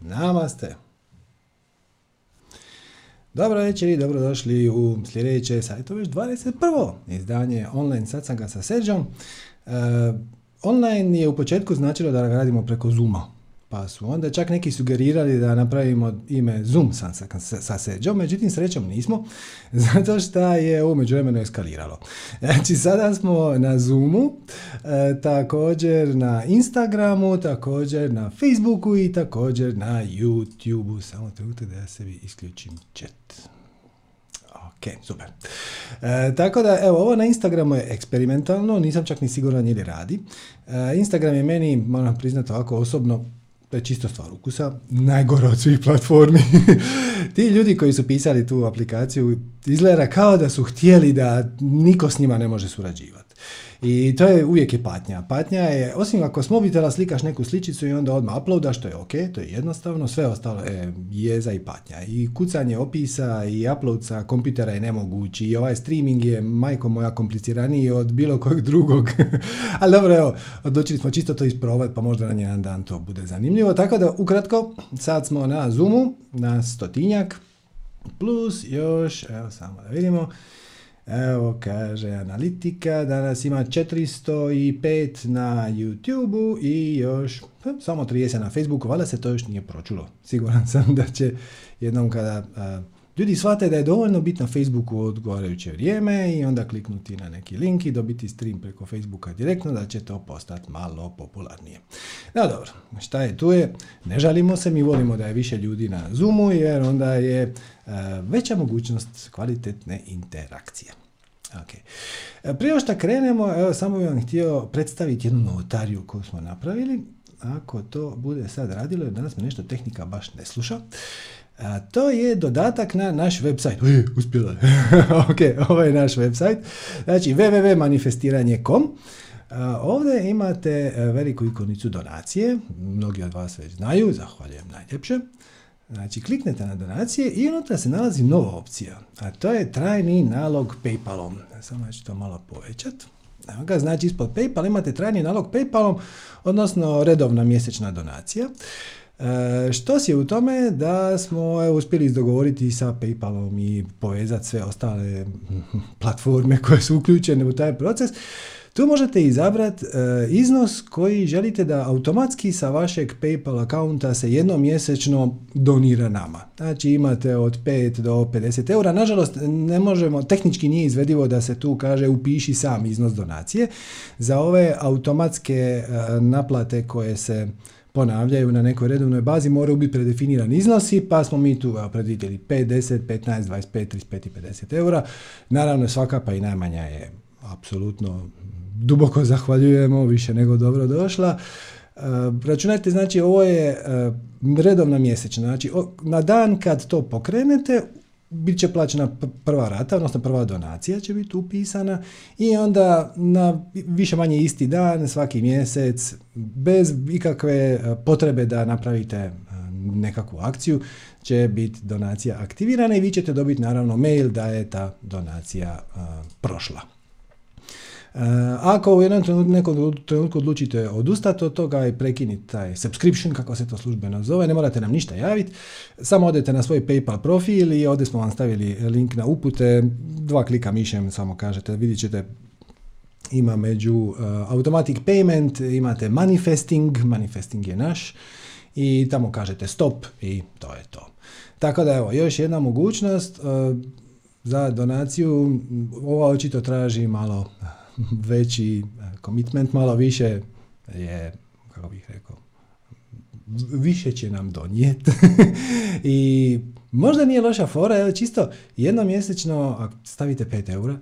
Namaste. Dobro večer i dobrodošli u sljedeće sajto već 21. izdanje online satsanga sa Seđom. E, online je u početku značilo da ga radimo preko Zuma. Pa su onda čak neki sugerirali da napravimo ime Zoom sa, sa, sa seđom, međutim srećom nismo, zato što je u međuvremenu eskaliralo. Znači sada smo na Zoomu, e, također na Instagramu, također na Facebooku i također na YouTubeu. Samo trenutak da ja sebi isključim chat. Ok, super. E, tako da, evo, ovo na Instagramu je eksperimentalno, nisam čak ni siguran ili radi. E, Instagram je meni, moram priznati ovako osobno, to je čisto stvar ukusa, najgore od svih platformi. Ti ljudi koji su pisali tu aplikaciju izgleda kao da su htjeli da niko s njima ne može surađivati. I to je uvijek je patnja. Patnja je, osim ako s mobitela slikaš neku sličicu i onda odmah uploadaš, to je ok, to je jednostavno, sve ostalo je jeza i patnja. I kucanje opisa i upload sa kompjutera je nemogući i ovaj streaming je majko moja kompliciraniji od bilo kojeg drugog. Ali dobro, evo, odlučili smo čisto to isprobati, pa možda na jedan dan to bude zanimljivo. Tako da, ukratko, sad smo na Zoomu, na stotinjak, plus još, evo samo da vidimo, Evo kaže analitika, danas ima 405 na YouTube i još samo 30 na Facebooku, valjda se to još nije pročulo. Siguran sam da će jednom kada ljudi shvate da je dovoljno biti na Facebooku odgovarajuće vrijeme i onda kliknuti na neki link i dobiti stream preko Facebooka direktno da će to postati malo popularnije. No dobro, šta je tu je? Ne žalimo se, mi volimo da je više ljudi na Zoomu jer onda je veća mogućnost kvalitetne interakcije. Okay. E, prije što krenemo, evo, samo bih vam htio predstaviti jednu novotariju koju smo napravili. Ako to bude sad radilo, jer danas me nešto tehnika baš ne sluša. A, to je dodatak na naš website. Uj, uspjela je. ok, ovo je naš website. Znači, www.manifestiranje.com. Ovdje imate e, veliku ikonicu donacije. Mnogi od vas već znaju, zahvaljujem najljepše. Znači, kliknete na donacije i unutra se nalazi nova opcija, a to je trajni nalog Paypalom. Samo ću to malo povećati. Evo ga, znači ispod Paypal imate trajni nalog Paypalom, odnosno redovna mjesečna donacija. E, što si je u tome da smo evo, uspjeli izdogovoriti sa Paypalom i povezati sve ostale platforme koje su uključene u taj proces. Tu možete izabrati e, iznos koji želite da automatski sa vašeg PayPal akaunta se jednom mjesečno donira nama. Znači imate od 5 do 50 eura. Nažalost, ne možemo, tehnički nije izvedivo da se tu kaže upiši sam iznos donacije. Za ove automatske e, naplate koje se ponavljaju na nekoj redovnoj bazi moraju biti predefinirani iznosi, pa smo mi tu predvidjeli 5, 10, 15, 25, 35 i 50 eura. Naravno svaka pa i najmanja je apsolutno duboko zahvaljujemo, više nego dobro došla. E, računajte, znači ovo je e, redovna mjesečna, znači na dan kad to pokrenete, bit će plaćena prva rata, odnosno prva donacija će biti upisana i onda na više manje isti dan, svaki mjesec, bez ikakve e, potrebe da napravite nekakvu akciju, će biti donacija aktivirana i vi ćete dobiti naravno mail da je ta donacija prošla. Eh, ako u jednom trenutku, nekom trenutku odlučite odustati od toga i prekiniti taj subscription, kako se to službeno zove, ne morate nam ništa javiti, samo odete na svoj PayPal profil i ovdje smo vam stavili link na upute, dva klika mišem, samo kažete, vidjet ćete ima među uh, automatic payment, imate manifesting, manifesting je naš i tamo kažete stop i to je to. Tako da evo, još jedna mogućnost uh, za donaciju, ova očito traži malo veći komitment, malo više je, kako bih rekao, više će nam donijeti. I možda nije loša fora, ali čisto jednomjesečno, stavite 5 eura,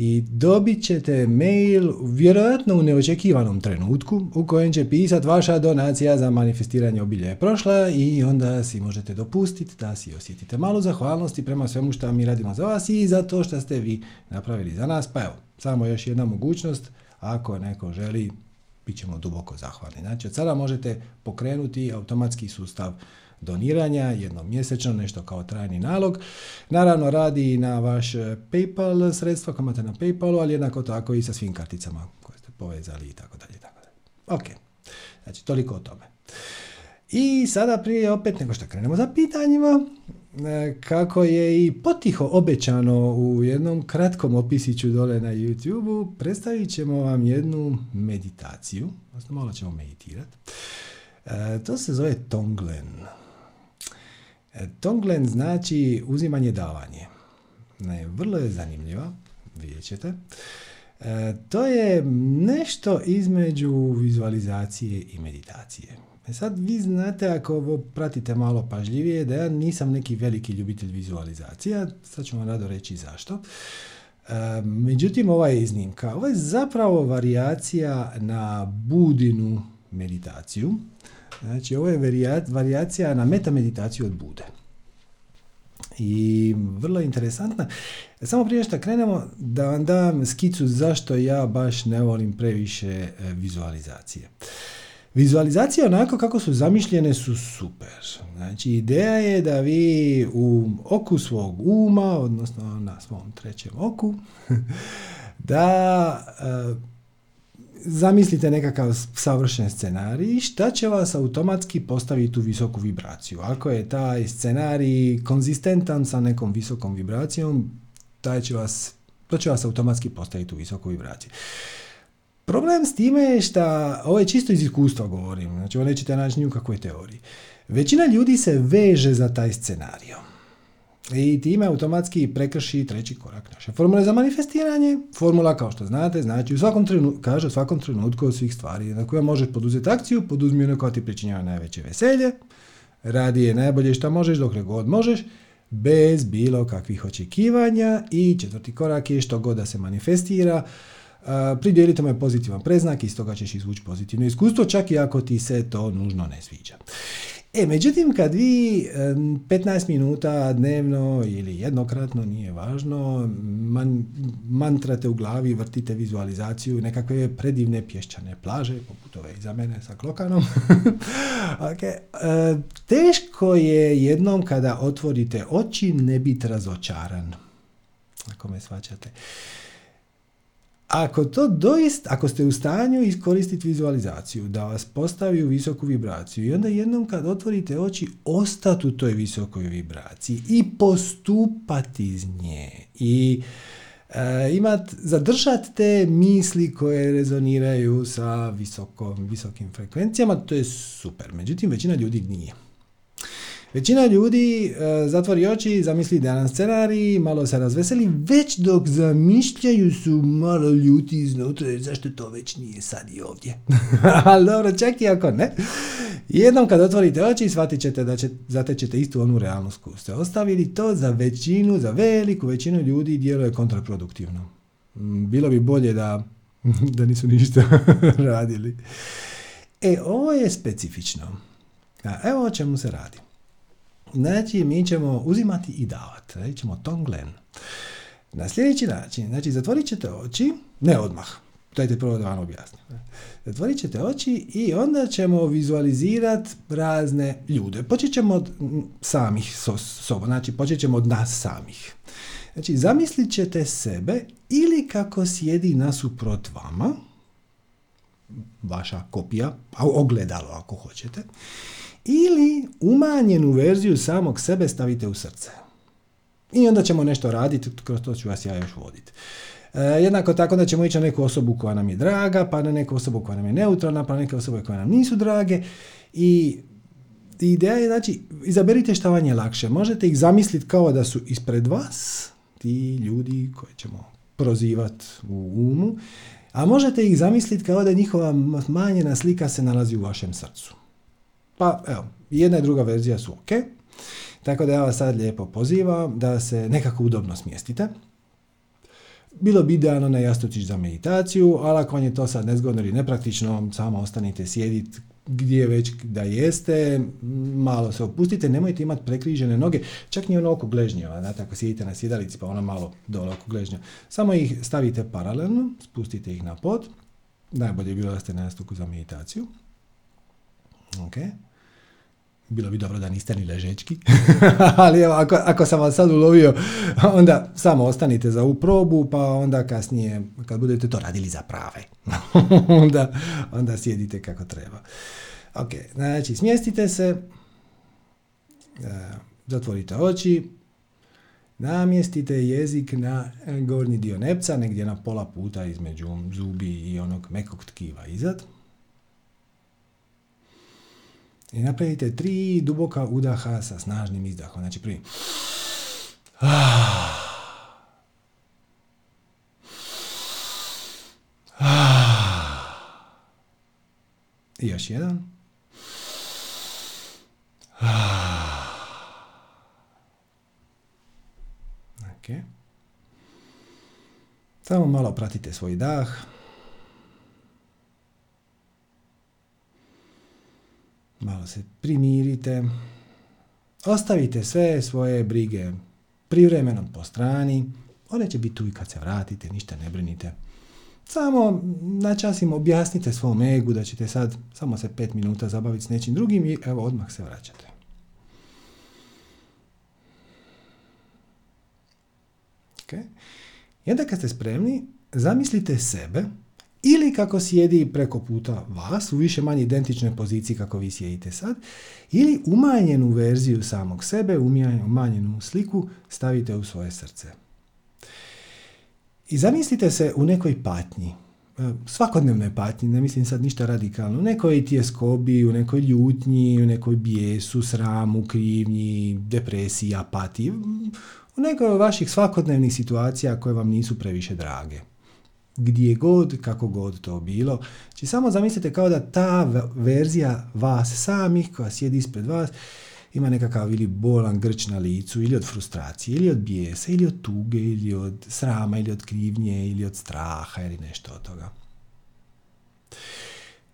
i dobit ćete mail vjerojatno u neočekivanom trenutku u kojem će pisati vaša donacija za manifestiranje obilja je prošla i onda si možete dopustiti da si osjetite malu zahvalnosti prema svemu što mi radimo za vas i za to što ste vi napravili za nas. Pa evo, samo još jedna mogućnost, ako neko želi, bit ćemo duboko zahvalni. Znači od sada možete pokrenuti automatski sustav doniranja, jednom mjesečno, nešto kao trajni nalog. Naravno radi i na vaš PayPal sredstva koje imate na PayPalu, ali jednako tako i sa svim karticama koje ste povezali i tako dalje. Tako dalje. Ok, znači toliko o tome. I sada prije opet nego što krenemo za pitanjima, e, kako je i potiho obećano u jednom kratkom opisiću dole na YouTube-u, predstavit ćemo vam jednu meditaciju, odnosno malo ćemo meditirati. E, to se zove Tonglen. E, tonglen znači uzimanje davanje. Vrlo je zanimljiva, vidjet ćete. E, to je nešto između vizualizacije i meditacije. E sad vi znate ako pratite malo pažljivije da ja nisam neki veliki ljubitelj vizualizacija, sad ću vam rado reći zašto. E, međutim, ova je iznimka. Ovo je zapravo varijacija na budinu meditaciju. Znači, ovo je varijacija na metameditaciju od bude i vrlo interesantna. Samo prije što krenemo, da vam dam skicu zašto ja baš ne volim previše e, vizualizacije. Vizualizacije onako kako su zamišljene su super. Znači ideja je da vi u oku svog uma, odnosno na svom trećem oku, da e, zamislite nekakav savršen scenarij šta će vas automatski postaviti u visoku vibraciju. Ako je taj scenarij konzistentan sa nekom visokom vibracijom, taj će vas, to će vas automatski postaviti u visoku vibraciju. Problem s time je što, ovo je čisto iz iskustva govorim, znači ovo nećete naći ni u kakvoj teoriji. Većina ljudi se veže za taj scenarij. I time automatski prekrši treći korak naše formule za manifestiranje. Formula, kao što znate, znači u svakom trenutku, kaže u svakom trenutku od svih stvari na koje možeš poduzeti akciju, poduzmi ono koja ti pričinjava najveće veselje, radi je najbolje što možeš dokle god možeš, bez bilo kakvih očekivanja i četvrti korak je što god da se manifestira, pridjeli tome pozitivan preznak i iz toga ćeš izvući pozitivno iskustvo, čak i ako ti se to nužno ne sviđa. E, međutim, kad vi 15 minuta dnevno ili jednokratno, nije važno, man, mantrate u glavi, vrtite vizualizaciju nekakve predivne pješčane plaže, poput ove iza mene sa klokanom, okay. E, teško je jednom kada otvorite oči ne biti razočaran. Ako me svaćate. Ako to doista, ako ste u stanju iskoristiti vizualizaciju, da vas postavi u visoku vibraciju i onda jednom kad otvorite oči, ostati u toj visokoj vibraciji i postupati iz nje i e, imat, zadržati te misli koje rezoniraju sa visokom, visokim frekvencijama, to je super. Međutim, većina ljudi nije. Većina ljudi e, zatvori oči, zamisli jedan scenarij, malo se razveseli, već dok zamišljaju su malo ljuti iznutra, zašto to već nije sad i ovdje. Ali dobro, čak i ako ne. Jednom kad otvorite oči, shvatit ćete da će, zatećete istu onu realnost koju ste ostavili. To za većinu, za veliku većinu ljudi djeluje kontraproduktivno. Mm, bilo bi bolje da, da nisu ništa radili. E, ovo je specifično. Evo o čemu se radi. Znači, mi ćemo uzimati i davati. Znači, ćemo tonglen. Na sljedeći način, znači, zatvorit ćete oči, ne odmah, dajte prvo da vam objasnim. Zatvorit ćete oči i onda ćemo vizualizirati razne ljude. Počet ćemo od samih soba, znači počet ćemo od nas samih. Znači, zamislit ćete sebe ili kako sjedi nasuprot vama, vaša kopija, ogledalo ako hoćete, ili umanjenu verziju samog sebe stavite u srce. I onda ćemo nešto raditi, kroz to ću vas ja još voditi. E, jednako tako da ćemo ići na neku osobu koja nam je draga, pa na neku osobu koja nam je neutralna, pa na neke osobe koje nam nisu drage i ideja je, znači, izaberite što vam je lakše. Možete ih zamisliti kao da su ispred vas, ti ljudi koje ćemo prozivati u umu, a možete ih zamisliti kao da njihova manjena slika se nalazi u vašem srcu. Pa evo, jedna i druga verzija su ok. Tako da ja vas sad lijepo pozivam da se nekako udobno smjestite. Bilo bi idealno na jastučić za meditaciju, ali ako vam je to sad nezgodno ili nepraktično, samo ostanite sjediti gdje već da jeste, malo se opustite, nemojte imati prekrižene noge, čak ni ono oko gležnjeva, znate, ako sjedite na sjedalici pa ono malo dole oko gležnja. Samo ih stavite paralelno, spustite ih na pod, najbolje je bilo da ste na jastuku za meditaciju. Ok bilo bi dobro da niste ni ležečki, ali evo, ako, ako sam vas sad ulovio, onda samo ostanite za ovu probu, pa onda kasnije, kad budete to radili za prave, onda, onda sjedite kako treba. Ok, znači smjestite se, e, zatvorite oči, namjestite jezik na gornji dio nepca, negdje na pola puta između zubi i onog mekog tkiva izad. I napravite tri duboka udaha sa snažnim izdahom. Znači prvi. I još jedan. Ok. Samo malo pratite svoj dah. Malo se primirite. Ostavite sve svoje brige privremeno po strani. One će biti tu i kad se vratite, ništa ne brinite. Samo na čas objasnite svom egu da ćete sad samo se pet minuta zabaviti s nečim drugim i evo odmah se vraćate. Okay. I onda kad ste spremni, zamislite sebe ili kako sjedi preko puta vas u više manje identičnoj poziciji kako vi sjedite sad, ili umanjenu verziju samog sebe, umanjenu sliku stavite u svoje srce. I zamislite se u nekoj patnji, e, svakodnevnoj patnji, ne mislim sad ništa radikalno, u nekoj tjeskobi, u nekoj ljutnji, u nekoj bijesu, sramu, krivnji, depresiji, apatiji, u nekoj od vaših svakodnevnih situacija koje vam nisu previše drage. Gdje god, kako god to bilo. Znači samo zamislite kao da ta verzija vas samih koja sjedi ispred vas ima nekakav ili bolan grč na licu, ili od frustracije, ili od bijesa, ili od tuge, ili od srama, ili od krivnje, ili od straha, ili nešto od toga.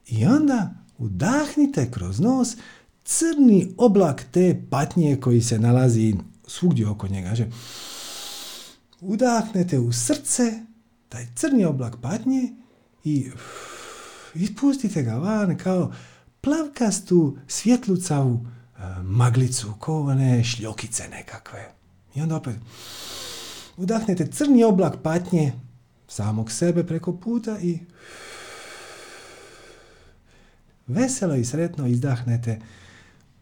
I onda udahnite kroz nos crni oblak te patnje koji se nalazi svugdje oko njega. Znači, udahnete u srce taj crni oblak patnje i ispustite ga van kao plavkastu svjetlucavu maglicu, ko one šljokice nekakve. I onda opet udahnete crni oblak patnje samog sebe preko puta i veselo i sretno izdahnete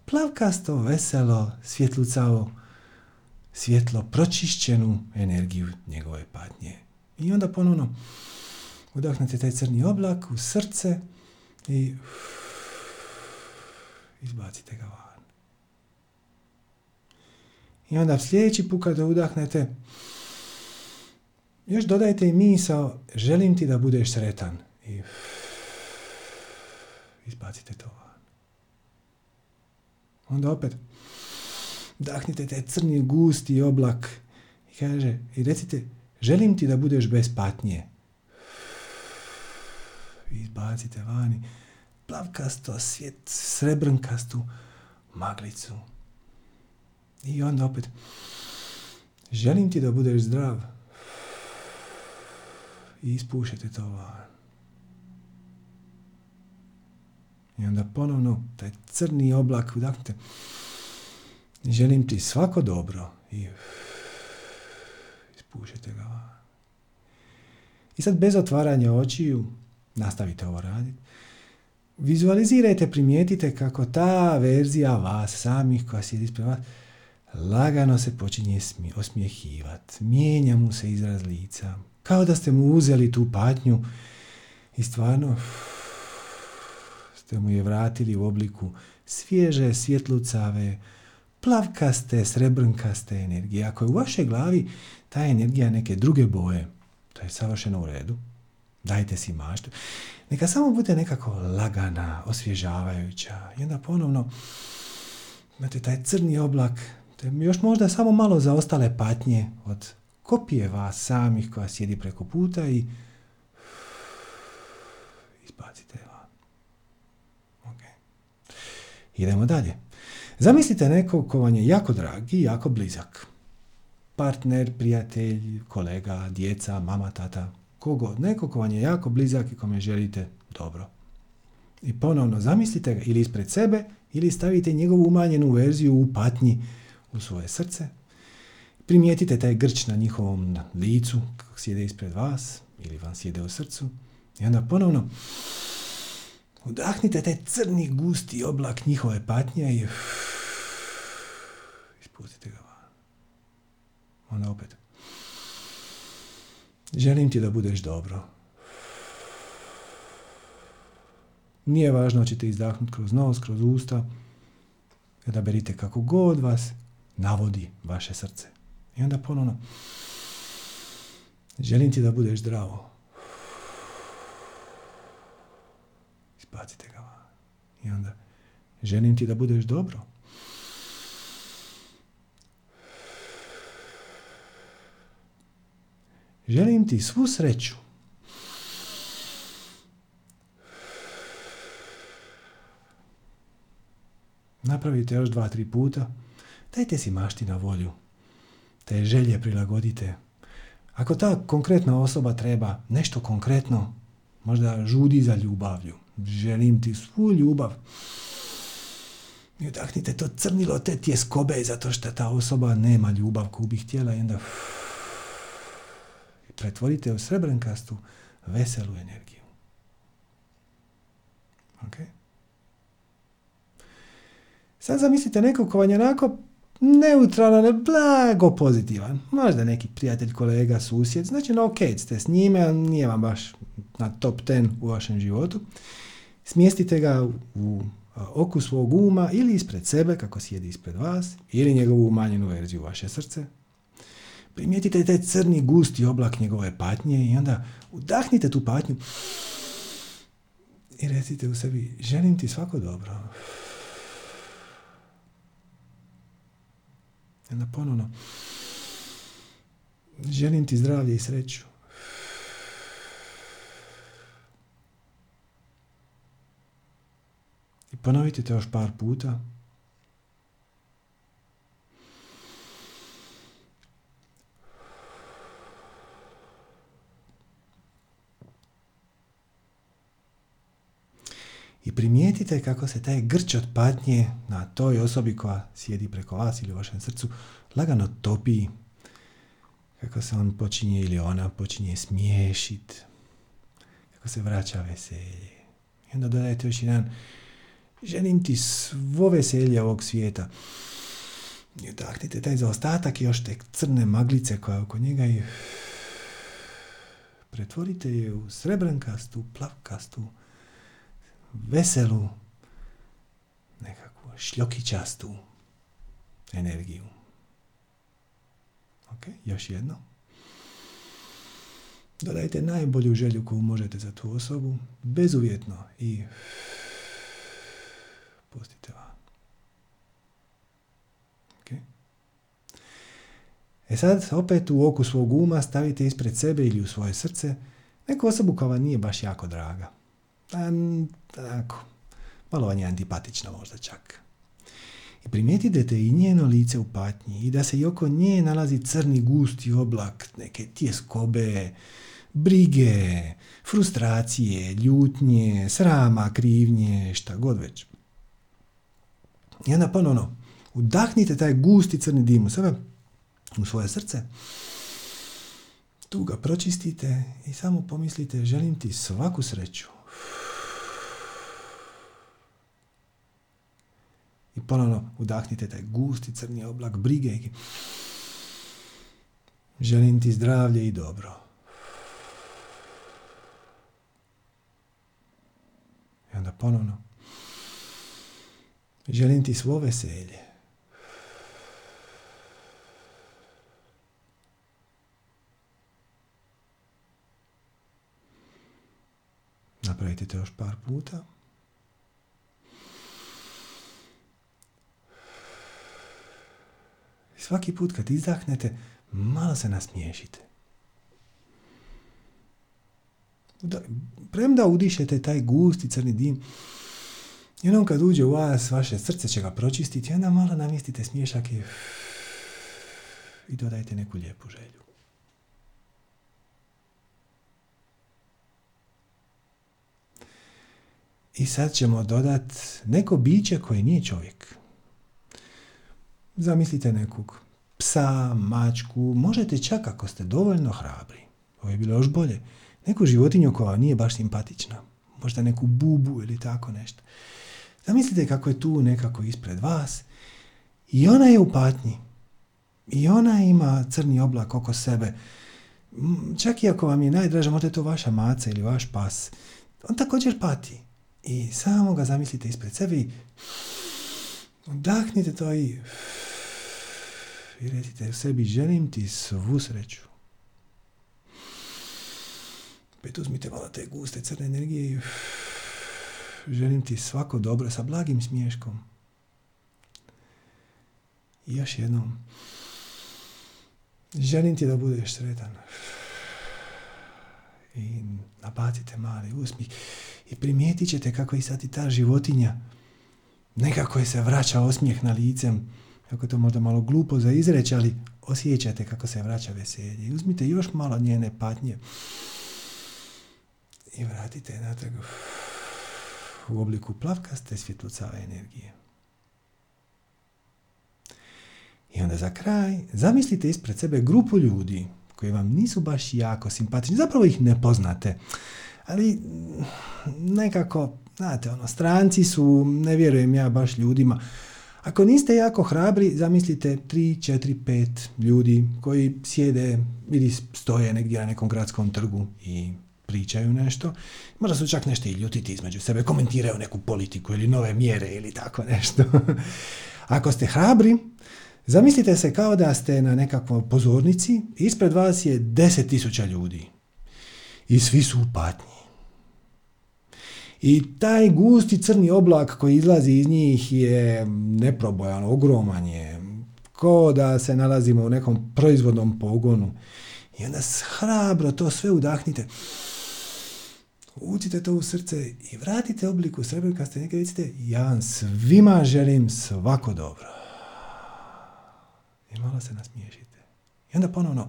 plavkasto, veselo, svjetlucavo, svjetlo, pročišćenu energiju njegove patnje. I onda ponovno udahnete taj crni oblak u srce i izbacite ga van. I onda sljedeći put kada udahnete, još dodajte i misao, želim ti da budeš sretan. I izbacite to van. Onda opet, dahnite taj crni gusti oblak i kaže, i recite, želim ti da budeš bez patnje. Izbacite vani plavkasto, svjet, srebrnkastu maglicu. I onda opet, želim ti da budeš zdrav. I ispušete to van. I onda ponovno taj crni oblak udahnite. Želim ti svako dobro. I ispušete ga van. I sad bez otvaranja očiju nastavite ovo raditi. Vizualizirajte, primijetite kako ta verzija vas samih koja sjedi ispred vas lagano se počinje osmjehivati. Mijenja mu se izraz lica. Kao da ste mu uzeli tu patnju i stvarno ste mu je vratili u obliku svježe, svjetlucave, plavkaste, srebrnkaste energije. Ako je u vašoj glavi ta energija neke druge boje, to je savršeno u redu. Dajte si maštu. Neka samo bude nekako lagana, osvježavajuća. I onda ponovno imate taj crni oblak još možda samo malo za ostale patnje od kopije vas samih koja sjedi preko puta i izbacite van. Okay. Idemo dalje. Zamislite nekog ko vam je jako drag i jako blizak. Partner, prijatelj, kolega, djeca, mama, tata, kogo, neko ko vam je jako blizak i kome želite dobro. I ponovno zamislite ga ili ispred sebe ili stavite njegovu umanjenu verziju u patnji u svoje srce. Primijetite taj grč na njihovom licu kako sjede ispred vas ili vam sjede u srcu. I onda ponovno Udahnite taj crni, gusti oblak njihove patnje i ispustite ga van. Onda opet. Želim ti da budeš dobro. Nije važno ćete izdahnuti kroz nos, kroz usta. berite kako god vas navodi vaše srce. I onda ponovno. Želim ti da budeš zdravo. Izbacite ga van. I onda. Želim ti da budeš dobro. Želim ti svu sreću. Napravite još dva, tri puta. Dajte si mašti na volju. Te želje prilagodite. Ako ta konkretna osoba treba nešto konkretno, možda žudi za ljubavlju. Želim ti svu ljubav. I udahnite to crnilo te tjeskobe zato što ta osoba nema ljubav koju bi htjela i onda pretvorite u srebrenkastu veselu energiju. Ok? Sad zamislite nekog ko vam neutralan, blago pozitivan. Možda neki prijatelj, kolega, susjed. Znači, no, ok, ste s njime, a nije vam baš na top ten u vašem životu. Smjestite ga u oku svog uma ili ispred sebe, kako sjedi ispred vas, ili njegovu umanjenu verziju vaše srce, Primijetite taj crni gusti oblak njegove patnje i onda udahnite tu patnju i recite u sebi, želim ti svako dobro. I onda ponovno, želim ti zdravlje i sreću. I ponovite to još par puta. I primijetite kako se taj grč od patnje na toj osobi koja sjedi preko vas ili u vašem srcu lagano topi. Kako se on počinje ili ona počinje smiješit. Kako se vraća veselje. I onda dodajte još jedan želim ti svo veselje ovog svijeta. I udahnite taj zaostatak još te crne maglice koja je oko njega i pretvorite je u srebrankastu, plavkastu, veselu, nekakvu šljokičastu energiju. Ok, još jedno. Dodajte najbolju želju koju možete za tu osobu, bezuvjetno i pustite. Okay. E sad, opet u oku svog uma stavite ispred sebe ili u svoje srce neku osobu koja vam nije baš jako draga tako, malo vam je antipatična možda čak. I primijetite i njeno lice u patnji i da se i oko nje nalazi crni gusti oblak, neke tjeskobe, brige, frustracije, ljutnje, srama, krivnje, šta god već. I onda ponovno, udahnite taj gusti crni dim u sebe, u svoje srce, tu ga pročistite i samo pomislite, želim ti svaku sreću, I ponovno udahnite taj gusti crni oblak brige. Želim ti zdravlje i dobro. I onda ponovno. Želim ti svo veselje. Napravite to još par puta. Svaki put kad izdahnete, malo se nasmiješite. Da, premda udišete taj gusti crni dim, i onom kad uđe u vas, vaše srce će ga pročistiti, onda malo namistite smiješak i, i dodajte neku lijepu želju. I sad ćemo dodat neko biće koje nije čovjek. Zamislite nekog psa, mačku, možete čak ako ste dovoljno hrabri. Ovo je bilo još bolje. Neku životinju koja nije baš simpatična. možda neku bubu ili tako nešto. Zamislite kako je tu nekako ispred vas i ona je u patnji. I ona ima crni oblak oko sebe. Čak i ako vam je najdraža, možda je to vaša maca ili vaš pas. On također pati. I samo ga zamislite ispred sebe i udahnite to i i recite sebi želim ti svu sreću. Opet uzmite malo te guste crne energije i želim ti svako dobro sa blagim smiješkom. I još jednom. Želim ti da budeš sretan. I nabacite mali usmih. I primijetit ćete kako i sad i ta životinja nekako je se vraća osmijeh na licem. Kako to možda malo glupo za izreći, ali osjećate kako se vraća veselje. I uzmite još malo njene patnje i vratite natrag u obliku plavkaste svjetlucave energije. I onda za kraj zamislite ispred sebe grupu ljudi koji vam nisu baš jako simpatični, zapravo ih ne poznate, ali nekako, znate, ono, stranci su, ne vjerujem ja baš ljudima. Ako niste jako hrabri, zamislite 3, 4, 5 ljudi koji sjede ili stoje negdje na nekom gradskom trgu i pričaju nešto. Možda su čak nešto i ljutiti između sebe, komentiraju neku politiku ili nove mjere ili tako nešto. Ako ste hrabri, zamislite se kao da ste na nekakvoj pozornici, ispred vas je deset tisuća ljudi. I svi su u patnji. I taj gusti crni oblak koji izlazi iz njih je neprobojan, ogroman je, kao da se nalazimo u nekom proizvodnom pogonu. I onda hrabro to sve udahnite. Ucite to u srce i vratite obliku srebrnika kad ste nekaj recite ja vam svima želim svako dobro. I malo se nasmiješite. I onda ponovno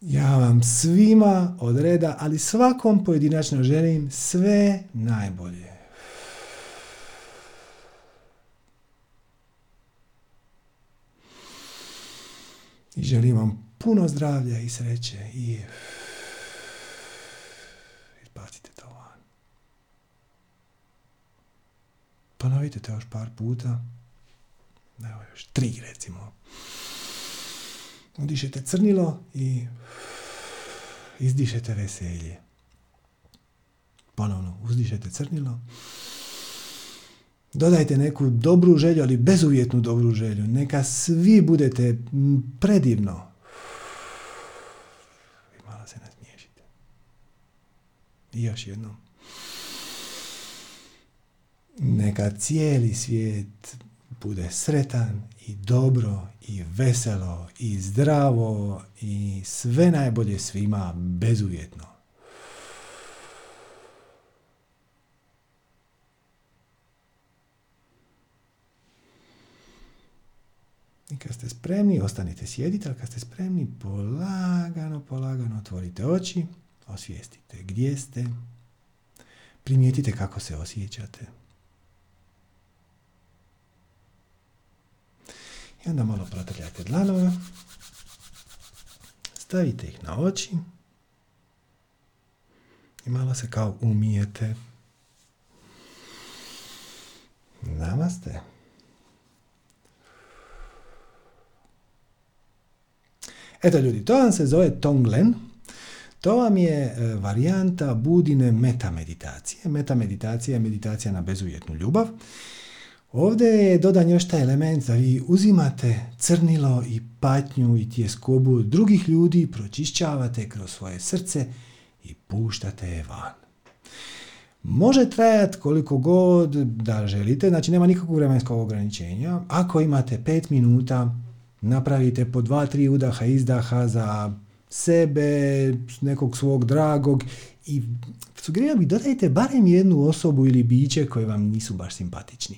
ja vam svima od reda, ali svakom pojedinačno želim sve najbolje. I želim vam puno zdravlja i sreće i izbacite to van. Ponovite to još par puta. Evo još tri recimo. Udišete crnilo i izdišete veselje. Ponovno uzdišete crnilo. Dodajte neku dobru želju, ali bezuvjetnu dobru želju. Neka svi budete predivno. I malo se nasmiješite. I još jednom. Neka cijeli svijet bude sretan i dobro i veselo i zdravo i sve najbolje svima bezuvjetno. I kad ste spremni, ostanite sjediti, ali kad ste spremni, polagano, polagano otvorite oči, osvijestite gdje ste, primijetite kako se osjećate. I onda malo protrljate dlanove. Stavite ih na oči. I malo se kao umijete. Namaste. Eto ljudi, to vam se zove Tonglen. To vam je e, varijanta budine meta meditacije. Meta meditacija je meditacija na bezuvjetnu ljubav. Ovdje je dodan još taj element da vi uzimate crnilo i patnju i tjeskobu drugih ljudi, pročišćavate kroz svoje srce i puštate je van. Može trajati koliko god da želite, znači nema nikakvog vremenskog ograničenja. Ako imate pet minuta, napravite po dva, tri udaha, izdaha za sebe, nekog svog dragog i sugeriram bih dodajte barem jednu osobu ili biće koje vam nisu baš simpatični.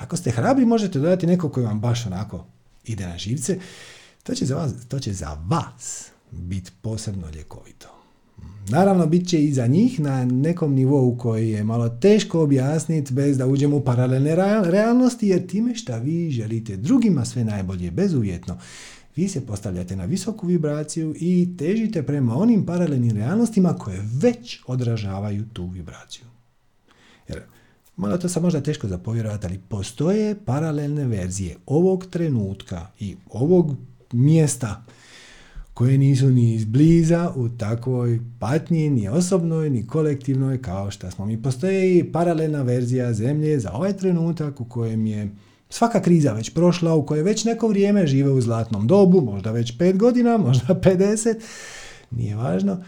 Ako ste hrabri, možete dodati neko koji vam baš onako ide na živce. To će za vas, to će za vas biti posebno ljekovito. Naravno, bit će i za njih na nekom nivou koji je malo teško objasniti bez da uđemo u paralelne realnosti, jer time šta vi želite drugima sve najbolje bezuvjetno, vi se postavljate na visoku vibraciju i težite prema onim paralelnim realnostima koje već odražavaju tu vibraciju. Jer, malo to sam možda teško zapovjerovati, ali postoje paralelne verzije ovog trenutka i ovog mjesta koje nisu ni izbliza u takvoj patnji, ni osobnoj, ni kolektivnoj, kao što smo mi. Postoji paralelna verzija zemlje za ovaj trenutak u kojem je svaka kriza već prošla, u kojoj već neko vrijeme žive u zlatnom dobu, možda već pet godina, možda 50, nije važno.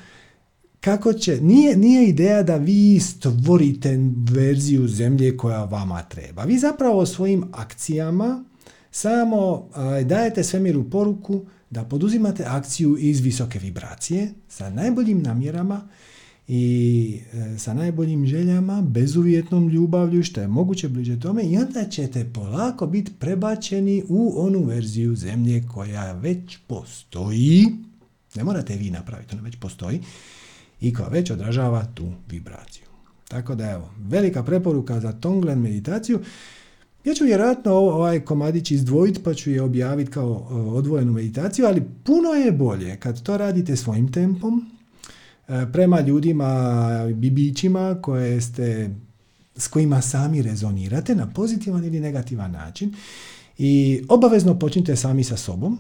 Kako će, nije, nije ideja da vi stvorite verziju zemlje koja vama treba. Vi zapravo svojim akcijama samo dajete svemiru poruku da poduzimate akciju iz visoke vibracije sa najboljim namjerama i e, sa najboljim željama, bezuvjetnom ljubavlju, što je moguće bliže tome i onda ćete polako biti prebačeni u onu verziju zemlje koja već postoji. Ne morate vi napraviti, ona već postoji i koja već odražava tu vibraciju. Tako da evo, velika preporuka za Tonglen meditaciju. Ja ću vjerojatno ovaj komadić izdvojiti pa ću je objaviti kao odvojenu meditaciju, ali puno je bolje kad to radite svojim tempom, e, prema ljudima, bibićima koje ste, s kojima sami rezonirate na pozitivan ili negativan način i obavezno počnite sami sa sobom.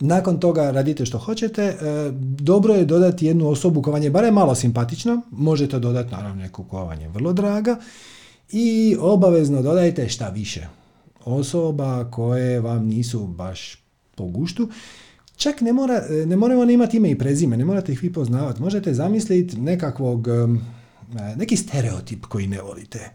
Nakon toga radite što hoćete. E, dobro je dodati jednu osobu koja vam je barem malo simpatična. Možete dodati naravno neku koja vam je vrlo draga i obavezno dodajte šta više osoba koje vam nisu baš po guštu. Čak ne, mora, ne moraju oni imati ime i prezime, ne morate ih vi poznavati. Možete zamisliti nekakvog, neki stereotip koji ne volite.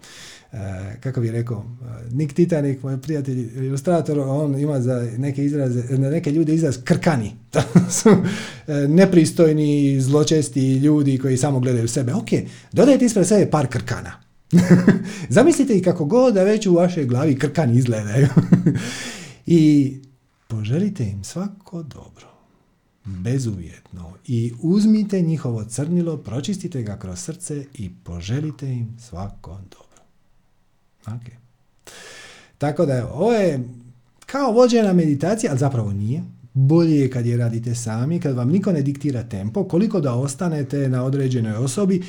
E, kako bi rekao, Nick Titanic, moj prijatelj ilustrator, on ima za neke izraze, neke ljude izraz krkani. su e, nepristojni, zločesti ljudi koji samo gledaju sebe. Ok, dodajte ispred sebe par krkana. Zamislite i kako god da već u vašoj glavi krkan izgledaju. I poželite im svako dobro. Bezuvjetno. I uzmite njihovo crnilo, pročistite ga kroz srce i poželite im svako dobro. Ok. Tako da ovo je kao vođena meditacija, ali zapravo nije. Bolje je kad je radite sami, kad vam niko ne diktira tempo, koliko da ostanete na određenoj osobi,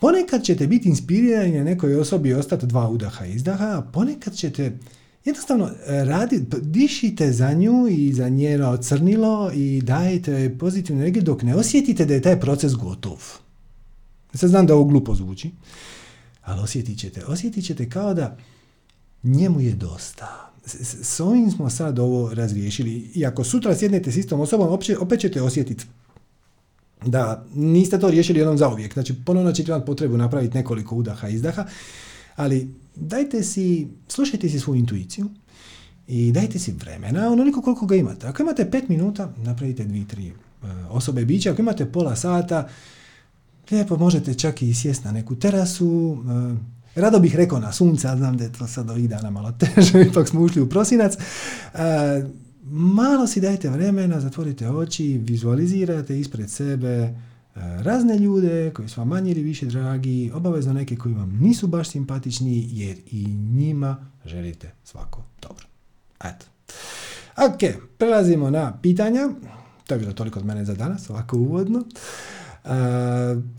Ponekad ćete biti inspirirani na nekoj osobi i ostati dva udaha i izdaha, a ponekad ćete jednostavno e, raditi, dišite za nju i za njeno crnilo i dajete pozitivnu energiju dok ne osjetite da je taj proces gotov. Sad znam da ovo glupo zvuči, ali osjetit ćete. Osjetit ćete kao da njemu je dosta. S, ovim smo sad ovo razriješili. I ako sutra sjednete s istom osobom, opće, opet ćete osjetiti da niste to riješili jednom zauvijek. Znači, ponovno ćete imati potrebu napraviti nekoliko udaha i izdaha, ali dajte si, slušajte si svoju intuiciju i dajte si vremena, onoliko koliko ga imate. Ako imate pet minuta, napravite dvi, tri e, osobe bića. Ako imate pola sata, lijepo možete čak i sjesti na neku terasu, e, Rado bih rekao na sunce, ali znam da je to sad ovih dana malo teže, ipak smo ušli u prosinac. E, malo si dajte vremena, zatvorite oči, vizualizirate ispred sebe e, razne ljude koji su vam manje ili više dragi, obavezno neke koji vam nisu baš simpatični jer i njima želite svako dobro. Eto. Ok, prelazimo na pitanja. To je bilo toliko od mene za danas, ovako uvodno. Uh,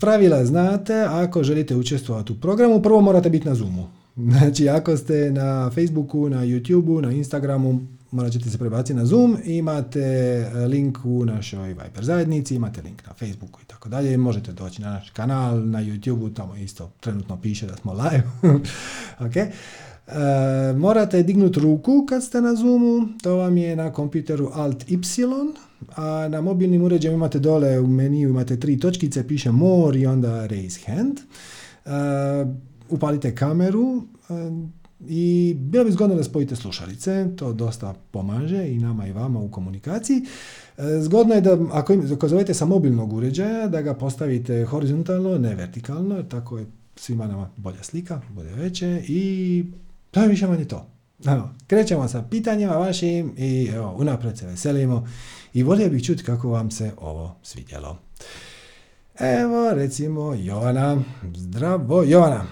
pravila znate, ako želite učestvovati u programu, prvo morate biti na Zoomu. Znači, ako ste na Facebooku, na YouTubeu, na Instagramu, morat ćete se prebaciti na Zoom, imate e, link u našoj Viber zajednici, imate link na Facebooku i tako dalje, možete doći na naš kanal, na YouTubeu, tamo isto trenutno piše da smo live. ok. E, morate dignuti ruku kad ste na Zoomu, to vam je na kompjuteru Alt Y, a na mobilnim uređajima imate dole u meniju imate tri točkice, piše More i onda Raise Hand. E, upalite kameru, i bilo bi zgodno da spojite slušalice, to dosta pomaže i nama i vama u komunikaciji. E, zgodno je da ako, ako zovete sa mobilnog uređaja, da ga postavite horizontalno, ne vertikalno, tako je svima nama bolja slika, bude veće i to je više manje to. Evo, krećemo sa pitanjima vašim i evo, unaprijed se veselimo i volio bih čuti kako vam se ovo svidjelo. Evo, recimo, Jovana. Zdravo, Jovana.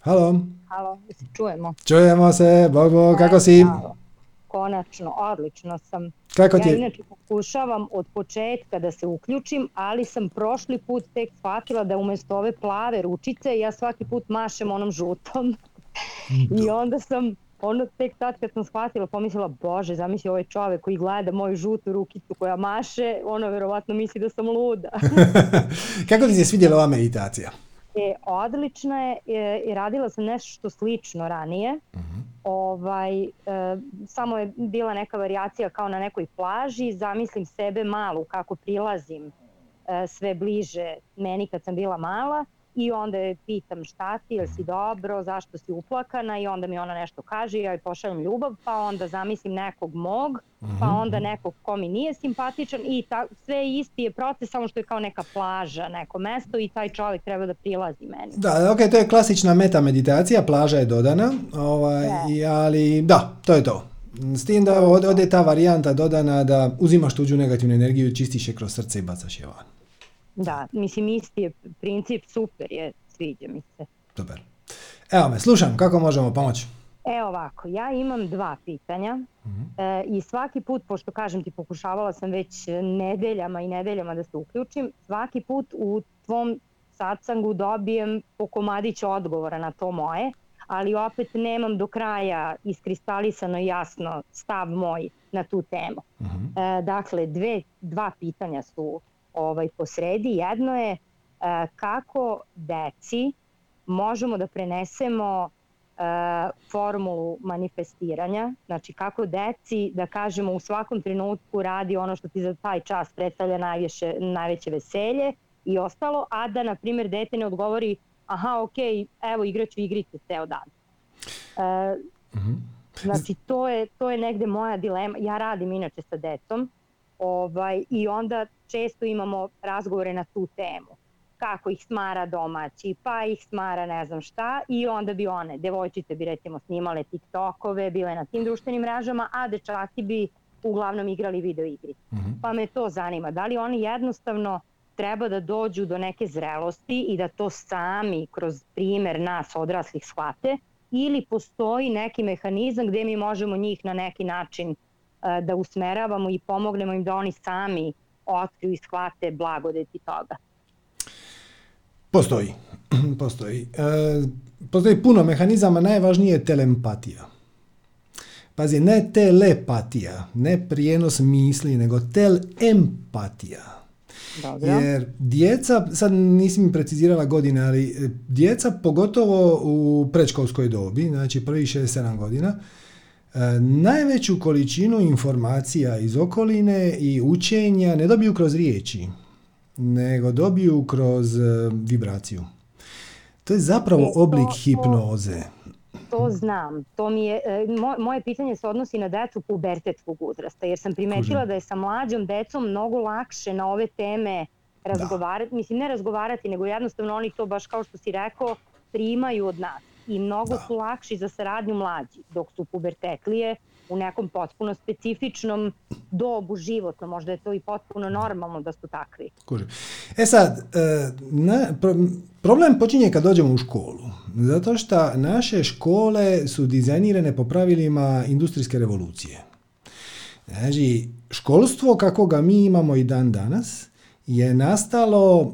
Halo. Halo, čujemo. Čujemo se, Bog, Bog, kako si? konačno, odlično sam. Kako ti Ja inače pokušavam od početka da se uključim, ali sam prošli put tek shvatila da umjesto ove plave ručice ja svaki put mašem onom žutom. I onda sam ono tek tad kad sam shvatila pomislila bože zamisli ovaj čovjek koji gleda moju žutu rukicu koja maše ono verovatno misli da sam luda. Kako ti se svidjela ova meditacija? E, odlična je e, i radila sam nešto slično ranije. Ovaj, e, samo je bila neka varijacija kao na nekoj plaži, zamislim sebe malu kako prilazim e, sve bliže meni kad sam bila mala i onda je pitam šta ti, jel si dobro, zašto si uplakana i onda mi ona nešto kaže, ja joj pošaljem ljubav, pa onda zamislim nekog mog, pa onda nekog ko mi nije simpatičan i ta, sve isti je proces, samo što je kao neka plaža, neko mesto i taj čovjek treba da prilazi meni. Da, ok, to je klasična meta meditacija, plaža je dodana, ovaj, i, ali da, to je to. S tim da ode ta varijanta dodana da uzimaš tuđu negativnu energiju, čistiš je kroz srce i bacaš je van. Da, mislim isti je princip, super je, sviđa mi se. Super. Evo me, slušam, kako možemo pomoći? E ovako, ja imam dva pitanja e, i svaki put, pošto kažem ti pokušavala sam već nedeljama i nedeljama da se uključim, svaki put u tvom satsangu dobijem po komadić odgovora na to moje, ali opet nemam do kraja iskristalisano i jasno stav moj na tu temu. E, dakle, dve, dva pitanja su ovaj, posredi. Jedno je e, kako deci možemo da prenesemo e, formulu manifestiranja, znači kako deci, da kažemo, u svakom trenutku radi ono što ti za taj čas predstavlja najviše, najveće veselje i ostalo, a da, na primjer, dete ne odgovori aha, ok, evo igraću igrice ceo dan. E, Znači, to je, to je negde moja dilema. Ja radim inače sa decom ovaj, i onda često imamo razgovore na tu temu. Kako ih smara domaći, pa ih smara ne znam šta i onda bi one, devojčice bi recimo snimale TikTokove, bile na tim društvenim mrežama, a dečaki bi uglavnom igrali video igri. Pa me to zanima, da li oni jednostavno treba da dođu do neke zrelosti i da to sami kroz primer nas odraslih shvate ili postoji neki mehanizam gdje mi možemo njih na neki način da usmeravamo i pomognemo im da oni sami otkriju i shvate blagodeti toga. Postoji. Postoji. E, postoji puno mehanizama, najvažnije je telempatija. Pazi, ne telepatija, ne prijenos misli, nego telempatija. Dobro. Jer djeca, sad nisi mi precizirala godine, ali e, djeca pogotovo u predškolskoj dobi, znači prvih 6-7 godina, e, najveću količinu informacija iz okoline i učenja ne dobiju kroz riječi, nego dobiju kroz e, vibraciju. To je zapravo E, oblik hipnoze. To znam. To mi je, e, mo- moje pitanje se odnosi na decu pubertetskog uzrasta, jer sam primetila da je sa mlađom decom mnogo lakše na ove teme razgovarati, mislim ne razgovarati, nego jednostavno oni to baš kao što si rekao primaju od nas i mnogo Da. su lakši za saradnju mlađi, dok su pubertetlije u nekom potpuno specifičnom dobu životno, možda je to i potpuno normalno da su takvi. E sad, e, na, pro- problem počinje kad dođemo u školu. Zato što naše škole su dizajnirane po pravilima industrijske revolucije. Znači, školstvo kako ga mi imamo i dan danas je nastalo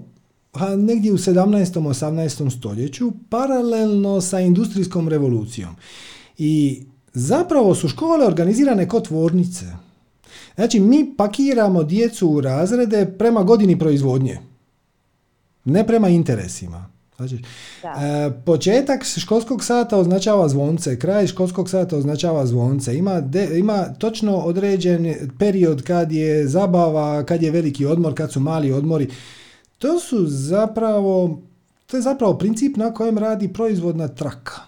pa, negdje u 17. 18. stoljeću paralelno sa industrijskom revolucijom. I zapravo su škole organizirane kao tvornice. Znači, mi pakiramo djecu u razrede prema godini proizvodnje. Ne prema interesima. Znači, e, početak školskog sata označava zvonce, kraj školskog sata označava zvonce. Ima, de- ima točno određen period kad je zabava, kad je veliki odmor, kad su mali odmori. To su zapravo, to je zapravo princip na kojem radi proizvodna traka.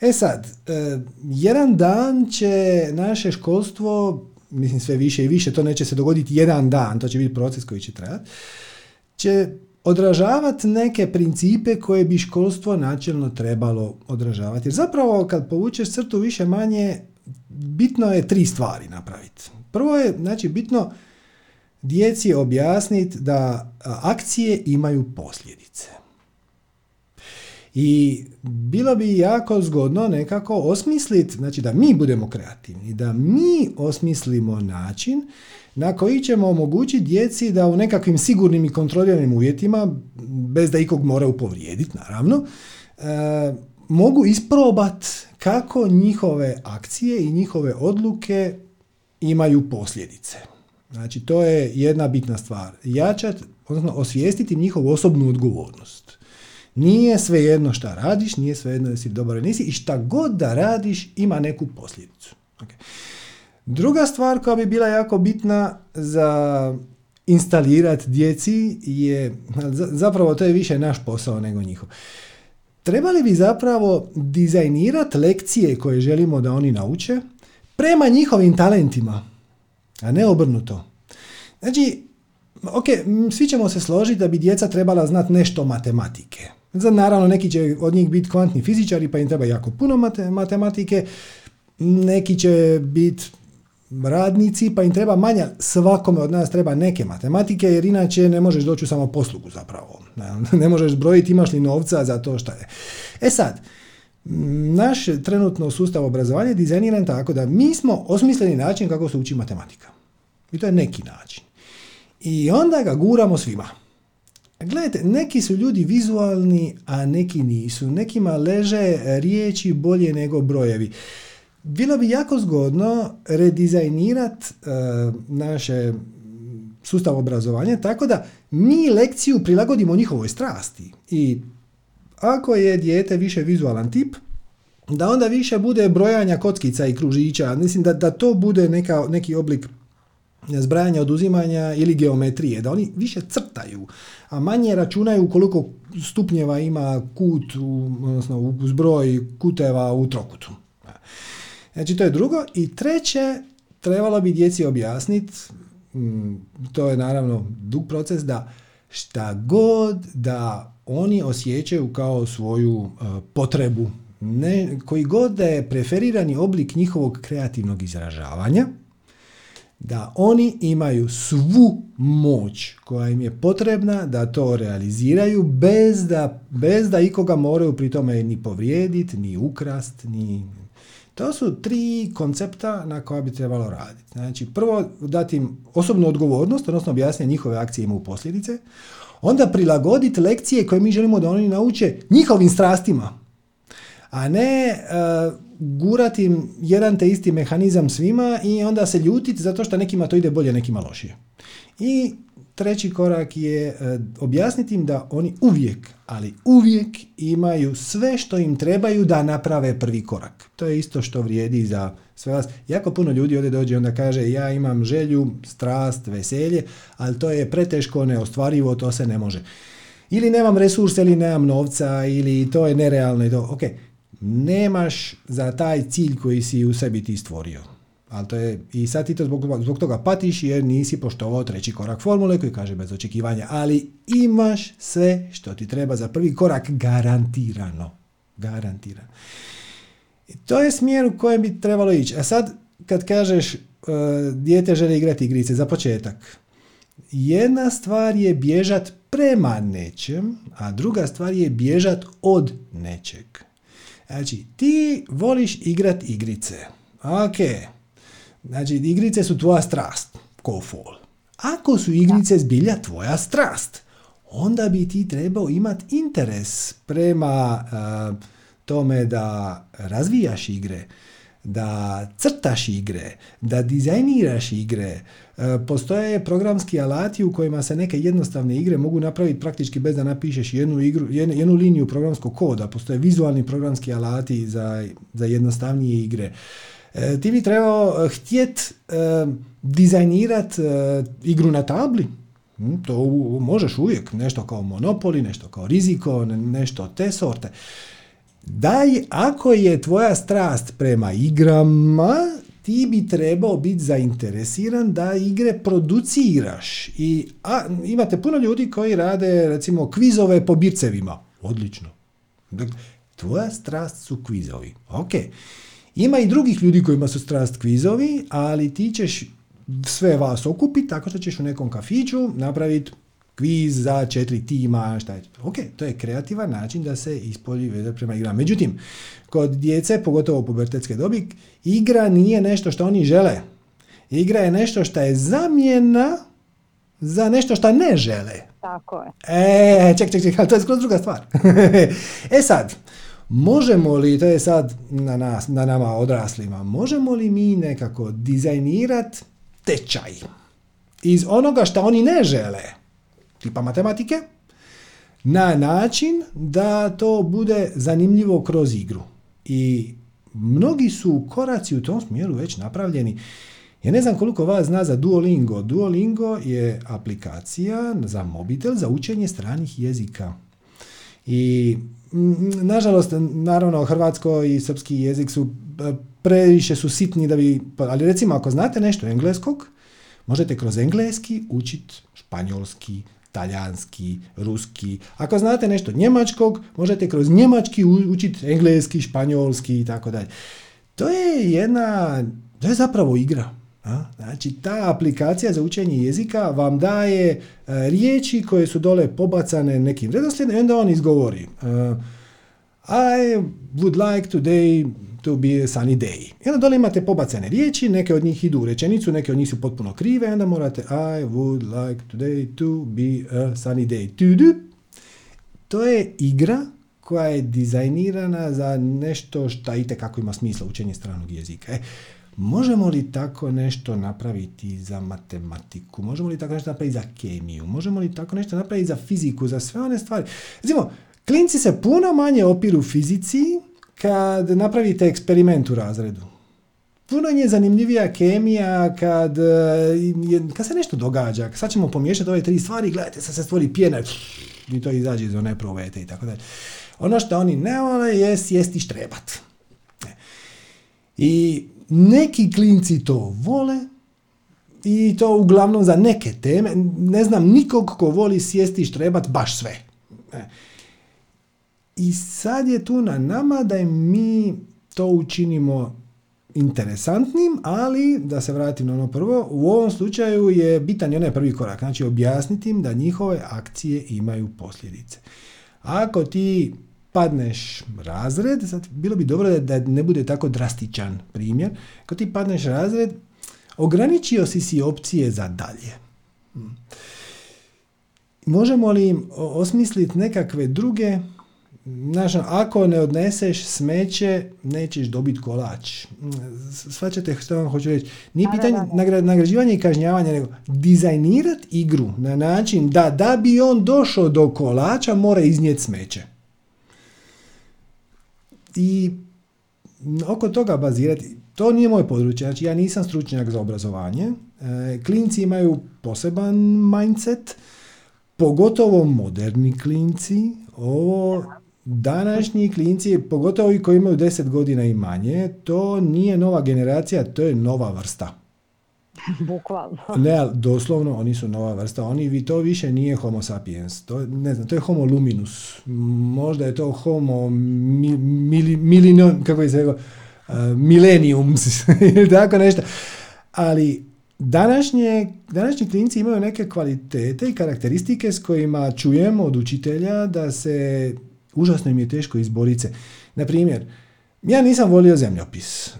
E sad, e, jedan dan će naše školstvo, mislim sve više i više, to neće se dogoditi jedan dan, to će biti proces koji će trajati, će odražavati neke principe koje bi školstvo načelno trebalo odražavati. Jer zapravo kad povučeš crtu više manje, bitno je tri stvari napraviti. Prvo je, znači, bitno djeci objasniti da akcije imaju posljedice. I bilo bi jako zgodno nekako osmisliti, znači da mi budemo kreativni, da mi osmislimo način na koji ćemo omogućiti djeci da u nekakvim sigurnim i kontroliranim uvjetima, bez da ikog moraju povrijediti, naravno, e, mogu isprobat kako njihove akcije i njihove odluke imaju posljedice. Znači, to je jedna bitna stvar. Jačati, odnosno osvijestiti njihovu osobnu odgovornost. Nije svejedno šta radiš, nije svejedno da si dobar nisi i šta god da radiš ima neku posljedicu. Okay. Druga stvar koja bi bila jako bitna za instalirati djeci je, zapravo to je više naš posao nego njihov. Trebali bi zapravo dizajnirati lekcije koje želimo da oni nauče prema njihovim talentima, a ne obrnuto. Znači, ok, svi ćemo se složiti da bi djeca trebala znati nešto matematike. Za, naravno, neki će od njih biti kvantni fizičari, pa im treba jako puno matematike. Neki će biti radnici, pa im treba manja, svakome od nas treba neke matematike, jer inače ne možeš doći u samo poslugu zapravo. Ne možeš brojiti imaš li novca za to što je. E sad, naš trenutno sustav obrazovanja je dizajniran tako da mi smo osmisleni način kako se uči matematika. I to je neki način. I onda ga guramo svima. Gledajte, neki su ljudi vizualni, a neki nisu. Nekima leže riječi bolje nego brojevi. Bilo bi jako zgodno redizajnirati uh, naše sustav obrazovanja tako da mi lekciju prilagodimo njihovoj strasti. I ako je dijete više vizualan tip, da onda više bude brojanja kockica i kružića. Mislim da, da to bude neka, neki oblik zbrajanja, oduzimanja ili geometrije, da oni više crtaju, a manje računaju koliko stupnjeva ima kut, u, odnosno zbroj kuteva u trokutu. Znači to je drugo. I treće, trebalo bi djeci objasniti, mm, to je naravno dug proces, da šta god da oni osjećaju kao svoju uh, potrebu, ne, koji god da je preferirani oblik njihovog kreativnog izražavanja, da oni imaju svu moć koja im je potrebna da to realiziraju bez da, bez da ikoga moraju pri tome ni povrijediti, ni ukrast, ni... To su tri koncepta na koja bi trebalo raditi. Znači, prvo dati im osobnu odgovornost, odnosno objasniti njihove akcije imaju posljedice, onda prilagoditi lekcije koje mi želimo da oni nauče njihovim strastima, a ne uh, gurati jedan te isti mehanizam svima i onda se ljutiti zato što nekima to ide bolje, nekima lošije. I treći korak je uh, objasniti im da oni uvijek, ali uvijek imaju sve što im trebaju da naprave prvi korak. To je isto što vrijedi za sve vas. Jako puno ljudi ovdje dođe i onda kaže ja imam želju, strast, veselje, ali to je preteško, neostvarivo, to se ne može. Ili nemam resursa, ili nemam novca, ili to je nerealno i to. Ok, nemaš za taj cilj koji si u sebi ti stvorio. Ali to je, I sad ti to zbog, zbog toga patiš jer nisi poštovao treći korak formule koji kaže bez očekivanja. Ali imaš sve što ti treba za prvi korak garantirano. Garantirano. I to je smjer u kojem bi trebalo ići. A sad kad kažeš uh, dijete želi igrati igrice za početak. Jedna stvar je bježat prema nečem, a druga stvar je bježat od nečeg. Znači, ti voliš igrat igrice. Ok. Znači, igrice su tvoja strast. Ko fol. Ako su igrice zbilja tvoja strast, onda bi ti trebao imati interes prema uh, tome da razvijaš igre, da crtaš igre, da dizajniraš igre. E, postoje programski alati u kojima se neke jednostavne igre mogu napraviti praktički bez da napišeš jednu, igru, jednu, liniju programskog koda. Postoje vizualni programski alati za, za jednostavnije igre. E, ti bi trebao htjet e, dizajnirat igru na tabli. Hm, to možeš uvijek. Nešto kao monopoli, nešto kao riziko, nešto te sorte. Daj, ako je tvoja strast prema igrama, ti bi trebao biti zainteresiran da igre produciraš. I a, imate puno ljudi koji rade recimo kvizove po bircevima. Odlično. Dakle, tvoja strast su kvizovi. Ok. Ima i drugih ljudi kojima su strast kvizovi, ali ti ćeš sve vas okupiti tako što ćeš u nekom kafiću napraviti kviz za četiri tima, šta je. Ok, to je kreativan način da se ispolji veza prema igrama. Međutim, kod djece, pogotovo pubertetske dobi, igra nije nešto što oni žele. Igra je nešto što je zamjena za nešto što ne žele. Tako je. E, ček, ček, ček, to je skroz druga stvar. e sad, možemo li, to je sad na, nas, na nama odraslima, možemo li mi nekako dizajnirati tečaj iz onoga što oni ne žele, tipa matematike, na način da to bude zanimljivo kroz igru. I mnogi su koraci u tom smjeru već napravljeni. Ja ne znam koliko vas zna za Duolingo. Duolingo je aplikacija za mobitel za učenje stranih jezika. I nažalost, naravno, hrvatsko i srpski jezik su e, previše su sitni da bi, pa, ali recimo ako znate nešto engleskog, možete kroz engleski učiti španjolski, talijanski, ruski. Ako znate nešto njemačkog, možete kroz njemački učiti engleski, španjolski i tako dalje. To je jedna, to je zapravo igra. Znači, ta aplikacija za učenje jezika vam daje e, riječi koje su dole pobacane nekim redoslijedom i onda on izgovori. E, I would like today to be a sunny day. I onda dole imate pobacane riječi, neke od njih idu u rečenicu, neke od njih su potpuno krive, onda morate I would like today to be a sunny day. To je igra koja je dizajnirana za nešto što itekako ima smisla učenje stranog jezika. E, Možemo li tako nešto napraviti za matematiku? Možemo li tako nešto napraviti za kemiju? Možemo li tako nešto napraviti za fiziku, za sve one stvari? Recimo, klinci se puno manje opiru fizici kad napravite eksperiment u razredu. Puno je zanimljivija kemija kad, eh, kad se nešto događa. Sad ćemo pomiješati ove tri stvari, gledajte, sad se stvori pjena i to izađe iz one provete i tako dalje. Ono što oni ne vole je sjesti štrebat. E. I neki klinci to vole i to uglavnom za neke teme. Ne znam nikog ko voli sjesti i štrebat baš sve. E. I sad je tu na nama da mi to učinimo interesantnim, ali da se vratim na ono prvo, u ovom slučaju je bitan i onaj prvi korak, znači objasniti im da njihove akcije imaju posljedice. Ako ti padneš razred, sad bilo bi dobro da, ne bude tako drastičan primjer, ako ti padneš razred, ograničio si si opcije za dalje. Hmm. Možemo li osmisliti nekakve druge Znaš, ako ne odneseš smeće, nećeš dobiti kolač. Svaćate što vam hoću reći. Nije pitanje nagrađivanja i kažnjavanja, nego dizajnirati igru na način da da bi on došao do kolača, mora iznijeti smeće i oko toga bazirati, to nije moje područje, znači ja nisam stručnjak za obrazovanje, e, klinci imaju poseban mindset, pogotovo moderni klinci, ovo današnji klinci, pogotovo i koji imaju 10 godina i manje, to nije nova generacija, to je nova vrsta. Bukvalno. Ne, doslovno oni su nova vrsta. Oni, to više nije homo sapiens. To, ne znam, to je homo luminus. Možda je to homo mi, kako je se rekao, uh, millenniums ili tako nešto. Ali današnje, današnji klinci imaju neke kvalitete i karakteristike s kojima čujemo od učitelja da se užasno im je teško izboriti se. Na primjer, ja nisam volio zemljopis,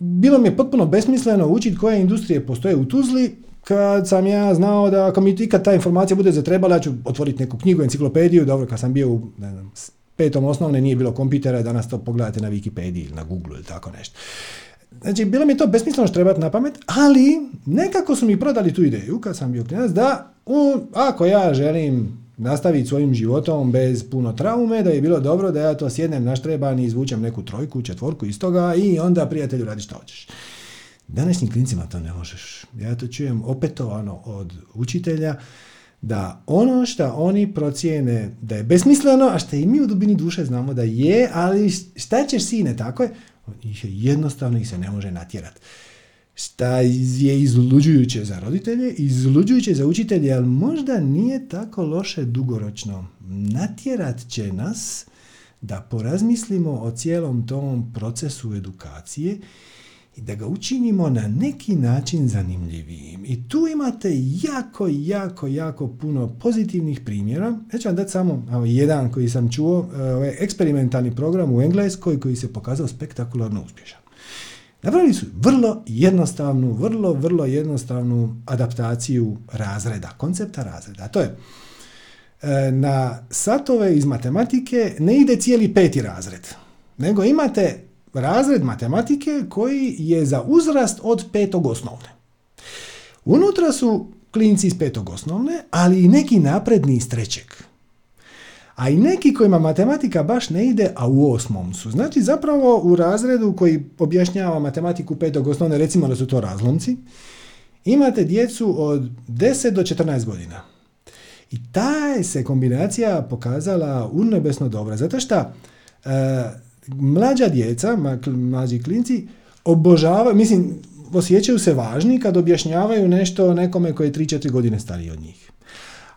bilo mi je potpuno besmisleno učiti koje industrije postoje u Tuzli, kad sam ja znao da ako mi ikad ta informacija bude zatrebala, ja ću otvoriti neku knjigu, enciklopediju, dobro, kad sam bio u petom osnovne nije bilo kompitera, danas to pogledate na Wikipediji ili na Google ili tako nešto. Znači, bilo mi je to besmisleno što trebati na pamet, ali nekako su mi prodali tu ideju kad sam bio klinac da u, ako ja želim nastaviti svojim životom bez puno traume, da je bilo dobro da ja to sjednem naštreban i izvučem neku trojku, četvorku iz toga i onda prijatelju radi što hoćeš. Današnjim klincima to ne možeš. Ja to čujem opetovano od učitelja da ono što oni procijene da je besmisleno, a što i mi u dubini duše znamo da je, ali šta ćeš sine, tako je? Jednostavno ih se ne može natjerati šta je izluđujuće za roditelje, izluđujuće za učitelje, ali možda nije tako loše dugoročno. Natjerat će nas da porazmislimo o cijelom tom procesu edukacije i da ga učinimo na neki način zanimljivijim. I tu imate jako, jako, jako puno pozitivnih primjera. Ja ću vam dati samo jedan koji sam čuo, e, ovaj eksperimentalni program u Engleskoj koji se pokazao spektakularno uspješan. Napravili su vrlo jednostavnu, vrlo, vrlo jednostavnu adaptaciju razreda, koncepta razreda. To je e, na satove iz matematike ne ide cijeli peti razred, nego imate razred matematike koji je za uzrast od petog osnovne. Unutra su klinci iz petog osnovne, ali i neki napredni iz trećeg. A i neki kojima matematika baš ne ide, a u osmom su. Znači zapravo u razredu koji objašnjava matematiku petog osnovne, recimo da su to razlomci, imate djecu od 10 do 14 godina. I ta se kombinacija pokazala unebesno dobra, zato što e, mlađa djeca, mlađi klinci, obožavaju, mislim, osjećaju se važni kad objašnjavaju nešto nekome koji je 3-4 godine stariji od njih.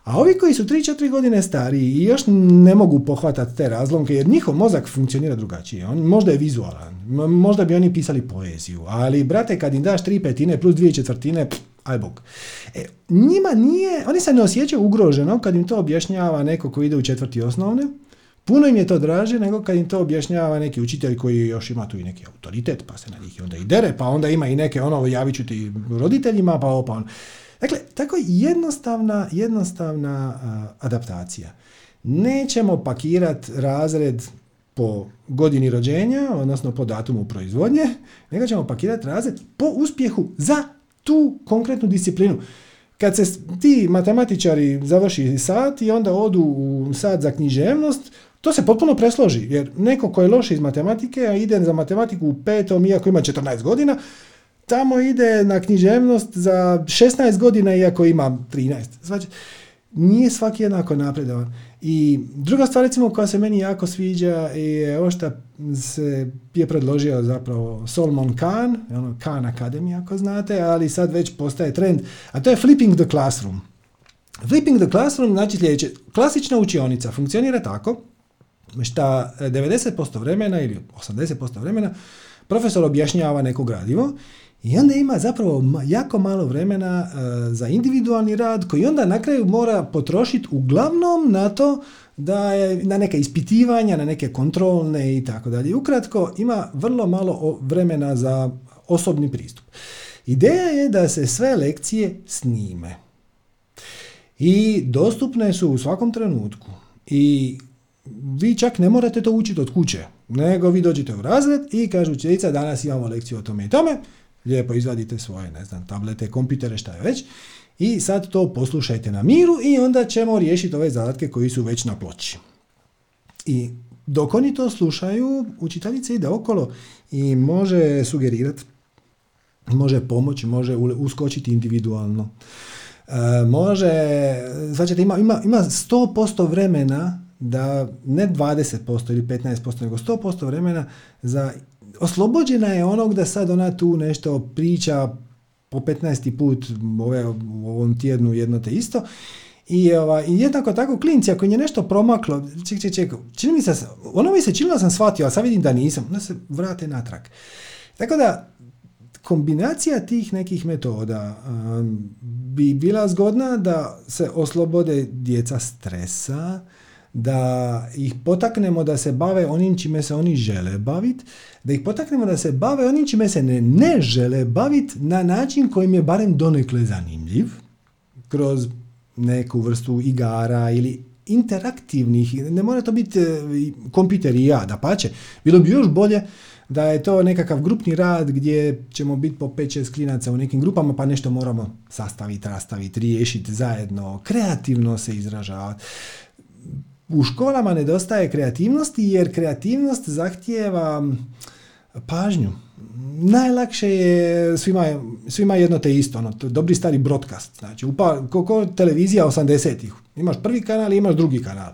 A ovi koji su 3-4 godine stariji i još ne mogu pohvatati te razlomke jer njihov mozak funkcionira drugačije. On možda je vizualan, možda bi oni pisali poeziju, ali brate kad im daš tri petine plus dvije četvrtine, aj bog. E, njima nije, oni se ne osjećaju ugroženo kad im to objašnjava neko koji ide u četvrti osnovne, Puno im je to draže nego kad im to objašnjava neki učitelj koji još ima tu i neki autoritet, pa se na njih onda i dere, pa onda ima i neke ono, javit ću ti roditeljima, pa opa ono. Dakle, tako jednostavna, jednostavna adaptacija. Nećemo pakirati razred po godini rođenja, odnosno po datumu proizvodnje, nego ćemo pakirati razred po uspjehu za tu konkretnu disciplinu. Kad se ti matematičari završi sat i onda odu u sat za književnost, to se potpuno presloži, jer neko ko je loš iz matematike, a ide za matematiku u petom, iako ima 14 godina, tamo ide na književnost za 16 godina, iako ima 13. Znači, nije svaki jednako napredovan. I druga stvar, recimo, koja se meni jako sviđa je ovo što se je predložio zapravo Solomon Kahn, ono Khan Academy, ako znate, ali sad već postaje trend, a to je flipping the classroom. Flipping the classroom znači sljedeće. Klasična učionica funkcionira tako šta 90% vremena ili 80% vremena profesor objašnjava neko gradivo i onda ima zapravo jako malo vremena e, za individualni rad koji onda na kraju mora potrošiti uglavnom na to da je na neka ispitivanja, na neke kontrolne i tako dalje. Ukratko, ima vrlo malo vremena za osobni pristup. Ideja je da se sve lekcije snime. I dostupne su u svakom trenutku. I vi čak ne morate to učiti od kuće, nego vi dođete u razred i kažu učiteljica danas imamo lekciju o tome i tome, lijepo izvadite svoje, ne znam, tablete, kompitere, šta je već, i sad to poslušajte na miru i onda ćemo riješiti ove zadatke koji su već na ploči. I dok oni to slušaju, učiteljica ide okolo i može sugerirati, može pomoći, može uskočiti individualno. E, može, znači ima, ima, ima 100% vremena da ne 20% ili 15%, nego 100% vremena za oslobođena je onog da sad ona tu nešto priča po 15. put ove, u ovom tjednu jedno te isto. I, ova, I jednako tako klinci, ako je nešto promaklo, ček, ček, ček, čini mi se, ono mi se činilo da sam shvatio, a sad vidim da nisam, onda se vrate natrag. Tako da, kombinacija tih nekih metoda um, bi bila zgodna da se oslobode djeca stresa, da ih potaknemo da se bave onim čime se oni žele baviti, da ih potaknemo da se bave onim čime se ne, ne žele baviti na način kojim je barem donekle zanimljiv, kroz neku vrstu igara ili interaktivnih, ne mora to biti e, kompjuter i ja, da pače. Bilo bi još bolje da je to nekakav grupni rad gdje ćemo biti po 5-6 klinaca u nekim grupama pa nešto moramo sastaviti, rastaviti, riješiti zajedno, kreativno se izražavati u školama nedostaje kreativnosti jer kreativnost zahtijeva pažnju. Najlakše je svima, svima jedno te isto, ono, to dobri stari broadcast, znači upa, ko, televizija 80-ih, imaš prvi kanal i imaš drugi kanal.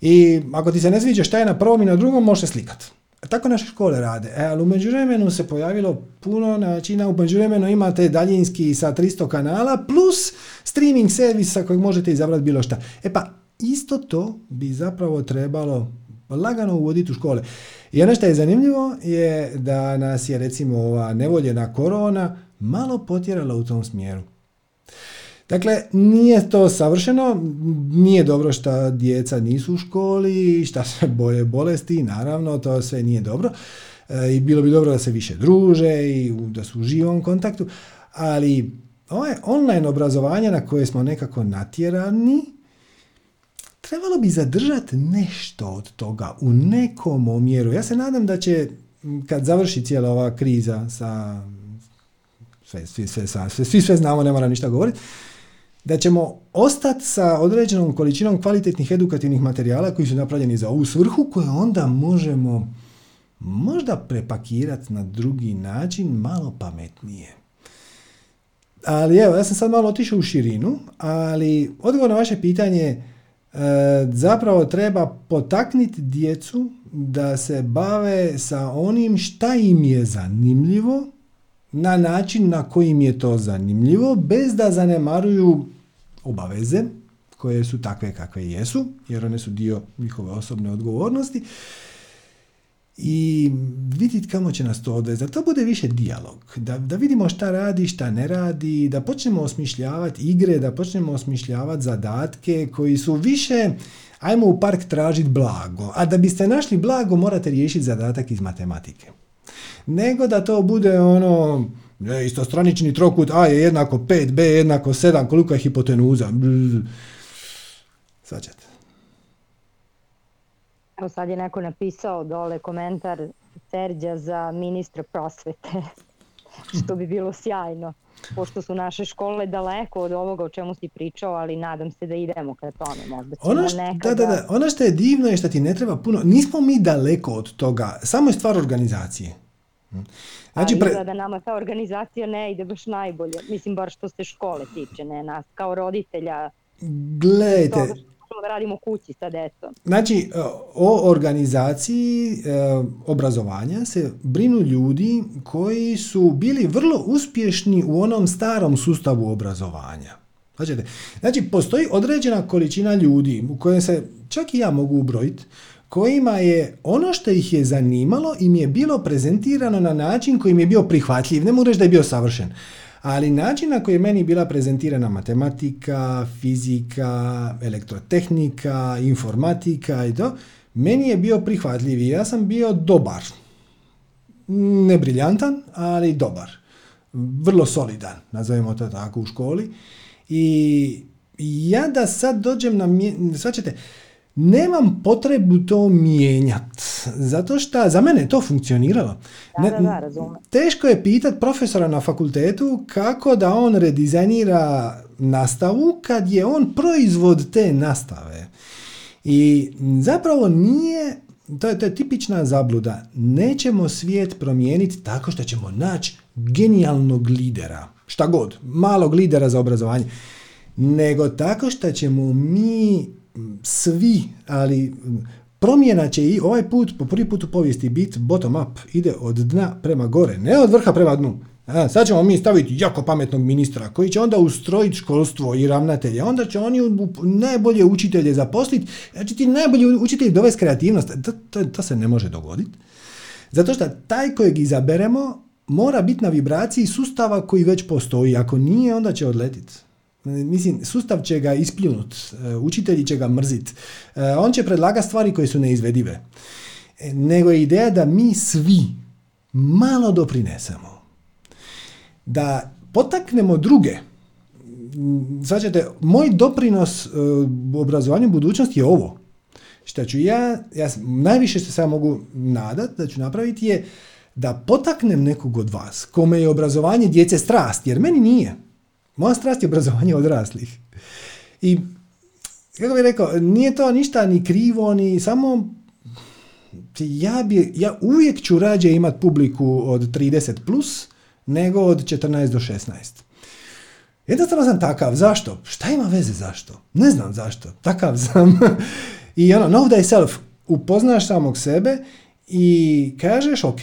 I ako ti se ne sviđa šta je na prvom i na drugom, može slikat. Tako naše škole rade. E, ali u međuvremenu se pojavilo puno načina, u međuvremenu imate daljinski sa 300 kanala plus streaming servisa kojeg možete izabrati bilo šta. E pa, Isto to bi zapravo trebalo lagano uvoditi u škole. I ono što je zanimljivo je da nas je recimo ova nevoljena korona malo potjerala u tom smjeru. Dakle, nije to savršeno, nije dobro što djeca nisu u školi, šta se boje bolesti, naravno, to sve nije dobro. E, I bilo bi dobro da se više druže i da su u živom kontaktu, ali ovo je online obrazovanje na koje smo nekako natjerani, trebalo bi zadržati nešto od toga u nekom omjeru. Ja se nadam da će, kad završi cijela ova kriza sa sve, svi, sve, sve, svi sve znamo, ne moram ništa govoriti, da ćemo ostati sa određenom količinom kvalitetnih edukativnih materijala koji su napravljeni za ovu svrhu koje onda možemo možda prepakirati na drugi način malo pametnije. Ali evo, ja sam sad malo otišao u širinu, ali odgovor na vaše pitanje e, zapravo treba potakniti djecu da se bave sa onim šta im je zanimljivo na način na koji im je to zanimljivo, bez da zanemaruju obaveze koje su takve kakve jesu, jer one su dio njihove osobne odgovornosti i vidjeti kamo će nas to odvesti. Da to bude više dijalog. Da, da vidimo šta radi, šta ne radi, da počnemo osmišljavati igre, da počnemo osmišljavati zadatke koji su više ajmo u park tražiti blago. A da biste našli blago morate riješiti zadatak iz matematike. Nego da to bude ono istostranični trokut A je jednako 5, B je jednako 7, koliko je hipotenuza. Svađate. Evo sad je neko napisao dole komentar Serđa za ministra prosvete, što bi bilo sjajno, pošto su naše škole daleko od ovoga o čemu si pričao, ali nadam se da idemo ka tome. Možda ono što, da, da, da. Ono što je divno je što ti ne treba puno, nismo mi daleko od toga, samo je stvar organizacije. Znači, pre... da nama ta organizacija ne ide baš najbolje. Mislim, bar što se škole tiče, ne nas kao roditelja. Gledajte, da radimo kući sa decom. Znači, e, o organizaciji e, obrazovanja se brinu ljudi koji su bili vrlo uspješni u onom starom sustavu obrazovanja. Znači, postoji određena količina ljudi u kojem se čak i ja mogu ubrojiti, kojima je ono što ih je zanimalo im je bilo prezentirano na način koji im je bio prihvatljiv. Ne mogu reći da je bio savršen, ali način na koji je meni bila prezentirana matematika, fizika, elektrotehnika, informatika i to, meni je bio prihvatljiv i ja sam bio dobar. Ne briljantan, ali dobar. Vrlo solidan, nazovimo to tako u školi. I ja da sad dođem na... Svačete, nemam potrebu to mijenjati. Zato što za mene je to funkcioniralo. Da, da, da, Teško je pitati profesora na fakultetu kako da on redizajnira nastavu kad je on proizvod te nastave. I zapravo nije, to je, to je tipična zabluda, nećemo svijet promijeniti tako što ćemo naći genijalnog lidera, šta god, malog lidera za obrazovanje, nego tako što ćemo mi svi, ali promjena će i ovaj put, po prvi put u povijesti biti bottom up, ide od dna prema gore, ne od vrha prema dnu. A, sad ćemo mi staviti jako pametnog ministra koji će onda ustrojiti školstvo i ravnatelje. Onda će oni najbolje učitelje zaposliti. Znači ti najbolji učitelji dovesti kreativnost. To, to, to se ne može dogoditi. Zato što taj kojeg izaberemo mora biti na vibraciji sustava koji već postoji. Ako nije, onda će odletiti. Mislim, sustav će ga ispljunut, e, učitelji će ga mrzit. E, on će predlagati stvari koje su neizvedive. E, nego je ideja da mi svi malo doprinesemo. Da potaknemo druge. Svađate, moj doprinos u obrazovanju budućnosti je ovo. Što ću ja, ja najviše što se mogu nadat da ću napraviti je da potaknem nekog od vas kome je obrazovanje djece strast, jer meni nije. Moja strast je obrazovanje odraslih. I, kako bih rekao, nije to ništa ni krivo, ni samo ja, bi, ja uvijek ću rađe imati publiku od 30 plus nego od 14 do 16. Jednostavno sam takav. Zašto? Šta ima veze zašto? Ne znam zašto. Takav sam. I ono, know thyself. Upoznaš samog sebe i kažeš ok,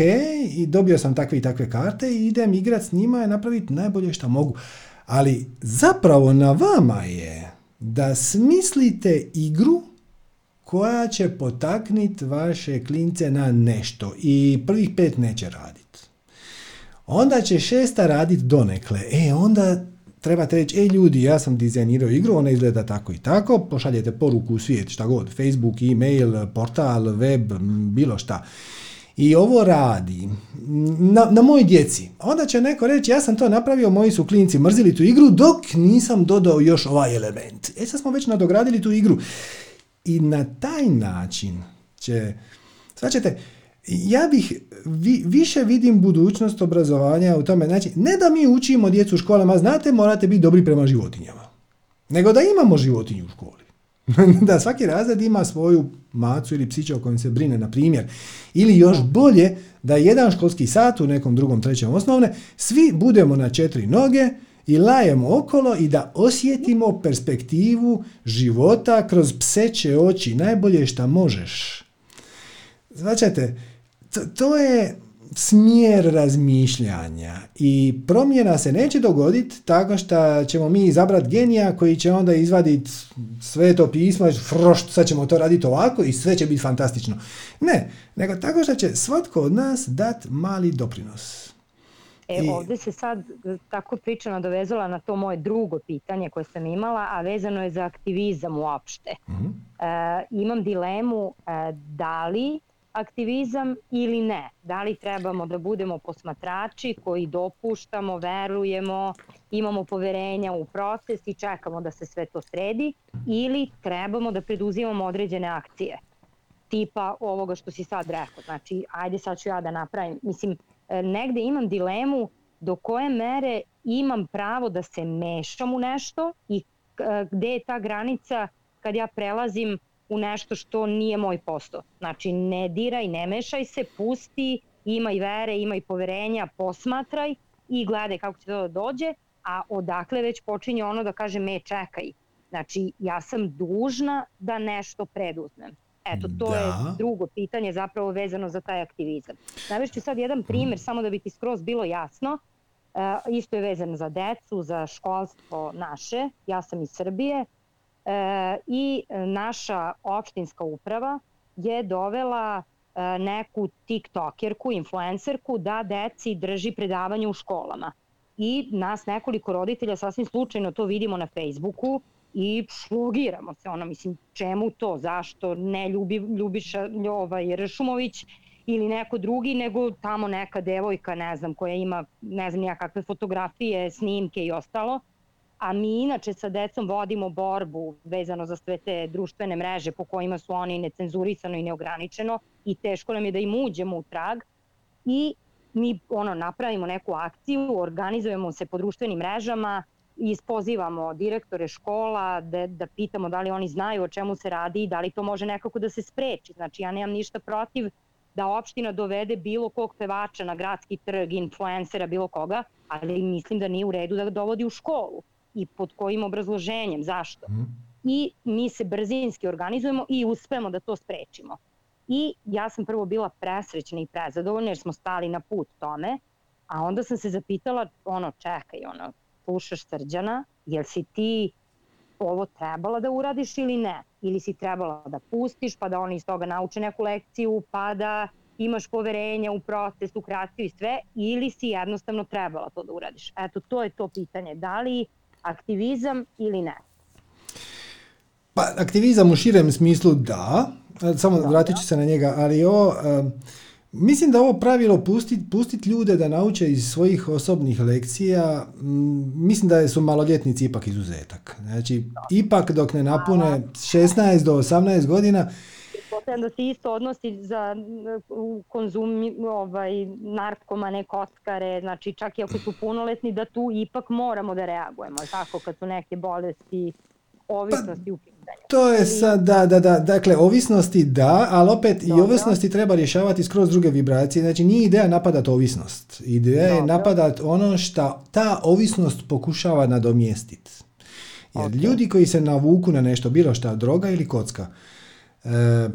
i dobio sam takve i takve karte i idem igrat s njima i napraviti najbolje što mogu. Ali zapravo na vama je da smislite igru koja će potakniti vaše klince na nešto i prvih pet neće raditi. Onda će šesta raditi donekle. E, onda trebate reći, ej ljudi, ja sam dizajnirao igru, ona izgleda tako i tako, pošaljete poruku u svijet, šta god, Facebook, e-mail, portal, web, bilo šta. I ovo radi na, na moj djeci. Onda će neko reći, ja sam to napravio, moji su klinci mrzili tu igru, dok nisam dodao još ovaj element. E sad smo već nadogradili tu igru. I na taj način će, ćete, ja bih vi, više vidim budućnost obrazovanja u tome. Znači, ne da mi učimo djecu u školama, znate, morate biti dobri prema životinjama. Nego da imamo životinju u školi. da svaki razred ima svoju macu ili psića o kojem se brine, na primjer. Ili još bolje, da jedan školski sat u nekom drugom, trećem osnovne, svi budemo na četiri noge i lajemo okolo i da osjetimo perspektivu života kroz pseće oči, najbolje šta možeš. Značajte, to, je smjer razmišljanja i promjena se neće dogoditi tako što ćemo mi izabrati genija koji će onda izvaditi sve to pismo frošt, sad ćemo to raditi ovako i sve će biti fantastično. Ne, nego tako što će svatko od nas dati mali doprinos. E, I... ovdje se sad tako priča nadovezala na to moje drugo pitanje koje sam imala, a vezano je za aktivizam uopšte. mm imam dilemu e, da li aktivizam ili ne. Da li trebamo da budemo posmatrači koji dopuštamo, verujemo, imamo poverenja u proces i čekamo da se sve to sredi ili trebamo da preduzimamo određene akcije tipa ovoga što si sad rekao. Znači, ajde sad ću ja da napravim. Mislim, e, negde imam dilemu do koje mere imam pravo da se mešam u nešto i e, gde je ta granica kad ja prelazim u nešto što nije moj posao. Znači ne diraj, ne mešaj se, pusti, imaj vere, imaj poverenja, posmatraj i gledaj kako će to da dođe, a odakle već počinje ono da kaže me čekaj. Znači ja sam dužna da nešto preduzmem. Eto, to da. je drugo pitanje zapravo vezano za taj aktivizam. Navešću sad jedan primjer, samo da bi ti skroz bilo jasno. E, isto je vezano za decu, za školstvo naše. Ja sam iz Srbije i naša opštinska uprava je dovela e, neku tiktokerku, influencerku da deci drži predavanje u školama. I nas nekoliko roditelja sasvim slučajno to vidimo na Facebooku i šlogiramo se, ono, mislim, čemu to, zašto ne ljubi, Ljubiša ovaj, Ršumović ili neko drugi, nego tamo neka devojka, ne znam, koja ima, ne znam, nijakakve fotografije, snimke i ostalo, a mi inače sa decom vodimo borbu vezano za sve te društvene mreže po kojima su oni necenzurisano i neograničeno i teško nam je da im uđemo u trag i mi ono napravimo neku akciju, organizujemo se po društvenim mrežama, ispozivamo direktore škola da, da pitamo da li oni znaju o čemu se radi i da li to može nekako da se spreči. Znači ja nemam ništa protiv da opština dovede bilo kog pevača na gradski trg, influencera, bilo koga, ali mislim da nije u redu da ga dovodi u školu i pod kojim obrazloženjem, zašto. Mm. I mi se brzinski organizujemo i uspemo da to sprečimo. I ja sam prvo bila presrećna i prezadovoljna jer smo stali na put tome, a onda sam se zapitala, ono, čekaj, ono, slušaš srđana, jel si ti ovo trebala da uradiš ili ne? Ili si trebala da pustiš pa da oni iz toga nauče neku lekciju pa da imaš poverenja u proces, u kreaciju i sve ili si jednostavno trebala to da uradiš? Eto, to je to pitanje. Da li aktivizam ili ne? Pa, aktivizam u širem smislu da, samo da, vratit ću se na njega, ali ovo, mislim da ovo pravilo pustiti pustit ljude da nauče iz svojih osobnih lekcija, mislim da su maloljetnici ipak izuzetak. Znači, ipak dok ne napune 16 do 18 godina, pretpostavljam da se isto odnosi za konzum ovaj, narkomane, kockare, znači čak i ako su punoletni da tu ipak moramo da reagujemo, tako kad su neke bolesti ovisnosti pa, u pitanju. To je sad, da, da, da, dakle, ovisnosti da, ali opet Dobro. i ovisnosti treba rješavati skroz druge vibracije, znači nije ideja napadati ovisnost, ideja Dobro. je napadati ono što ta ovisnost pokušava nadomjestiti. Jer okay. ljudi koji se navuku na nešto, bilo šta, droga ili kocka,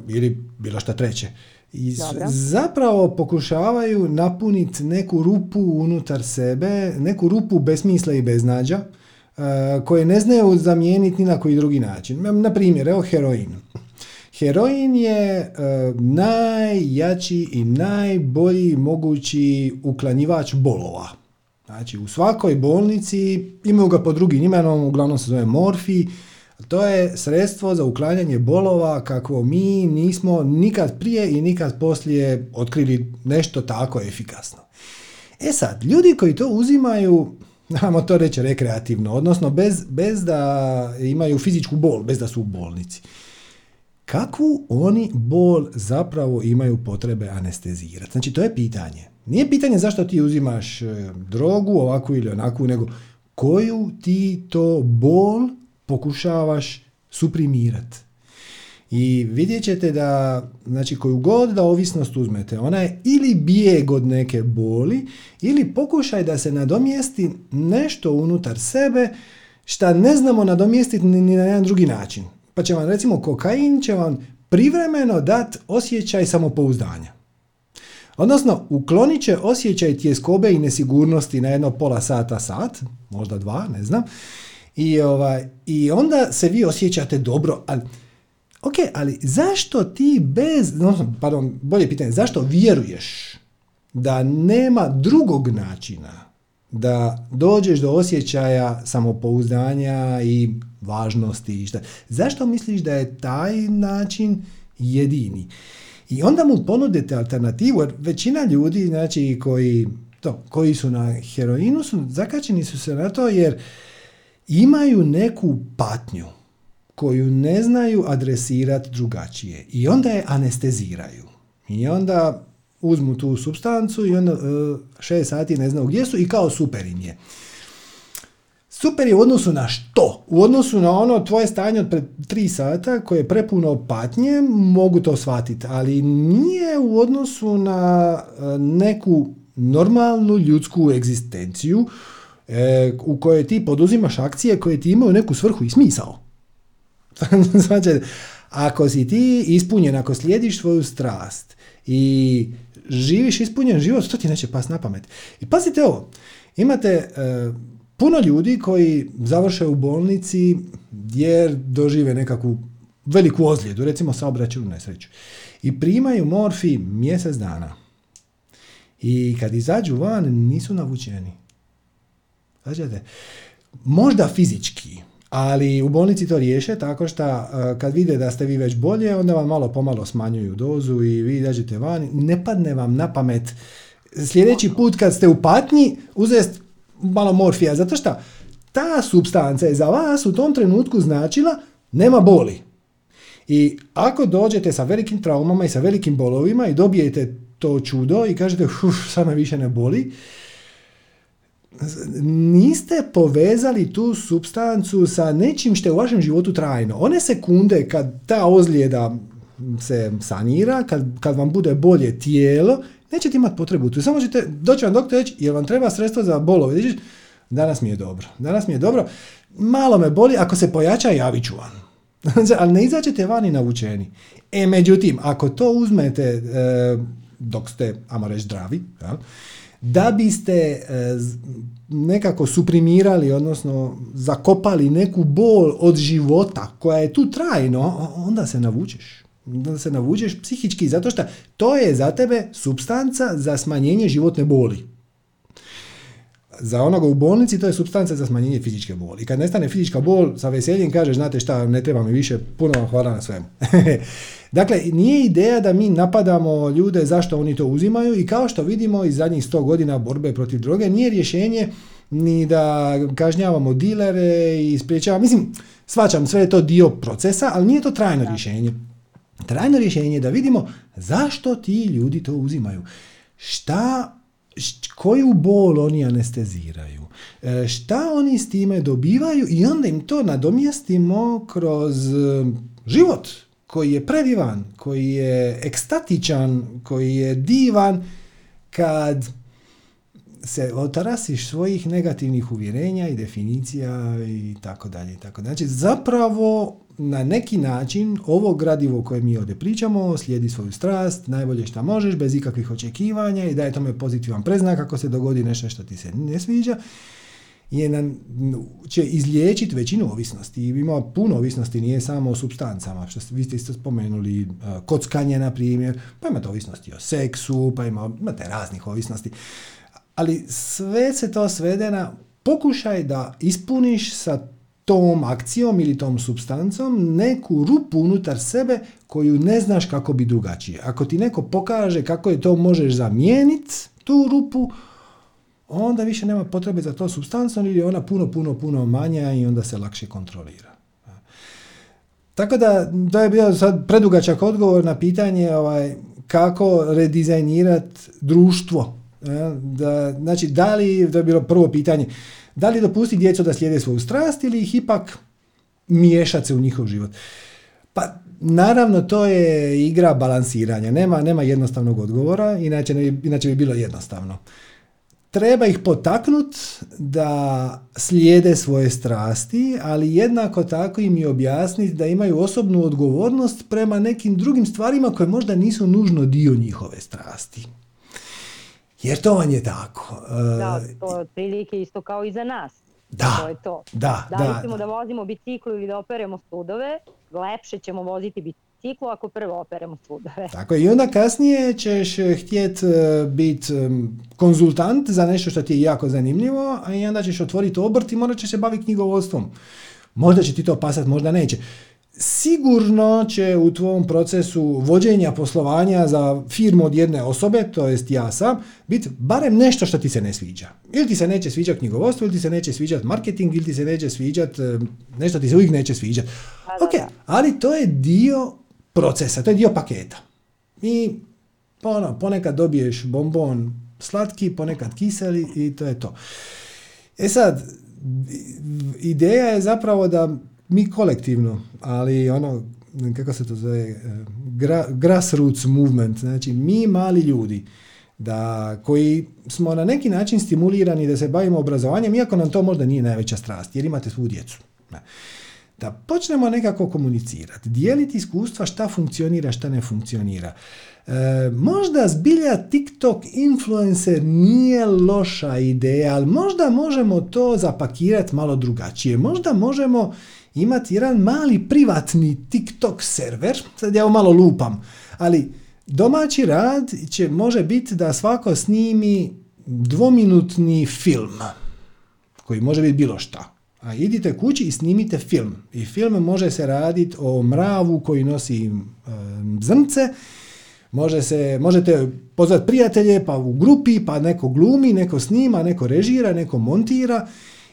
ili bilo šta treće. I zapravo pokušavaju napuniti neku rupu unutar sebe, neku rupu besmisla i beznađa, e, koje ne znaju zamijeniti ni na koji drugi način. Na primjer, evo heroin. Heroin je e, najjači i najbolji mogući uklanjivač bolova. Znači, u svakoj bolnici imaju ga pod drugim imenom, uglavnom se zove morfi, to je sredstvo za uklanjanje bolova kako mi nismo nikad prije i nikad poslije otkrili nešto tako efikasno. E sad, ljudi koji to uzimaju, znamo to reći rekreativno, odnosno bez, bez da imaju fizičku bol, bez da su u bolnici. Kakvu oni bol zapravo imaju potrebe anestezirati? Znači, to je pitanje. Nije pitanje zašto ti uzimaš e, drogu, ovakvu ili onakvu, nego koju ti to bol pokušavaš suprimirati. I vidjet ćete da, znači koju god da ovisnost uzmete, ona je ili bijeg od neke boli, ili pokušaj da se nadomjesti nešto unutar sebe šta ne znamo nadomjestiti ni na jedan drugi način. Pa će vam recimo kokain će vam privremeno dati osjećaj samopouzdanja. Odnosno, uklonit će osjećaj tjeskobe i nesigurnosti na jedno pola sata, sat, možda dva, ne znam. I, ovaj, I onda se vi osjećate dobro, ali ok, ali zašto ti bez, pardon, bolje pitanje, zašto vjeruješ da nema drugog načina da dođeš do osjećaja samopouzdanja i važnosti i šta. Zašto misliš da je taj način jedini? I onda mu ponudite alternativu, jer većina ljudi znači, koji, to, koji su na heroinu su, zakačeni su se na to jer imaju neku patnju koju ne znaju adresirati drugačije i onda je anesteziraju. I onda uzmu tu substancu i onda uh, šest sati ne znaju gdje su i kao super im je. Super je u odnosu na što? U odnosu na ono tvoje stanje od pred tri sata koje je prepuno patnje, mogu to shvatiti, ali nije u odnosu na e, neku normalnu ljudsku egzistenciju e, u kojoj ti poduzimaš akcije koje ti imaju neku svrhu i smisao. znači, ako si ti ispunjen, ako slijediš svoju strast i živiš ispunjen život, to ti neće pas na pamet. I pazite ovo, imate e, puno ljudi koji završe u bolnici jer dožive nekakvu veliku ozljedu, recimo saobraćajnu nesreću. I primaju morfi mjesec dana. I kad izađu van nisu navučeni. Znači, možda fizički, ali u bolnici to riješe tako što e, kad vide da ste vi već bolje, onda vam malo pomalo smanjuju dozu i vi izađete van. Ne padne vam na pamet sljedeći put kad ste u patnji uzest malo morfija, zato što ta substanca je za vas u tom trenutku značila nema boli. I ako dođete sa velikim traumama i sa velikim bolovima i dobijete to čudo i kažete uf, sad me više ne boli, niste povezali tu substancu sa nečim što je u vašem životu trajno. One sekunde kad ta ozljeda se sanira, kad, kad vam bude bolje tijelo, nećete imati potrebu tu. Samo ćete doći vam doktor reći, jer vam treba sredstvo za bolove. Vidiš, danas mi je dobro. Danas mi je dobro. Malo me boli, ako se pojača, javit ću vam. Ali ne izađete vani navučeni. E, međutim, ako to uzmete e, dok ste, ajmo reći, zdravi, ja, da biste e, nekako suprimirali, odnosno zakopali neku bol od života koja je tu trajno, onda se navučeš. Onda se navučeš psihički, zato što to je za tebe substanca za smanjenje životne boli. Za onoga u bolnici to je substanca za smanjenje fizičke boli. I kad nestane fizička bol, sa veseljem kažeš, znate šta, ne treba mi više, puno vam hvala na svemu. Dakle, nije ideja da mi napadamo ljude zašto oni to uzimaju i kao što vidimo iz zadnjih 100 godina borbe protiv droge, nije rješenje ni da kažnjavamo dilere i spriječavamo. Mislim, svačam, sve je to dio procesa, ali nije to trajno rješenje. Trajno rješenje je da vidimo zašto ti ljudi to uzimaju. Šta koju bol oni anesteziraju, e, šta oni s time dobivaju i onda im to nadomjestimo kroz e, život koji je predivan, koji je ekstatičan, koji je divan kad se otarasiš svojih negativnih uvjerenja i definicija i tako dalje. Znači zapravo na neki način ovo gradivo koje mi ovdje pričamo slijedi svoju strast, najbolje što možeš, bez ikakvih očekivanja i daje tome pozitivan preznak ako se dogodi nešto što ti se ne sviđa. je na, će izliječiti većinu ovisnosti. Ima puno ovisnosti, nije samo o substancama, što vi ste isto spomenuli, uh, kockanje, na primjer, pa imate ovisnosti o seksu, pa ima, imate raznih ovisnosti. Ali sve se to svede na pokušaj da ispuniš sa tom akcijom ili tom substancom neku rupu unutar sebe koju ne znaš kako bi drugačije. Ako ti neko pokaže kako je to možeš zamijeniti, tu rupu, onda više nema potrebe za to substancom ili je ona puno, puno, puno manja i onda se lakše kontrolira. Tako da, to je bio sad predugačak odgovor na pitanje ovaj, kako redizajnirati društvo. Da, znači, da li, to je bilo prvo pitanje, da li dopustiti djecu da slijede svoju strast ili ih ipak miješati se u njihov život? Pa naravno to je igra balansiranja. Nema, nema jednostavnog odgovora, inače, ne, inače bi bilo jednostavno. Treba ih potaknut da slijede svoje strasti, ali jednako tako im i objasniti da imaju osobnu odgovornost prema nekim drugim stvarima koje možda nisu nužno dio njihove strasti. Jer to vam je tako. Da, e, to je otprilike isto kao i za nas. Da, to je to. Da, da, da, da. da vozimo biciklu ili da operemo sudove, lepše ćemo voziti biciklu ako prvo operemo sudove. Tako je, i onda kasnije ćeš htjet e, biti konzultant za nešto što ti je jako zanimljivo, a i onda ćeš otvoriti obrt i morat ćeš se baviti knjigovodstvom. Možda će ti to pasat, možda neće sigurno će u tvom procesu vođenja poslovanja za firmu od jedne osobe, to jest ja sam, biti barem nešto što ti se ne sviđa. Ili ti se neće sviđati knjigovodstvo, ili ti se neće sviđati marketing, ili ti se neće sviđati, e, nešto ti se uvijek neće sviđati. Ok, ali to je dio procesa, to je dio paketa. I ono, ponekad dobiješ bombon slatki, ponekad kiseli i to je to. E sad, ideja je zapravo da mi kolektivno, ali ono, kako se to zove, eh, gra, grassroots movement, znači mi mali ljudi, da, koji smo na neki način stimulirani da se bavimo obrazovanjem, iako nam to možda nije najveća strast, jer imate svu djecu. Da počnemo nekako komunicirati, dijeliti iskustva šta funkcionira, šta ne funkcionira. E, možda zbilja TikTok influencer nije loša ideja, ali možda možemo to zapakirati malo drugačije. Možda možemo imati jedan mali privatni TikTok server, sad ja malo lupam, ali domaći rad će, može biti da svako snimi dvominutni film, koji može biti bilo šta. A idite kući i snimite film. I film može se raditi o mravu koji nosi e, zrnce, Može se, možete pozvati prijatelje pa u grupi, pa neko glumi, neko snima, neko režira, neko montira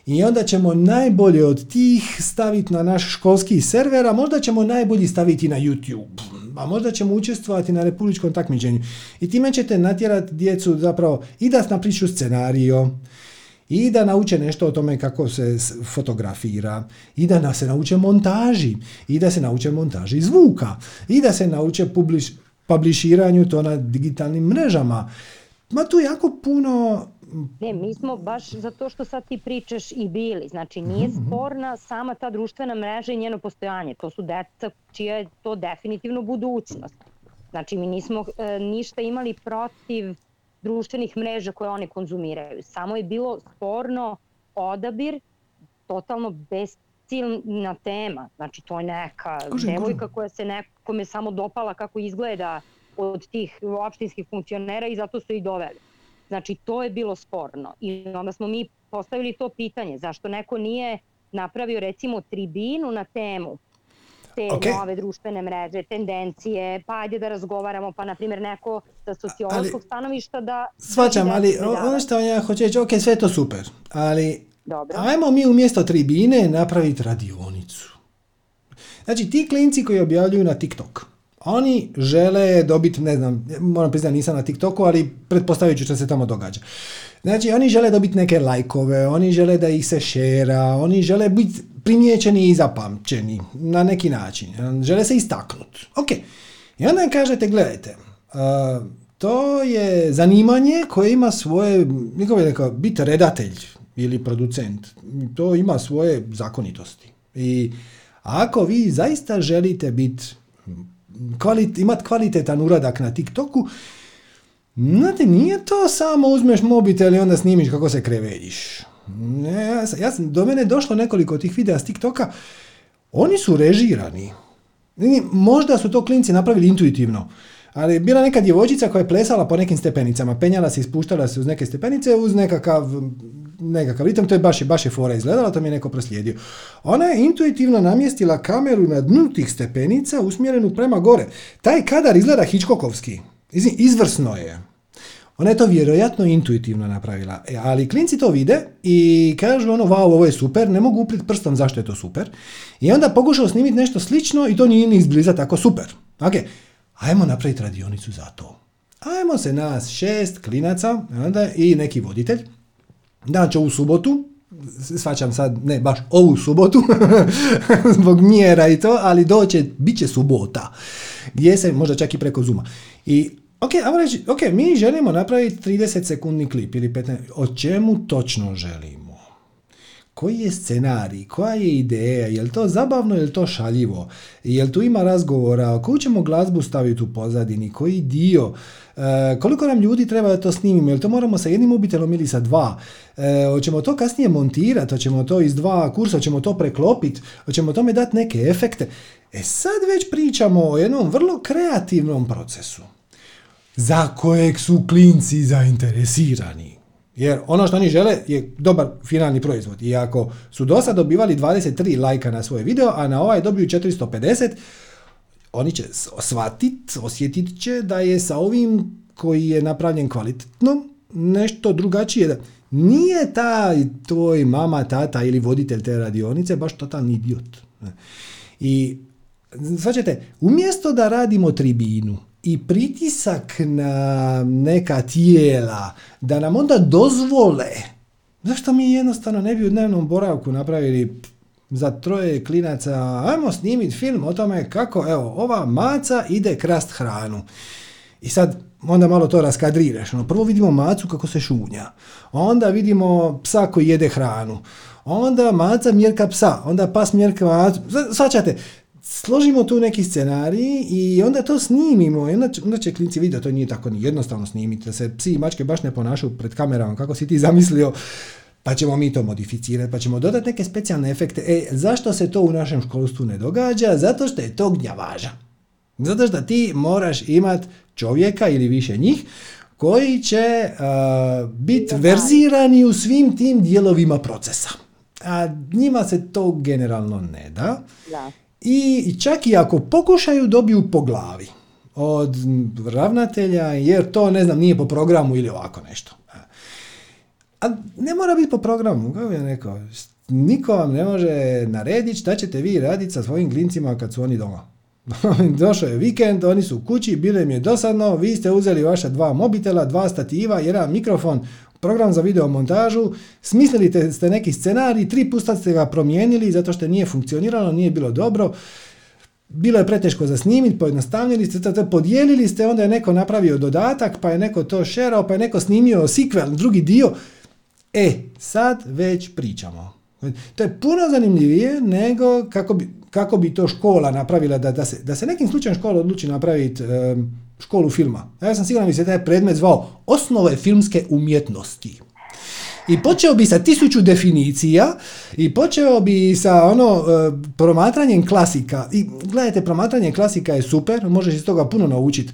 i onda ćemo najbolje od tih staviti na naš školski server, a možda ćemo najbolji staviti na YouTube, a možda ćemo učestvovati na republičkom takmičenju. I time ćete natjerati djecu zapravo i da napišu scenario, i da nauče nešto o tome kako se fotografira, i da se nauče montaži, i da se nauče montaži zvuka, i da se nauče publiš, publiširanju to na digitalnim mrežama. Ma tu jako puno Ne, mi smo baš za to što sad ti pričaš i bili. Znači, nije mhm, mhm. sporna sama ta društvena mreža i njeno postojanje. To su deca čija je to definitivno budućnost. Znači, mi nismo e, ništa imali protiv društvenih mreža koje one konzumiraju. Samo je bilo sporno odabir totalno besciljna tema. Znači, to je neka Koži, devojka koja se nekome samo dopala kako izgleda od tih opštinskih funkcionera i zato su i doveli. Znači to je bilo sporno i onda smo mi postavili to pitanje zašto neko nije napravio recimo tribinu na temu te okay. nove društvene mreže, tendencije, pa ajde da razgovaramo, pa na primjer neko sa sociološkog stanovišta da... Svačam, ali ono što ja hoću reći, ok, sve to super, ali Dobro. ajmo mi umjesto tribine napraviti radionicu. Znači, ti klinci koji objavljuju na TikTok, oni žele dobiti, ne znam, moram priznati nisam na TikToku, ali pretpostavit ću što se tamo događa. Znači, oni žele dobiti neke lajkove, oni žele da ih se šera, oni žele biti primijećeni i zapamćeni na neki način. Žele se istaknuti. Ok. I onda kažete, gledajte, uh, to je zanimanje koje ima svoje, niko bi rekao, biti redatelj ili producent. To ima svoje zakonitosti. I ako vi zaista želite biti kvalit, imati kvalitetan uradak na TikToku, znate, nije to samo uzmeš mobitel i onda snimiš kako se kreveljiš. Ne, ja, ja, do mene je došlo nekoliko tih videa s TikToka, oni su režirani. Možda su to klinci napravili intuitivno, ali bila neka djevojčica koja je plesala po nekim stepenicama, penjala se, ispuštala se uz neke stepenice, uz nekakav, nekakav ritam, to je baš, baš je fora izgledala, to mi je neko proslijedio. Ona je intuitivno namjestila kameru na dnu tih stepenica usmjerenu prema gore. Taj kadar izgleda Hičkokovski. Izvrsno je. Ona je to vjerojatno intuitivno napravila, e, ali klinci to vide i kažu ono, wow, ovo je super, ne mogu uprit prstom zašto je to super. I onda pokušao snimiti nešto slično i to nije ni izbliza tako super. Ok, ajmo napraviti radionicu za to. Ajmo se nas šest klinaca onda, i neki voditelj, znači ovu subotu, svačam sad, ne baš ovu subotu, zbog mjera i to, ali doće, bit će subota, gdje se, možda čak i preko Zuma. I Ok, ajmo reći, ok, mi želimo napraviti 30 sekundni klip ili 15, o čemu točno želimo? Koji je scenarij, koja je ideja, je li to zabavno, je li to šaljivo, je li tu ima razgovora, koju ćemo glazbu staviti u pozadini, koji dio, e, koliko nam ljudi treba da to snimimo, je li to moramo sa jednim mobitelom ili sa dva, e, hoćemo to kasnije montirati, hoćemo to iz dva kursa, hoćemo to preklopiti, hoćemo tome dati neke efekte. E sad već pričamo o jednom vrlo kreativnom procesu za kojeg su klinci zainteresirani. Jer ono što oni žele je dobar finalni proizvod. I ako su do sad dobivali 23 lajka na svoj video, a na ovaj dobiju 450, oni će shvatiti, osjetit će da je sa ovim koji je napravljen kvalitetno nešto drugačije. Nije taj tvoj mama, tata ili voditelj te radionice baš totalni idiot. I svačete, umjesto da radimo tribinu, i pritisak na neka tijela da nam onda dozvole zašto mi jednostavno ne bi u dnevnom boravku napravili za troje klinaca, ajmo snimiti film o tome kako, evo, ova maca ide krast hranu. I sad onda malo to raskadriraš. Ono, prvo vidimo macu kako se šunja. Onda vidimo psa koji jede hranu. Onda maca mjerka psa. Onda pas mjerka macu. Svačate, složimo tu neki scenarij i onda to snimimo. I onda, će, onda će klinci vidjeti da to nije tako ni jednostavno snimiti, da se psi i mačke baš ne ponašaju pred kamerama kako si ti zamislio, pa ćemo mi to modificirati, pa ćemo dodati neke specijalne efekte. E, zašto se to u našem školstvu ne događa? Zato što je to gnjavaža. Zato što ti moraš imat čovjeka ili više njih koji će uh, biti verzirani u svim tim dijelovima procesa. A njima se to generalno ne da. da i čak i ako pokušaju dobiju po glavi od ravnatelja jer to ne znam nije po programu ili ovako nešto. A ne mora biti po programu, kako je rekao. Niko vam ne može narediti šta ćete vi raditi sa svojim klincima kad su oni doma. Došao je vikend, oni su u kući, bilo im je dosadno, vi ste uzeli vaša dva mobitela, dva stativa, jedan mikrofon, program za video montažu, smislili ste neki scenarij, tri puta ste ga promijenili zato što nije funkcioniralo, nije bilo dobro, bilo je preteško za snimiti, pojednostavnili ste, podijelili ste, onda je neko napravio dodatak, pa je neko to šerao, pa je neko snimio sequel, drugi dio. E, sad već pričamo. To je puno zanimljivije nego kako bi, kako bi to škola napravila, da, da, se, da se nekim slučajem škola odluči napraviti školu filma. Ja sam siguran da se taj predmet zvao osnove filmske umjetnosti. I počeo bi sa tisuću definicija i počeo bi sa ono e, promatranjem klasika. I gledajte, promatranje klasika je super, možeš iz toga puno naučiti,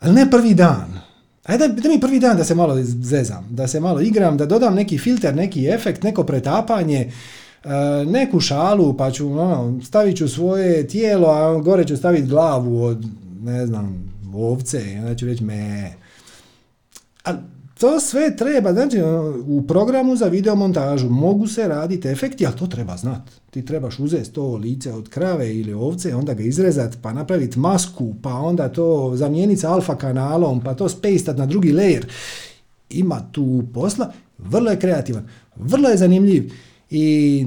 ali ne prvi dan. Ajde da mi prvi dan da se malo zezam, da se malo igram, da dodam neki filter, neki efekt, neko pretapanje, e, neku šalu, pa ću, ono, stavit ću svoje tijelo, a gore ću staviti glavu od, ne znam, ovce, i onda ću reći me. A to sve treba, znači u programu za videomontažu mogu se raditi efekti, ali to treba znati. Ti trebaš uzeti to lice od krave ili ovce, onda ga izrezati, pa napraviti masku, pa onda to zamijeniti sa alfa kanalom, pa to spejstat na drugi layer. Ima tu posla, vrlo je kreativan, vrlo je zanimljiv i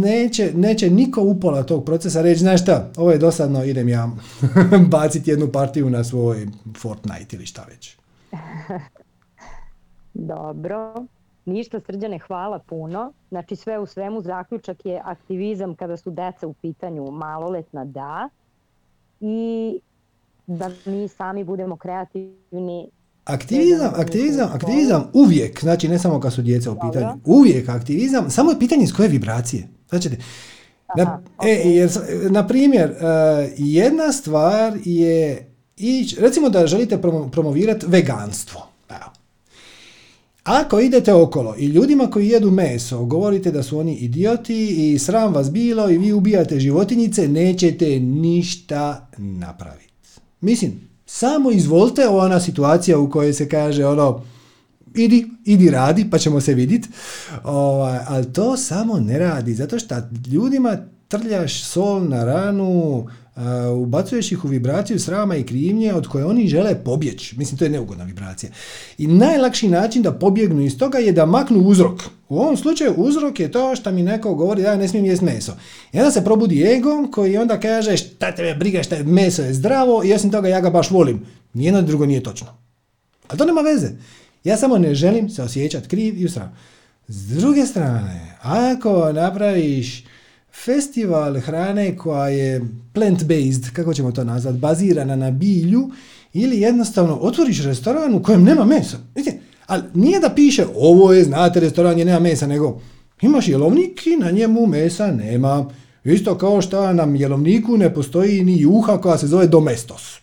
neće, neće niko upola tog procesa reći, znaš šta, ovo je dosadno, idem ja baciti jednu partiju na svoj Fortnite ili šta već. Dobro. Ništa srđane, hvala puno. Znači sve u svemu zaključak je aktivizam kada su deca u pitanju maloletna da i da mi sami budemo kreativni Aktivizam, aktivizam, aktivizam uvijek, znači ne samo kad su djeca u pitanju, uvijek aktivizam, samo je pitanje iz koje vibracije. Znači, na, e, jer, na primjer, e, jedna stvar je, ić, recimo da želite promovirati veganstvo. Evo. Ako idete okolo i ljudima koji jedu meso govorite da su oni idioti i sram vas bilo i vi ubijate životinjice, nećete ništa napraviti. Mislim, samo izvolite ona situacija u kojoj se kaže ono idi, idi radi pa ćemo se vidjeti. Ovaj, ali to samo ne radi zato što ljudima trljaš sol na ranu, Uh, ubacuješ ih u vibraciju srama i krivnje od koje oni žele pobjeći. Mislim, to je neugodna vibracija. I najlakši način da pobjegnu iz toga je da maknu uzrok. U ovom slučaju uzrok je to što mi neko govori da ja ne smijem jesti meso. I onda se probudi ego koji onda kaže šta tebe briga šta je meso je zdravo i osim toga ja ga baš volim. Nijedno drugo nije točno. Ali to nema veze. Ja samo ne želim se osjećati kriv i u sram. S druge strane, ako napraviš festival hrane koja je plant-based, kako ćemo to nazvati, bazirana na bilju, ili jednostavno otvoriš restoran u kojem nema mesa. Vidite, ali nije da piše ovo je, znate, restoran je nema mesa, nego imaš jelovnik i na njemu mesa nema. Isto kao što nam jelovniku ne postoji ni juha koja se zove domestos.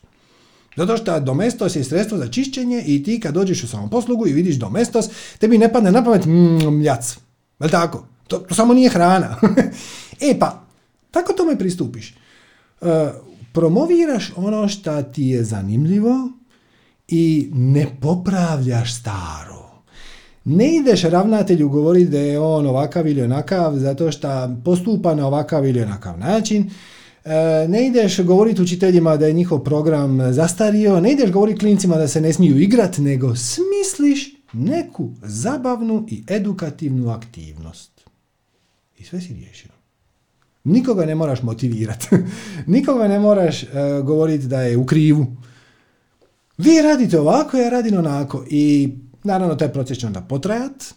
Zato što domestos je sredstvo za čišćenje i ti kad dođeš u samoposlugu i vidiš domestos, tebi ne padne na pamet mm, mljac. Jel tako? To, to samo nije hrana. e pa, tako tome pristupiš. E, promoviraš ono što ti je zanimljivo i ne popravljaš staro. Ne ideš ravnatelju govoriti da je on ovakav ili onakav zato što postupa na ovakav ili onakav način. E, ne ideš govoriti učiteljima da je njihov program zastario, ne ideš govoriti klincima da se ne smiju igrati, nego smisliš neku zabavnu i edukativnu aktivnost. I sve si riješio. Nikoga ne moraš motivirati. Nikoga ne moraš uh, govoriti da je u krivu. Vi radite ovako, ja radim onako. I naravno taj proces će onda potrajat,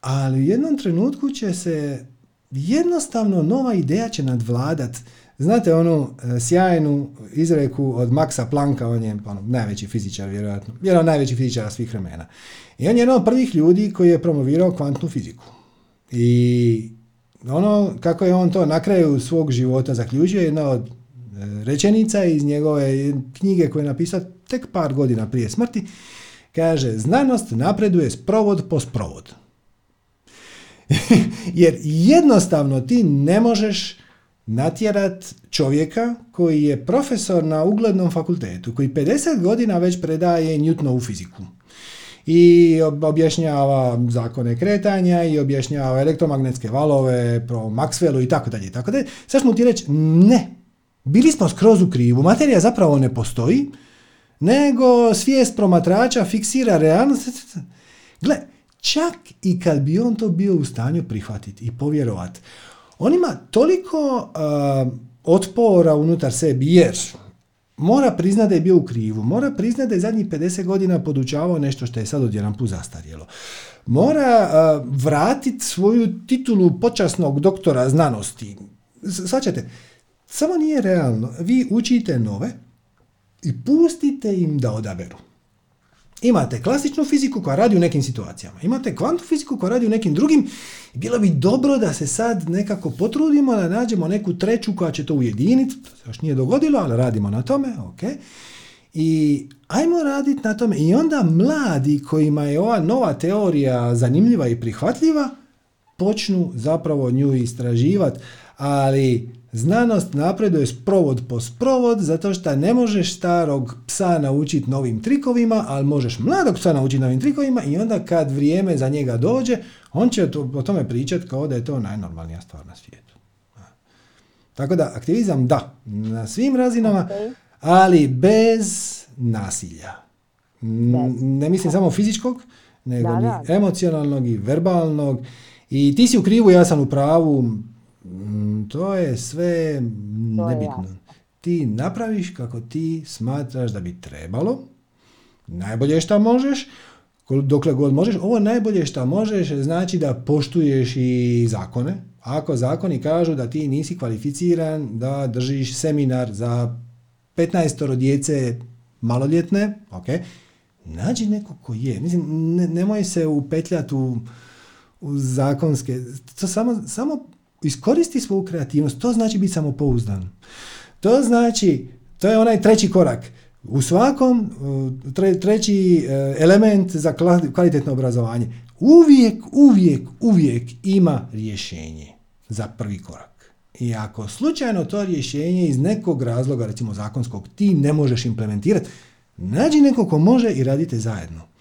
ali u jednom trenutku će se jednostavno nova ideja će nadvladat. Znate onu e, sjajnu izreku od Maxa Plancka, on je ono, najveći fizičar vjerojatno, jedan najveći fizičara svih vremena. I on je jedan od prvih ljudi koji je promovirao kvantnu fiziku. I ono kako je on to na kraju svog života zaključio, jedna od rečenica iz njegove knjige koje je napisao tek par godina prije smrti, kaže znanost napreduje sprovod po sprovod. Jer jednostavno ti ne možeš natjerat čovjeka koji je profesor na uglednom fakultetu, koji 50 godina već predaje Newtonovu fiziku i objašnjava zakone kretanja i objašnjava elektromagnetske valove pro Maxwellu i tako dalje i tako dalje. Sad ćemo ti reći ne. Bili smo skroz u krivu. Materija zapravo ne postoji, nego svijest promatrača fiksira realnost. Gle, čak i kad bi on to bio u stanju prihvatiti i povjerovati, on ima toliko uh, otpora unutar sebi, jer mora priznati da je bio u krivu, mora priznati da je zadnjih 50 godina podučavao nešto što je sad odjedan put zastarjelo. Mora uh, vratiti svoju titulu počasnog doktora znanosti. Svaćate, samo nije realno. Vi učite nove i pustite im da odaberu. Imate klasičnu fiziku koja radi u nekim situacijama. Imate kvantnu fiziku koja radi u nekim drugim. Bilo bi dobro da se sad nekako potrudimo da nađemo neku treću koja će to ujediniti. To se još nije dogodilo, ali radimo na tome. ok. I ajmo raditi na tome. I onda mladi kojima je ova nova teorija zanimljiva i prihvatljiva, počnu zapravo nju istraživati. Ali Znanost napreduje sprovod po sprovod zato što ne možeš starog psa naučiti novim trikovima, ali možeš mladog psa naučiti novim trikovima i onda kad vrijeme za njega dođe, on će o tome pričati kao da je to najnormalnija stvar na svijetu. Tako da aktivizam da, na svim razinama, ali bez nasilja. Ne mislim samo fizičkog, nego i emocionalnog i verbalnog. I ti si u krivu, ja sam u pravu, to je sve nebitno. ti napraviš kako ti smatraš da bi trebalo, najbolje što možeš, dokle god možeš, ovo najbolje što možeš znači da poštuješ i zakone. Ako zakoni kažu da ti nisi kvalificiran da držiš seminar za 15 djece maloljetne, ok, Nađi neko ko je. Mislim, ne, nemoj se upetljati u, u zakonske. To samo, samo iskoristi svoju kreativnost. To znači biti samopouzdan. To znači, to je onaj treći korak. U svakom treći e, element za kvalitetno obrazovanje. Uvijek, uvijek, uvijek ima rješenje za prvi korak. I ako slučajno to rješenje iz nekog razloga, recimo zakonskog, ti ne možeš implementirati, nađi neko ko može i radite zajedno.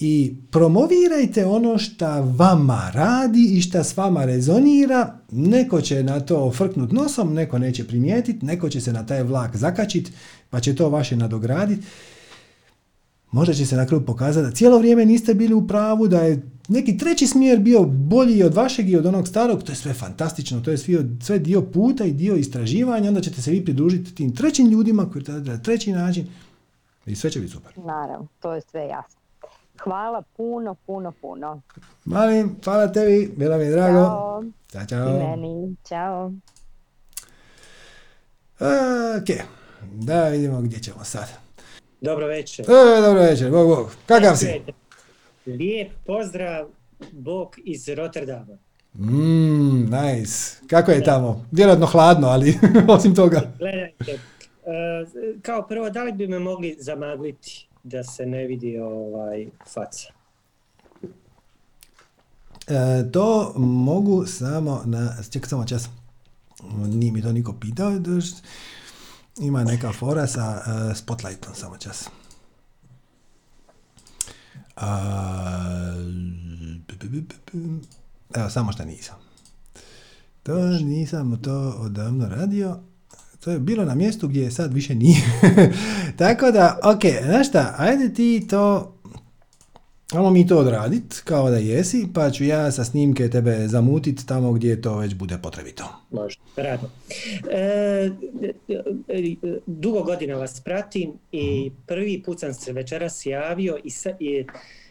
I promovirajte ono što vama radi i što s vama rezonira. Neko će na to frknut nosom, neko neće primijetiti, neko će se na taj vlak zakačiti, pa će to vaše nadograditi. Možda će se na kraju pokazati da cijelo vrijeme niste bili u pravu, da je neki treći smjer bio bolji od vašeg i od onog starog, to je sve fantastično, to je sve, dio puta i dio istraživanja, onda ćete se vi pridružiti tim trećim ljudima koji rade na treći način i sve će biti super. Naravno, to je sve jasno. Hvala puno, puno, puno. Malim, hvala tebi, bilo mi je drago. Ćao. Ćao, čao. I meni, čao. Ok, da vidimo gdje ćemo sad. Dobro večer. E, dobro večer, bog, bog. Kakav si? Lijep pozdrav, Bog iz Rotterdama. Mmm, nice. Kako je tamo? Vjerojatno hladno, ali osim toga. Gledajte, uh, kao prvo, da li bi me mogli zamagliti da se ne vidi ovaj faca? E, to mogu samo na... Čekaj samo čas. Nije mi to niko pitao. Ima neka fora sa uh, spotlightom, samo čas. A, evo, samo što nisam. To nisam to odavno radio. To je bilo na mjestu gdje sad više nije. Tako da, ok, znaš šta, ajde ti to Ajmo mi to odradit kao da jesi, pa ću ja sa snimke tebe zamutit tamo gdje to već bude potrebito. Može, rado. E, e, dugo godina vas pratim i prvi put sam se večeras javio i, sa, i,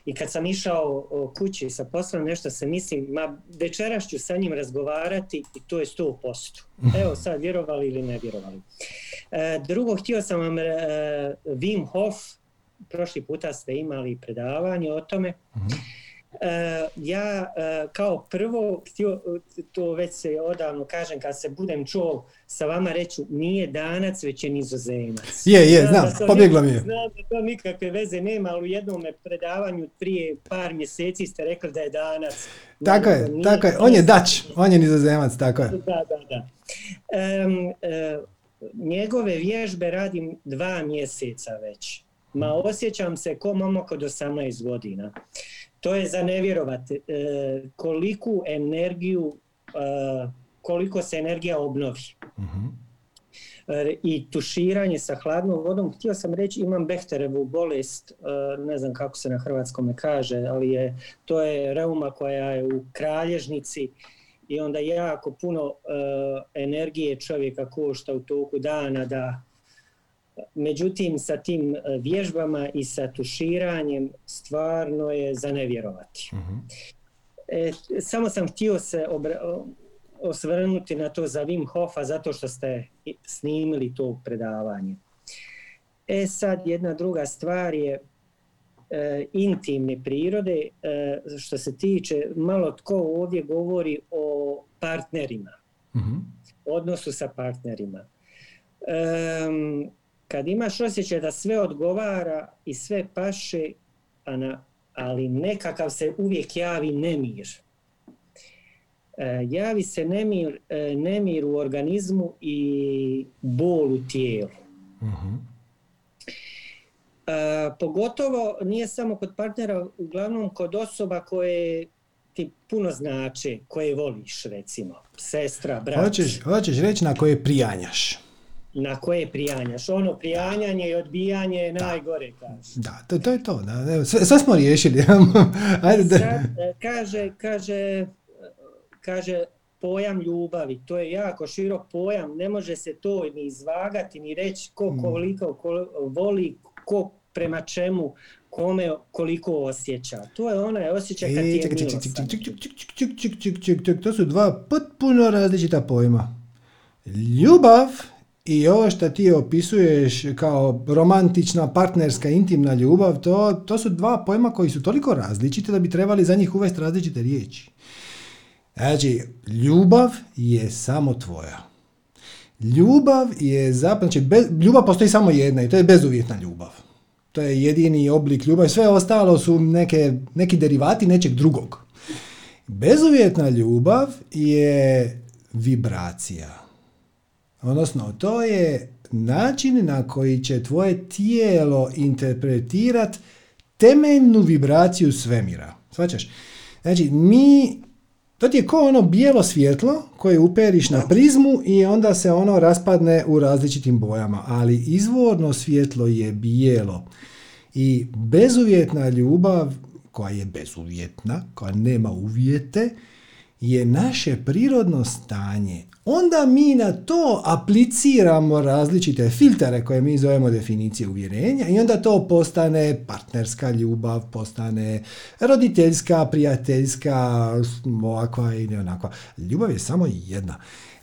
i kad sam išao kući sa poslom nešto se mislim, ma večeras ću sa njim razgovarati i to je 100%. Evo sad, vjerovali ili ne vjerovali. E, drugo, htio sam vam e, Wim Hof, prošli puta ste imali predavanje o tome. E, ja e, kao prvo, htio, to već se odavno kažem, kad se budem čuo sa vama reću, nije danac, već je nizozemac. Je, je, znam, pobjeglo nik- mi je. Znam da to nikakve veze nema, ali u jednom predavanju prije par mjeseci ste rekli da je danac. Tako je, Nije- tako je. On je Dač, on je nizozemac, tako je. Da, da, da. Em, e, njegove vježbe radim dva mjeseca već. Ma osjećam se ko momak od 18 godina. To je za nevjerovat. E, koliku energiju, e, koliko se energija obnovi. Mhm. E, I tuširanje sa hladnom vodom. Htio sam reći, imam Bechterevu bolest, e, ne znam kako se na hrvatskom kaže, ali je, to je reuma koja je u kralježnici i onda jako puno e, energije čovjeka košta u toku dana da Međutim, sa tim e, vježbama i sa tuširanjem stvarno je za nevjerovati. Mhm. E, samo sam htio se obra- osvrnuti na to za Wim Hofa zato što ste snimili to predavanje. E sad jedna druga stvar je e, intimne prirode e, što se tiče malo tko ovdje govori o partnerima Mhm. odnosu sa partnerima. Kad imaš osjećaj da sve odgovara i sve paše, a na, ali nekakav se uvijek javi nemir. E, javi se nemir, e, nemir u organizmu i bol u tijelu. E, pogotovo nije samo kod partnera, uglavnom kod osoba koje ti puno znače, koje voliš recimo, sestra, brat. Hoćeš, hoćeš reći na koje prijanjaš. Na koje prijanjaš. Ono prijanjanje i odbijanje je najgore, kaže. Da, to, to je to. Da, evo, sve, sve smo riješili. Ajde, da. Sad, e, kaže, kaže, kaže pojam ljubavi, to je jako širok pojam, ne može se to ni izvagati, ni reći ko koliko ko, voli, ko prema čemu, kome koliko osjeća. To je onaj osjećaj kad ti E, je čekaj, to su dva potpuno različita pojma. Ljubav I ovo što ti opisuješ kao romantična, partnerska, intimna ljubav, to, to su dva pojma koji su toliko različiti da bi trebali za njih uvesti različite riječi. Znači, ljubav je samo tvoja. Ljubav je zapravo, znači, ljubav postoji samo jedna i to je bezuvjetna ljubav. To je jedini oblik ljubavi, sve ostalo su neke, neki derivati nečeg drugog. Bezuvjetna ljubav je vibracija. Odnosno, to je način na koji će tvoje tijelo interpretirati temeljnu vibraciju svemira. Svačaš? Znači, mi, to ti je kao ono bijelo svjetlo koje uperiš na prizmu i onda se ono raspadne u različitim bojama. Ali izvorno svjetlo je bijelo. I bezuvjetna ljubav, koja je bezuvjetna, koja nema uvjete, je naše prirodno stanje. Onda mi na to apliciramo različite filtere koje mi zovemo definicije uvjerenja i onda to postane partnerska ljubav, postane roditeljska, prijateljska, ovakva i onakva. Ljubav je samo jedna.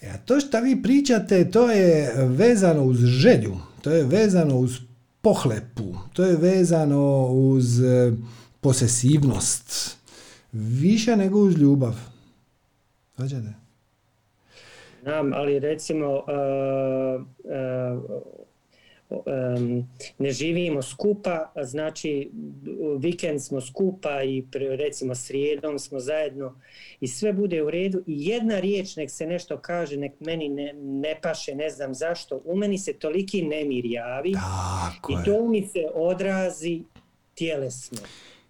E, to što vi pričate, to je vezano uz želju, to je vezano uz pohlepu, to je vezano uz e, posesivnost, više nego uz ljubav. Svađate? Znam, ali recimo uh, um, ne živimo skupa, znači vikend smo skupa i recimo srijedom smo zajedno i sve bude u redu i jedna riječ nek se nešto kaže, nek meni ne, ne paše, ne znam zašto, u meni se toliki nemir javi Tako i to mi se odrazi tjelesno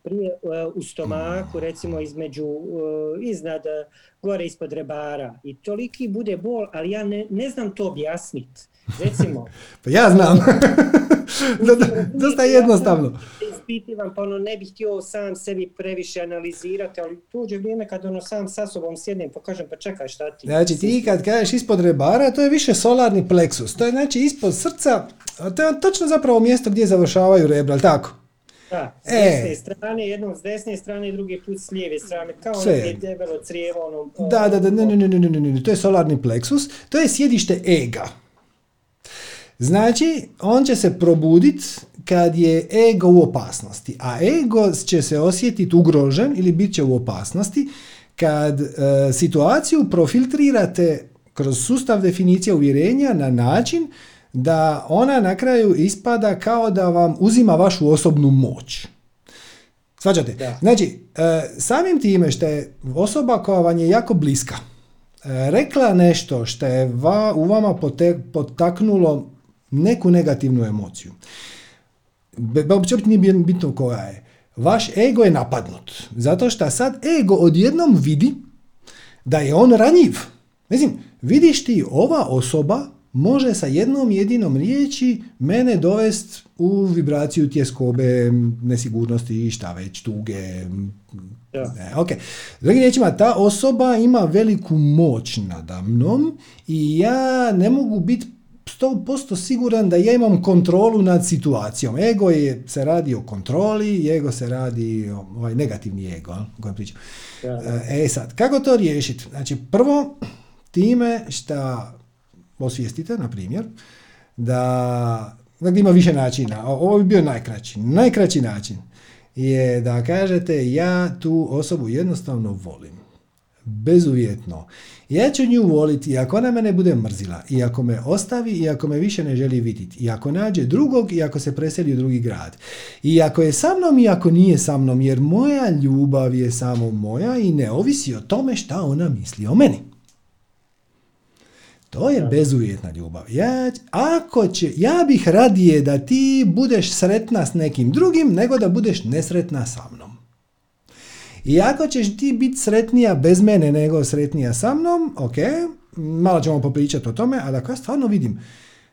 prije uh, u stomaku, recimo između, uh, iznad, uh, gore ispod rebara. I toliki bude bol, ali ja ne, ne znam to objasniti. Recimo. pa ja znam. Dosta jednostavno. Ispitivam, pa ono ne bih htio sam sebi previše analizirati, ali tuđe vrijeme kad ono sam sa sobom sjednem pa kažem pa čekaj šta ti. Znači ti kad kažeš ispod rebara, to je više solarni pleksus. To je znači ispod srca, to je točno zapravo mjesto gdje završavaju rebra, tako? Da, s e. strane, jednom s desne strane, drugi put s lijeve strane, kao ono je debelo crijevo, ono... Da, da, da, ne, ne, ne, ne, ne, ne, to je solarni pleksus, to je sjedište ega. Znači, on će se probuditi kad je ego u opasnosti, a ego će se osjetiti ugrožen ili bit će u opasnosti kad e, situaciju profiltrirate kroz sustav definicije uvjerenja na način da ona na kraju ispada kao da vam uzima vašu osobnu moć. Svađate? Znači, e, samim time što je osoba koja vam je jako bliska e, rekla nešto što je u vama potaknulo neku negativnu emociju. Uopće nije bitno koja je. Vaš ego je napadnut. Zato što sad ego odjednom vidi da je on ranjiv. Mislim, vidiš ti ova osoba može sa jednom jedinom riječi mene dovest u vibraciju tjeskobe, nesigurnosti i šta već, tuge. Ja. Ne, ok. Drugim riječima, ta osoba ima veliku moć nadamnom i ja ne mogu biti 100% siguran da ja imam kontrolu nad situacijom. Ego je, se radi o kontroli, ego se radi o ovaj negativni ego, o kojem pričam. Ja. E sad, kako to riješiti? Znači, prvo, time što osvijestite, na primjer, da, da ima više načina. Ovo bi bio najkraći. Najkraći način je da kažete ja tu osobu jednostavno volim. Bezuvjetno. Ja ću nju voliti i ako ona mene bude mrzila, i ako me ostavi, i ako me više ne želi vidjeti, i ako nađe drugog, i ako se preseli u drugi grad. I ako je sa mnom, i ako nije sa mnom, jer moja ljubav je samo moja i ne ovisi o tome šta ona misli o meni. To je bezuvjetna ljubav. Ja, ako će, ja bih radije da ti budeš sretna s nekim drugim nego da budeš nesretna sa mnom. I ako ćeš ti biti sretnija bez mene nego sretnija sa mnom, ok, malo ćemo popričati o tome, ali ako ja stvarno vidim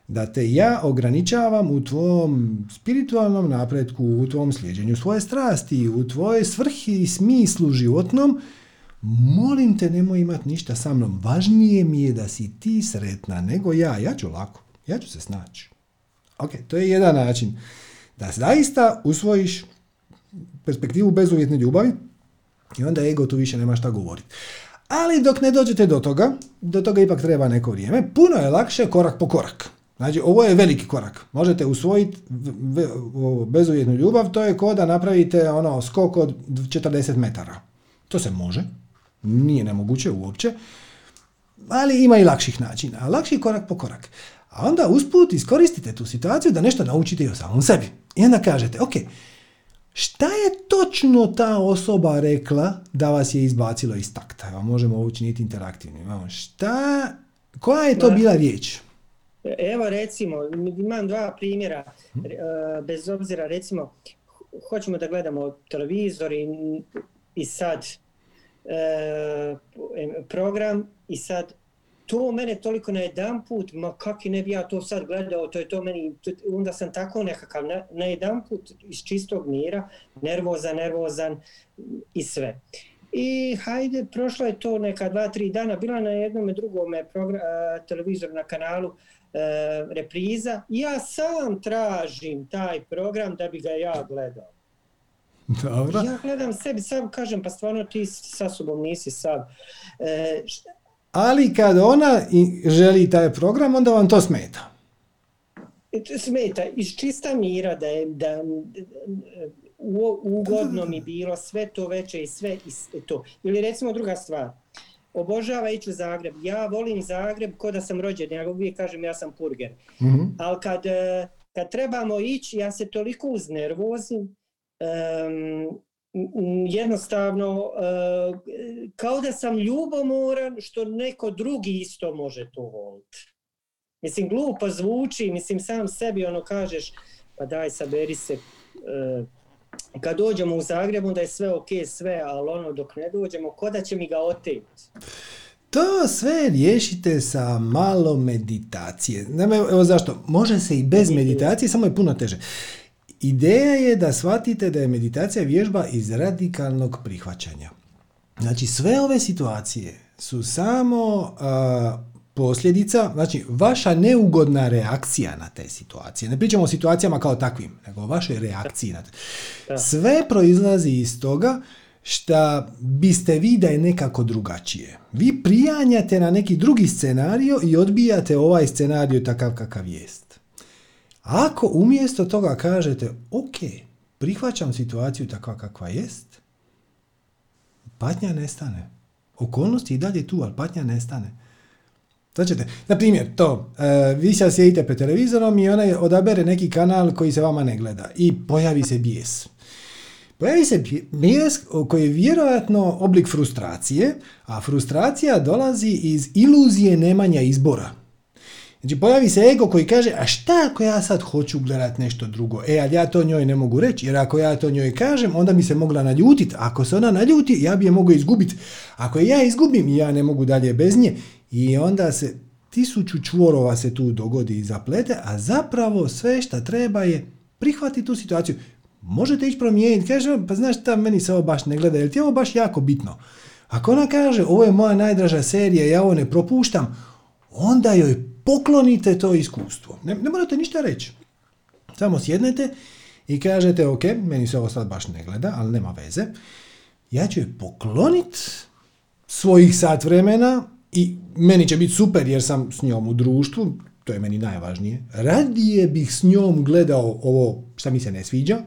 da te ja ograničavam u tvom spiritualnom napretku, u tvom slijeđenju svoje strasti, u tvojoj svrhi i smislu životnom, molim te nemoj imati ništa sa mnom, važnije mi je da si ti sretna nego ja, ja ću lako, ja ću se snaći. Ok, to je jedan način da zaista usvojiš perspektivu bezuvjetne ljubavi i onda ego tu više nema šta govoriti. Ali dok ne dođete do toga, do toga ipak treba neko vrijeme, puno je lakše korak po korak. Znači, ovo je veliki korak. Možete usvojiti bezuvjetnu ljubav, to je ko da napravite ono skok od 40 metara. To se može, nije nemoguće uopće, ali ima i lakših načina. A lakši korak po korak. A onda usput iskoristite tu situaciju da nešto naučite i o samom sebi. I onda kažete, ok, šta je točno ta osoba rekla da vas je izbacilo iz takta? Evo, možemo ovo učiniti interaktivnim. Šta, koja je to bila riječ? Evo recimo, imam dva primjera, hm? e, bez obzira recimo, hoćemo da gledamo televizor i, i sad program i sad to mene toliko na jedan put, ma kak ne bi ja to sad gledao, to je to meni, onda sam tako nekakav na, na jedan put iz čistog mira, nervozan, nervozan i sve. I hajde, prošlo je to neka dva, tri dana, bila na jednom drugom televizoru na kanalu e, repriza. Ja sam tražim taj program da bi ga ja gledao. Dobro. Ja gledam sebi, sam kažem, pa stvarno ti sa sobom nisi sam. E, ali kad ona želi taj program, onda vam to smeta. Smeta, iz čista mira da je da, ugodno mi bilo sve to veće i sve i to. Ili recimo druga stvar, obožava ići u Zagreb. Ja volim Zagreb ko da sam rođen, ja uvijek kažem ja sam purger. mm Ali kad, kad trebamo ići, ja se toliko uznervozim, um, jednostavno e, kao da sam ljubomoran što neko drugi isto može to voliti. Mislim, glupo zvuči, mislim, sam sebi ono kažeš, pa daj, saberi se, e, kad dođemo u Zagreb, onda je sve ok, sve, ali ono, dok ne dođemo, ko da će mi ga oteti? To sve riješite sa malo meditacije. Evo zašto, može se i bez meditacije, samo je puno teže. Ideja je da shvatite da je meditacija vježba iz radikalnog prihvaćanja. Znači sve ove situacije su samo posljedica, znači vaša neugodna reakcija na te situacije. Ne pričamo o situacijama kao takvim, nego o vašoj reakciji na te. Sve proizlazi iz toga šta biste vi da je nekako drugačije. Vi prijanjate na neki drugi scenario i odbijate ovaj scenario takav kakav jest. Ako umjesto toga kažete, ok, prihvaćam situaciju takva kakva jest, patnja nestane. Okolnosti i dalje tu, ali patnja nestane. Znači, na primjer, to, e, vi sad sjedite pred televizorom i onaj odabere neki kanal koji se vama ne gleda i pojavi se bijes. Pojavi se bijes koji je vjerojatno oblik frustracije, a frustracija dolazi iz iluzije nemanja izbora. Znači pojavi se ego koji kaže, a šta ako ja sad hoću gledat nešto drugo? E, ali ja to njoj ne mogu reći, jer ako ja to njoj kažem, onda mi se mogla naljutiti. Ako se ona naljuti, ja bi je mogao izgubiti. Ako ja izgubim, ja ne mogu dalje bez nje. I onda se tisuću čvorova se tu dogodi i zaplete, a zapravo sve što treba je prihvatiti tu situaciju. Možete ići promijeniti, kaže, pa znaš šta, meni se ovo baš ne gleda, jer ti je ovo baš jako bitno. Ako ona kaže, ovo je moja najdraža serija, ja ovo ne propuštam, onda joj poklonite to iskustvo. Ne, ne morate ništa reći. Samo sjednete i kažete, ok, meni se ovo sad baš ne gleda, ali nema veze. Ja ću joj poklonit svojih sat vremena i meni će biti super jer sam s njom u društvu, to je meni najvažnije. Radije bih s njom gledao ovo što mi se ne sviđa,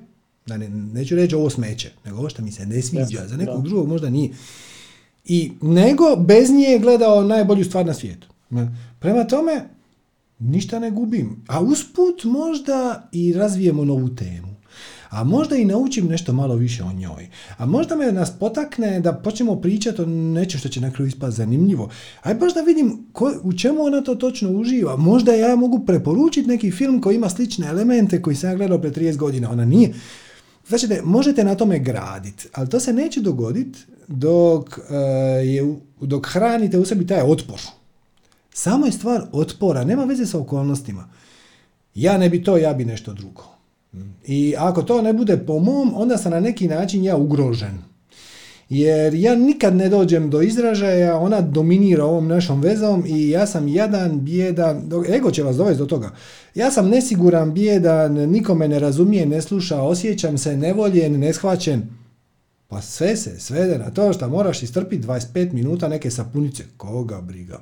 da ne, neću reći ovo smeće, nego ovo što mi se ne sviđa, za nekog drugog možda nije. I nego bez nje gledao najbolju stvar na svijetu. Prema tome, ništa ne gubim. A usput možda i razvijemo novu temu. A možda i naučim nešto malo više o njoj. A možda me nas potakne da počnemo pričati o nečem što će na kraju ispati zanimljivo. Aj baš da vidim ko, u čemu ona to točno uživa. Možda ja mogu preporučiti neki film koji ima slične elemente koji sam ja gledao pre 30 godina. Ona nije. Znači, možete na tome graditi, ali to se neće dogoditi dok, uh, dok hranite u sebi taj otpor. Samo je stvar otpora, nema veze sa okolnostima. Ja ne bi to, ja bi nešto drugo. I ako to ne bude po mom, onda sam na neki način ja ugrožen. Jer ja nikad ne dođem do izražaja, ona dominira ovom našom vezom i ja sam jadan, bijedan, ego će vas dovesti do toga. Ja sam nesiguran, bijedan, nikome ne razumije, ne sluša, osjećam se nevoljen, neshvaćen. Pa sve se svede na to što moraš istrpiti 25 minuta neke sapunice. Koga briga?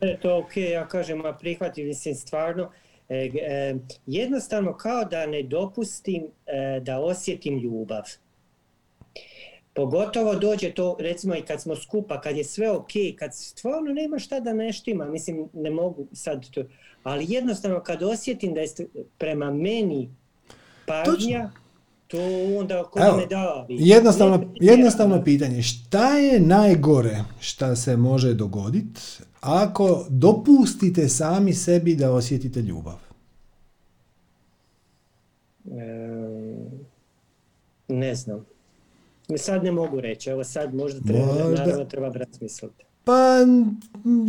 Je to ok, ja kažem, a prihvatim, mislim, stvarno, e, e, jednostavno kao da ne dopustim e, da osjetim ljubav. Pogotovo dođe to, recimo i kad smo skupa, kad je sve ok, kad stvarno nema šta da neštima, mislim, ne mogu sad to, ali jednostavno kad osjetim da je prema meni pažnja, to onda kod me davi. Jednostavno, jednostavno pitanje, šta je najgore šta se može dogoditi ako dopustite sami sebi da osjetite ljubav? ne znam. Sad ne mogu reći, evo sad možda treba, možda... naravno treba razmisliti. Pa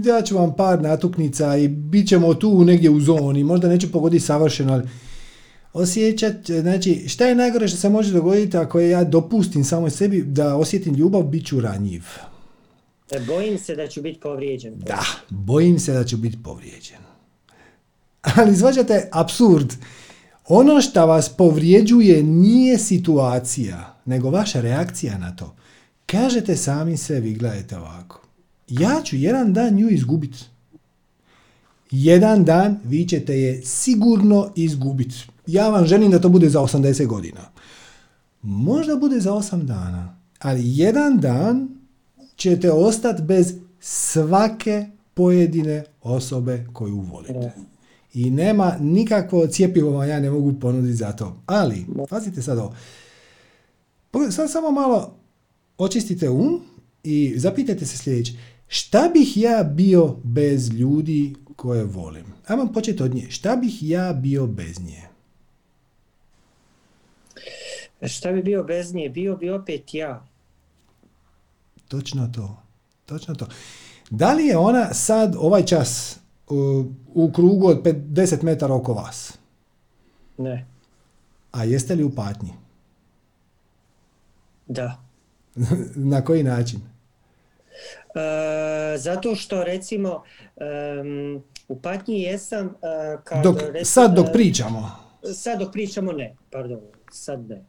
ja ću vam par natuknica i bit ćemo tu negdje u zoni, možda neću pogoditi savršeno, ali osjećati, znači šta je najgore što se može dogoditi ako ja dopustim samo sebi da osjetim ljubav, bit ću ranjiv. E, bojim se da ću biti povrijeđen. Da, bojim se da ću biti povrijeđen. Ali zvađate absurd. Ono što vas povrijeđuje nije situacija, nego vaša reakcija na to. Kažete sami sebi, gledajte ovako. Ja ću jedan dan nju izgubiti. Jedan dan vi ćete je sigurno izgubiti. Ja vam želim da to bude za 80 godina. Možda bude za 8 dana. Ali jedan dan ćete ostati bez svake pojedine osobe koju volite. I nema nikakvo cijepivo vam ja ne mogu ponuditi za to. Ali, pazite sad ovo. Sad samo malo očistite um i zapitajte se sljedeće. Šta bih ja bio bez ljudi koje volim? Ajmo početi od nje. Šta bih ja bio bez nje? Šta bi bio bez nje? Bio bi opet ja. Točno to. Točno to. Da li je ona sad, ovaj čas, u, u krugu od 10 metara oko vas? Ne. A jeste li u patnji? Da. Na koji način? E, zato što recimo u patnji jesam uh, kad... Dok, sad dok pričamo. Sad dok pričamo ne, pardon, sad ne.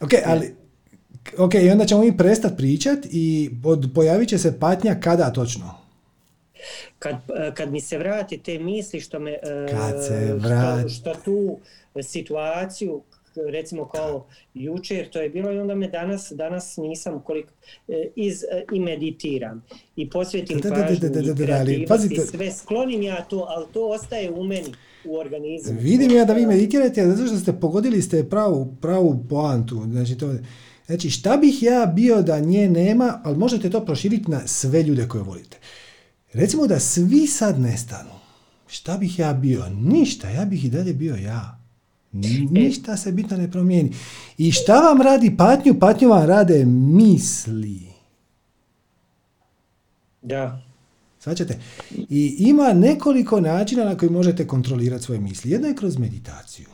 Ok, ali ok, i onda ćemo mi prestati pričat i od, pojavit će se patnja kada točno? Kad, kad mi se vrati te misli što me... Kad se vrati... Što, što tu situaciju recimo kao jučer to je bilo i onda me danas, danas nisam koliko, e, iz, e, i meditiram i posvetim pažnju i kreativnosti, sve sklonim ja to, ali to ostaje u meni u organizmu. Vidim ja da vi meditirate, zato što ste pogodili ste pravu, pravu poantu. Znači, to, znači, šta bih ja bio da nje nema, ali možete to proširiti na sve ljude koje volite. Recimo da svi sad nestanu. Šta bih ja bio? Ništa, ja bih i dalje bio ja. Ništa se bitno ne promijeni. I šta vam radi patnju? Patnju vam rade misli. Da. Svaćate? I ima nekoliko načina na koji možete kontrolirati svoje misli. Jedno je kroz meditaciju.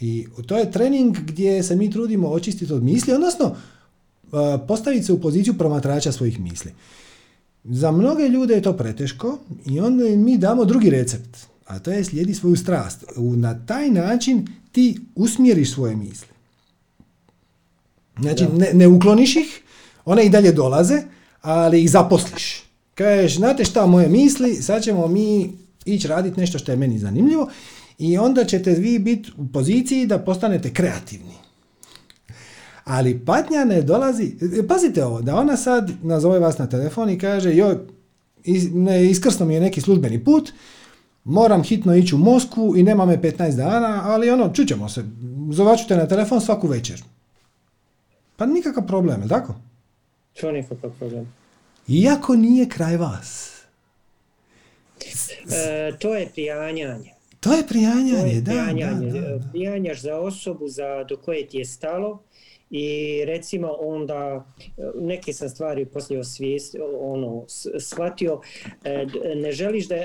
I to je trening gdje se mi trudimo očistiti od misli, odnosno postaviti se u poziciju promatrača svojih misli. Za mnoge ljude je to preteško i onda mi damo drugi recept, a to je slijedi svoju strast. Na taj način ti usmjeriš svoje misli. Znači, ne, ne ukloniš ih, one i dalje dolaze, ali ih zaposliš. Kažeš, znate šta moje misli, sad ćemo mi ići raditi nešto što je meni zanimljivo i onda ćete vi biti u poziciji da postanete kreativni. Ali patnja ne dolazi, pazite ovo, da ona sad nazove vas na telefon i kaže, joj, ne, iskrsno mi je neki službeni put, moram hitno ići u Moskvu i nema me 15 dana, ali ono, čućemo se, zovaću te na telefon svaku večer. Pa nikakav problem, je tako? Čo nikakav problem? Iako nije kraj vas. E, to je prijanjanje. To je prijanjanje, da, prijanjanje. da, da, Prijanjaš za osobu za, do koje ti je stalo i recimo onda neke sam stvari poslije osvijest, ono, shvatio, e, ne želiš da,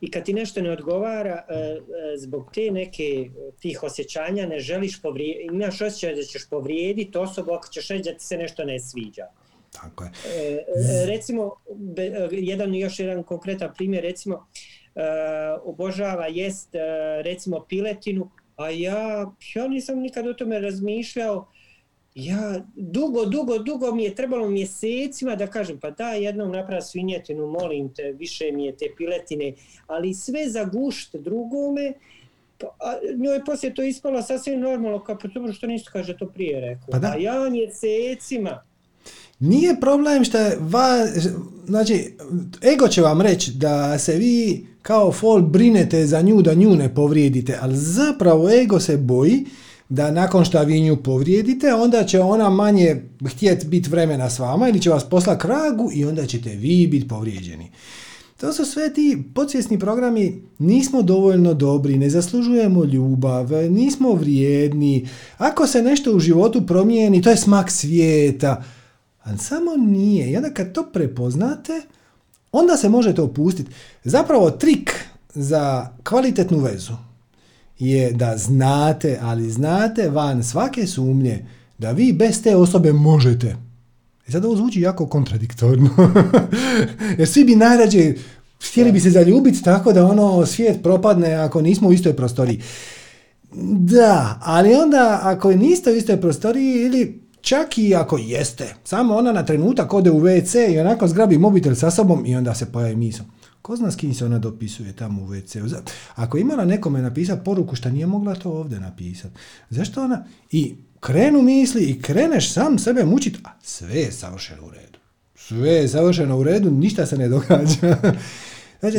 i kad ti nešto ne odgovara, e, zbog te neke tih osjećanja ne želiš povrijediti, imaš osjećaj da ćeš povrijediti osobu ako ćeš reći da ti se nešto ne sviđa. Tako je. recimo, jedan još jedan konkretan primjer, recimo, obožava jest recimo piletinu, a ja, ja nisam nikad o tome razmišljao, ja dugo, dugo, dugo mi je trebalo mjesecima da kažem pa da jednom napravi svinjetinu, molim te, više mi je te piletine, ali sve za gušt drugome, pa, a njoj poslije to ispalo sasvim normalno, kao pa dobro što niste kaže to prije rekao. Pa da. A ja mjesecima. Nije problem što je va, znači, ego će vam reći da se vi kao fol brinete za nju, da nju ne povrijedite, ali zapravo ego se boji da nakon što vi nju povrijedite, onda će ona manje htjeti biti vremena s vama ili će vas posla kragu i onda ćete vi biti povrijeđeni. To su sve ti podsvjesni programi, nismo dovoljno dobri, ne zaslužujemo ljubav, nismo vrijedni, ako se nešto u životu promijeni, to je smak svijeta, ali samo nije. I onda kad to prepoznate, onda se možete opustiti. Zapravo trik za kvalitetnu vezu je da znate, ali znate van svake sumnje da vi bez te osobe možete. I sad ovo zvuči jako kontradiktorno. Jer svi bi najrađe htjeli bi se zaljubiti tako da ono svijet propadne ako nismo u istoj prostoriji. Da, ali onda ako niste u istoj prostoriji ili čak i ako jeste, samo ona na trenutak ode u WC i onako zgrabi mobitel sa sobom i onda se pojavi misao. Ko zna s kim se ona dopisuje tamo u WC-u? Ako je imala nekome napisati poruku što nije mogla to ovdje napisati, zašto ona... I krenu misli i kreneš sam sebe mučiti, a sve je savršeno u redu. Sve je savršeno u redu, ništa se ne događa. znači,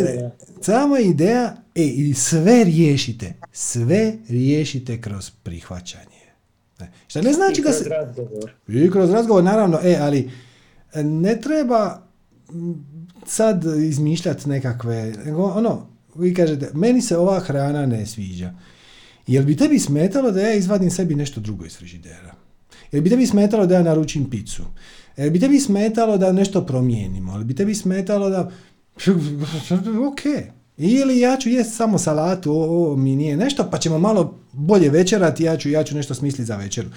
samo ideja, e, i sve riješite, sve riješite kroz prihvaćanje. Ne. Šta ne znači I da se... razgovor. I kroz razgovor, naravno, e, ali ne treba sad izmišljati nekakve, ono, vi kažete, meni se ova hrana ne sviđa. Jel bi tebi smetalo da ja izvadim sebi nešto drugo iz frižidera? Jel bi tebi smetalo da ja naručim picu? Jel bi tebi smetalo da nešto promijenimo? Jel bi tebi smetalo da... Ok. Ili ja ću jest samo salatu, ovo mi nije nešto, pa ćemo malo bolje večerati, ja ću, ja ću nešto smisliti za večeru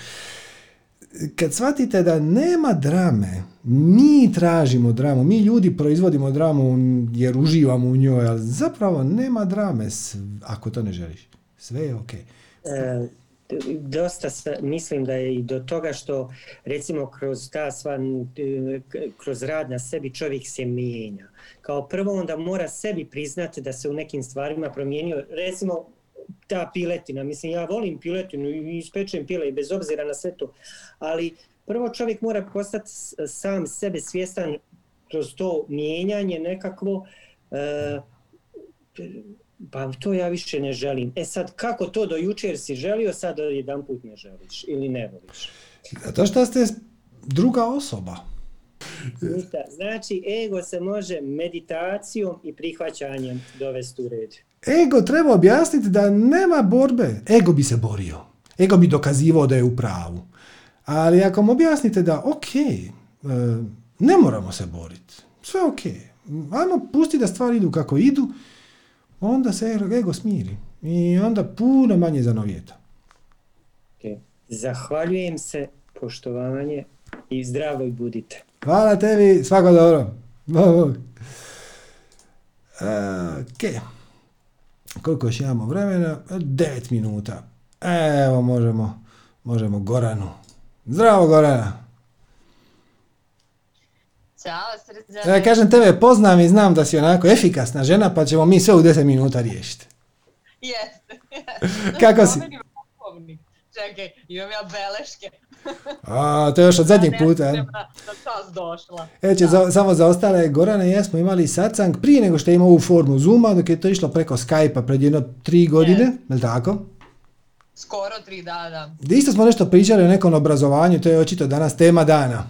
kad shvatite da nema drame, mi tražimo dramu, mi ljudi proizvodimo dramu jer uživamo u njoj, ali zapravo nema drame ako to ne želiš. Sve je ok. E, dosta mislim da je i do toga što recimo kroz ta sva, kroz rad na sebi čovjek se mijenja. Kao prvo onda mora sebi priznati da se u nekim stvarima promijenio. Recimo ta piletina, mislim ja volim piletinu i ispečem pile i bez obzira na sve to, ali prvo čovjek mora postati sam sebe svjestan kroz to mijenjanje nekakvo, e, pa to ja više ne želim. E sad, kako to do jučer si želio, sad jedan put ne želiš ili ne voliš? Zato što ste druga osoba. Znači, ego se može meditacijom i prihvaćanjem dovesti u red. Ego treba objasniti da nema borbe. Ego bi se borio. Ego bi dokazivao da je u pravu. Ali ako mu objasnite da ok, e, ne moramo se boriti, sve ok, ajmo pusti da stvari idu kako idu, onda se ego smiri. I onda puno manje zanovijeta. Okay. Zahvaljujem se, poštovanje i zdravo i budite. Hvala tebi, svako dobro. Ok. Koliko još imamo vremena? 9 minuta. Evo možemo, možemo Goranu. Zdravo Gorana. Ćao srđane. Ja kažem tebe poznam i znam da si onako efikasna žena pa ćemo mi sve u 10 minuta riješiti. Jeste. Kako si? Čekaj, imam ja beleške. A, to je još od zadnjeg puta. Ne, da došla. E, će, za, samo za ostale Gorane, jesmo imali satsang prije nego što imamo ovu formu Zuma, dok je to išlo preko Skype-a pred jedno tri godine, je li tako? Skoro tri dana. Isto smo nešto pričali o nekom obrazovanju, to je očito danas tema dana.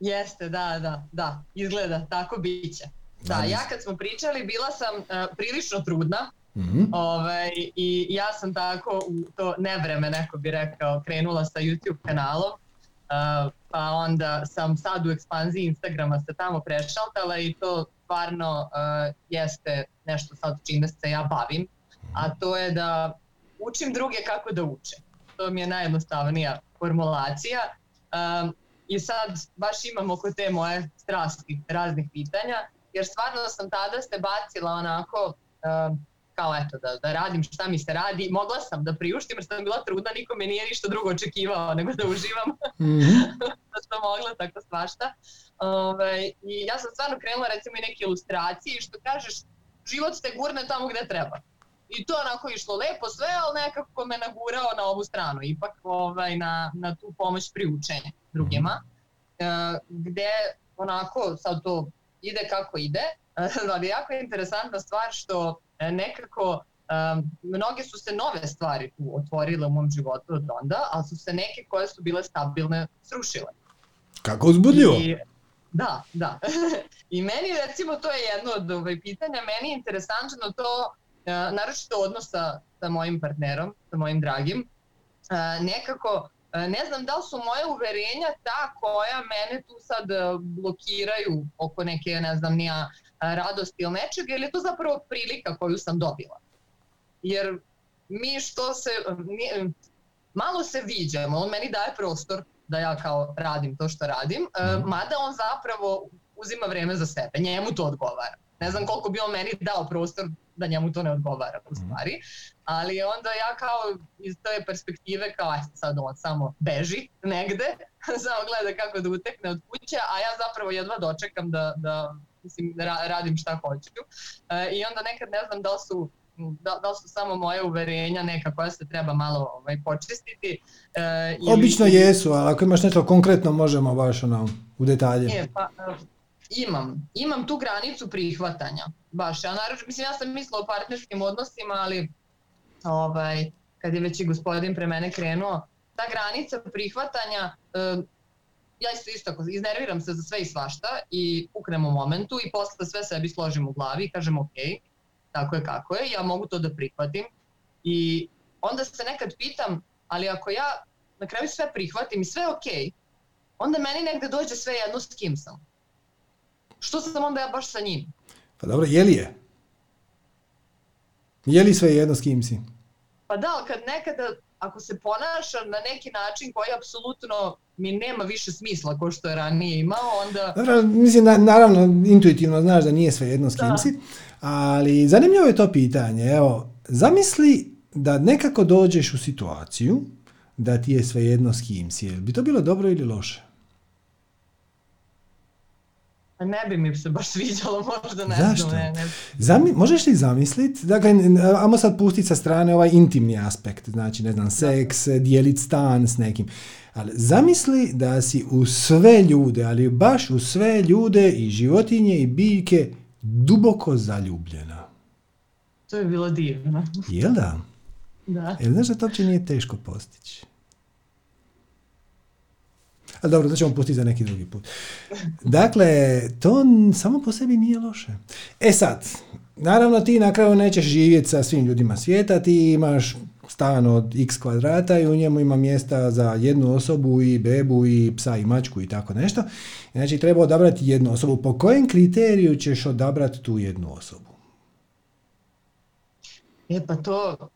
Jeste, da, da, da, izgleda, tako bit će. Da, ja kad smo pričali bila sam uh, prilično trudna, mm ovaj, i ja sam tako u to nevreme, neko bi rekao, krenula sa YouTube kanalom, uh, pa onda sam sad u ekspanziji Instagrama se tamo prešaltala i to stvarno uh, jeste nešto sad čime se ja bavim, a to je da učim druge kako da uče. To mi je najjednostavnija formulacija. Um, I sad baš imam oko te moje strasti raznih pitanja, jer stvarno sam tada se bacila onako um, kao eto da, da radim šta mi se radi. Mogla sam da priuštim jer sam bila trudna, niko me nije ništa drugo očekivao nego da uživam. Mm-hmm. da sam mogla tako svašta. Ove, I ja sam stvarno krenula recimo i neke ilustracije i što kažeš, život te gurne tamo gde treba. I to onako išlo lepo sve, ali nekako me nagurao na ovu stranu, ipak ovaj, na, na tu pomoć pri učenju drugima. E, gde onako sad to ide kako ide, ali jako je interesantna stvar što e, nekako um, mnoge su se nove stvari tu otvorile u mom životu od onda, ali su se neke koje su bile stabilne srušile. Kako uzbudljivo! I, da, da. I meni recimo to je jedno od ovaj, pitanja, meni je interesantno to, uh, naročito odnos sa, sa mojim partnerom, sa mojim dragim, uh, nekako ne znam da li su moje uverenja ta koja mene tu sad e, blokiraju oko neke, ne znam, nija e, radosti ili nečega, ili je to zapravo prilika koju sam dobila. Jer mi što se, mi, malo se viđamo, on meni daje prostor da ja kao radim to što radim, mm. mada on zapravo uzima vreme za sebe, njemu to odgovara. Ne znam koliko bi on meni dao prostor da njemu to ne odgovara u mhm. stvari, ali onda ja kao iz te perspektive kao aj sad on samo beži negde, samo gleda kako da utekne od kuće, a ja zapravo jedva dočekam da, da mislim, ra, radim šta hoću. E, I onda nekad ne znam da li su da, da su samo moje uverenja neka koja se treba malo ovaj, počistiti. E, ili, Obično jesu, ali ako imaš nešto konkretno možemo baš ono, u detalje. Je, pa, imam, imam tu granicu prihvatanja, baš, ja naravno, mislim, ja sam mislila o partnerskim odnosima, ali ovaj, kad je već i gospodin pre mene krenuo, ta granica prihvatanja, uh, ja isto isto, iznerviram se za sve i svašta i uknem u momentu i posle sve sebi složim u glavi i kažem ok, tako je kako je, ja mogu to da prihvatim. I onda se nekad pitam, ali ako ja na kraju sve prihvatim i sve ok, onda meni negde dođe sve jedno s kim sam što sam onda ja baš sa njim? Pa dobro, je li je? Je li sve jedno s kim si? Pa da, ali kad nekada, ako se ponašam na neki način koji apsolutno mi nema više smisla ko što je ranije imao, onda... Dobro, mislim, na, naravno, intuitivno znaš da nije sve jedno s kim da. si, ali zanimljivo je to pitanje. Evo, zamisli da nekako dođeš u situaciju da ti je sve jedno s kim si. Bi to bilo dobro ili loše? Ne bi mi se baš sviđalo, možda ne Zašto? znam. Ne, ne. Zami, možeš li zamisliti, dakle, ajmo sad pustiti sa strane ovaj intimni aspekt, znači, ne znam, seks, dijelit stan s nekim. Ali zamisli da si u sve ljude, ali baš u sve ljude i životinje i biljke duboko zaljubljena. To je bilo divno. Jel da? Da. Jel znaš da to uopće nije teško postići? Ali dobro, to ćemo pustiti za neki drugi put. Dakle, to samo po sebi nije loše. E sad, naravno ti na kraju nećeš živjeti sa svim ljudima svijeta, ti imaš stan od x kvadrata i u njemu ima mjesta za jednu osobu i bebu i psa i mačku i tako nešto. Znači treba odabrati jednu osobu. Po kojem kriteriju ćeš odabrati tu jednu osobu? E pa to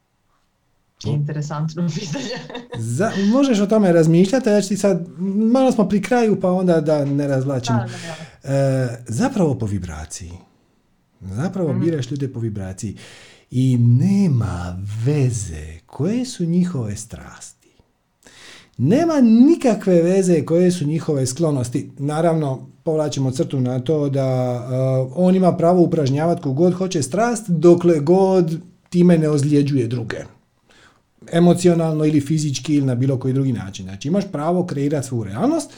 Interesantno pitanje. Za, možeš o tome razmišljati, ja ti sad, malo smo pri kraju pa onda da ne razlačimo. E, zapravo po vibraciji. Zapravo mm. biraš ljude po vibraciji. I nema veze koje su njihove strasti. Nema nikakve veze koje su njihove sklonosti. Naravno, povlačimo crtu na to da uh, on ima pravo upražnjavati kogod hoće strast, dokle god time ne ozljeđuje druge emocionalno ili fizički ili na bilo koji drugi način. Znači imaš pravo kreirati svoju realnost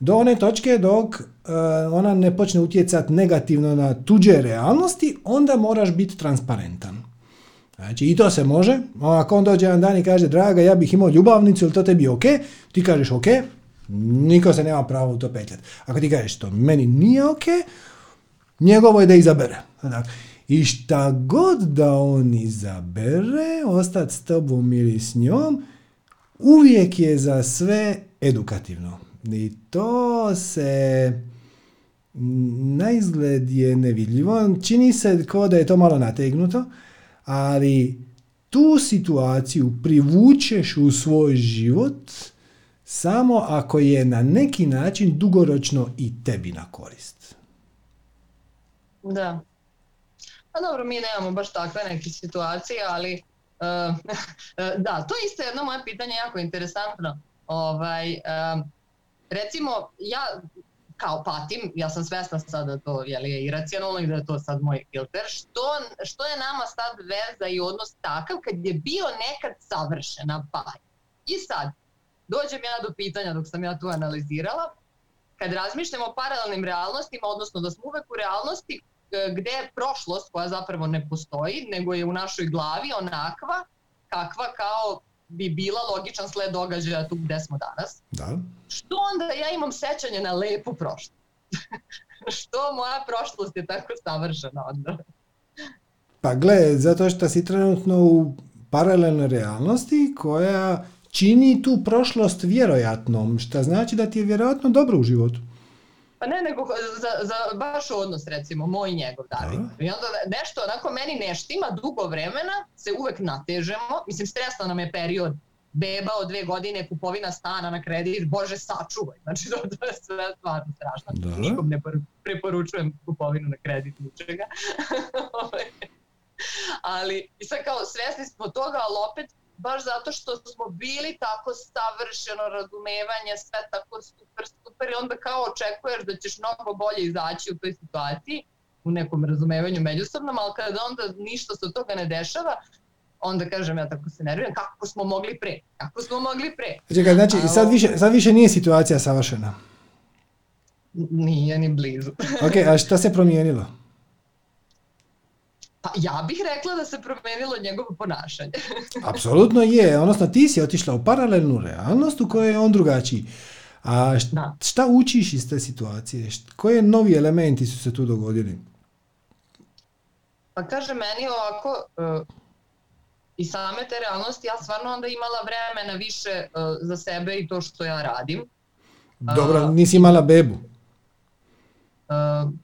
do one točke dok uh, ona ne počne utjecati negativno na tuđe realnosti, onda moraš biti transparentan. Znači i to se može. Ako on dođe jedan dan i kaže, draga, ja bih imao ljubavnicu, ili to tebi ok? Ti kažeš ok, niko se nema pravo u to petljati. Ako ti kažeš to meni nije ok, njegovo je da izabere. Dakle, i šta god da on izabere, ostati s tobom ili s njom, uvijek je za sve edukativno. I to se na izgled je nevidljivo. Čini se kao da je to malo nategnuto, ali tu situaciju privučeš u svoj život samo ako je na neki način dugoročno i tebi na korist. Da, Pa dobro, mi nemamo baš takve neke situacije, ali uh, da, to je isto jedno moje pitanje jako interesantno. Ovaj, uh, recimo, ja kao patim, ja sam svesna sada to je li, je iracionalno i da je to sad moj filter, što, što je nama sad veza i odnos takav kad je bio nekad savršena pa. I sad, dođem ja do pitanja dok sam ja tu analizirala, kad razmišljamo o paralelnim realnostima, odnosno da smo uvek u realnosti gde je prošlost koja zapravo ne postoji, nego je u našoj glavi onakva kakva kao bi bila logičan sled događaja tu gde smo danas. Da. Što onda ja imam sećanje na lepu prošlost? što moja prošlost je tako savršena onda? Pa gle, zato što si trenutno u paralelnoj realnosti koja čini tu prošlost vjerojatnom, što znači da ti je vjerojatno dobro u životu. Pa ne, nego za, za baš odnos, recimo, moj i njegov David. I onda nešto onako meni ne štima dugo vremena, se uvek natežemo, mislim, stresno nam je period beba od dve godine, kupovina stana na kredit, bože sačuvaj, znači to, to je sve stvarno strašno. Da. Nikom ne preporučujem kupovinu na kredit ničega. Ovaj. ali, i sad kao svesni smo toga, ali opet baš zato što smo bili tako savršeno razumevanje, sve tako super, super i onda kao očekuješ da ćeš mnogo bolje izaći u toj situaciji, u nekom razumevanju međusobnom, ali kada onda ništa se od toga ne dešava, onda kažem ja tako se nerviram, kako smo mogli pre, kako smo mogli pre. Čekaj, znači sad više, sad više nije situacija savršena? Nije ni blizu. ok, a šta se promijenilo? Pa ja bih rekla da se promenilo njegovo ponašanje. Apsolutno je, odnosno ti si otišla u paralelnu realnost u kojoj je on drugačiji. A šta, šta učiš iz te situacije? Koje novi elementi su se tu dogodili? Pa kaže meni ovako, uh, i same te realnosti, ja stvarno onda imala vremena više uh, za sebe i to što ja radim. Dobro, uh, nisi imala bebu.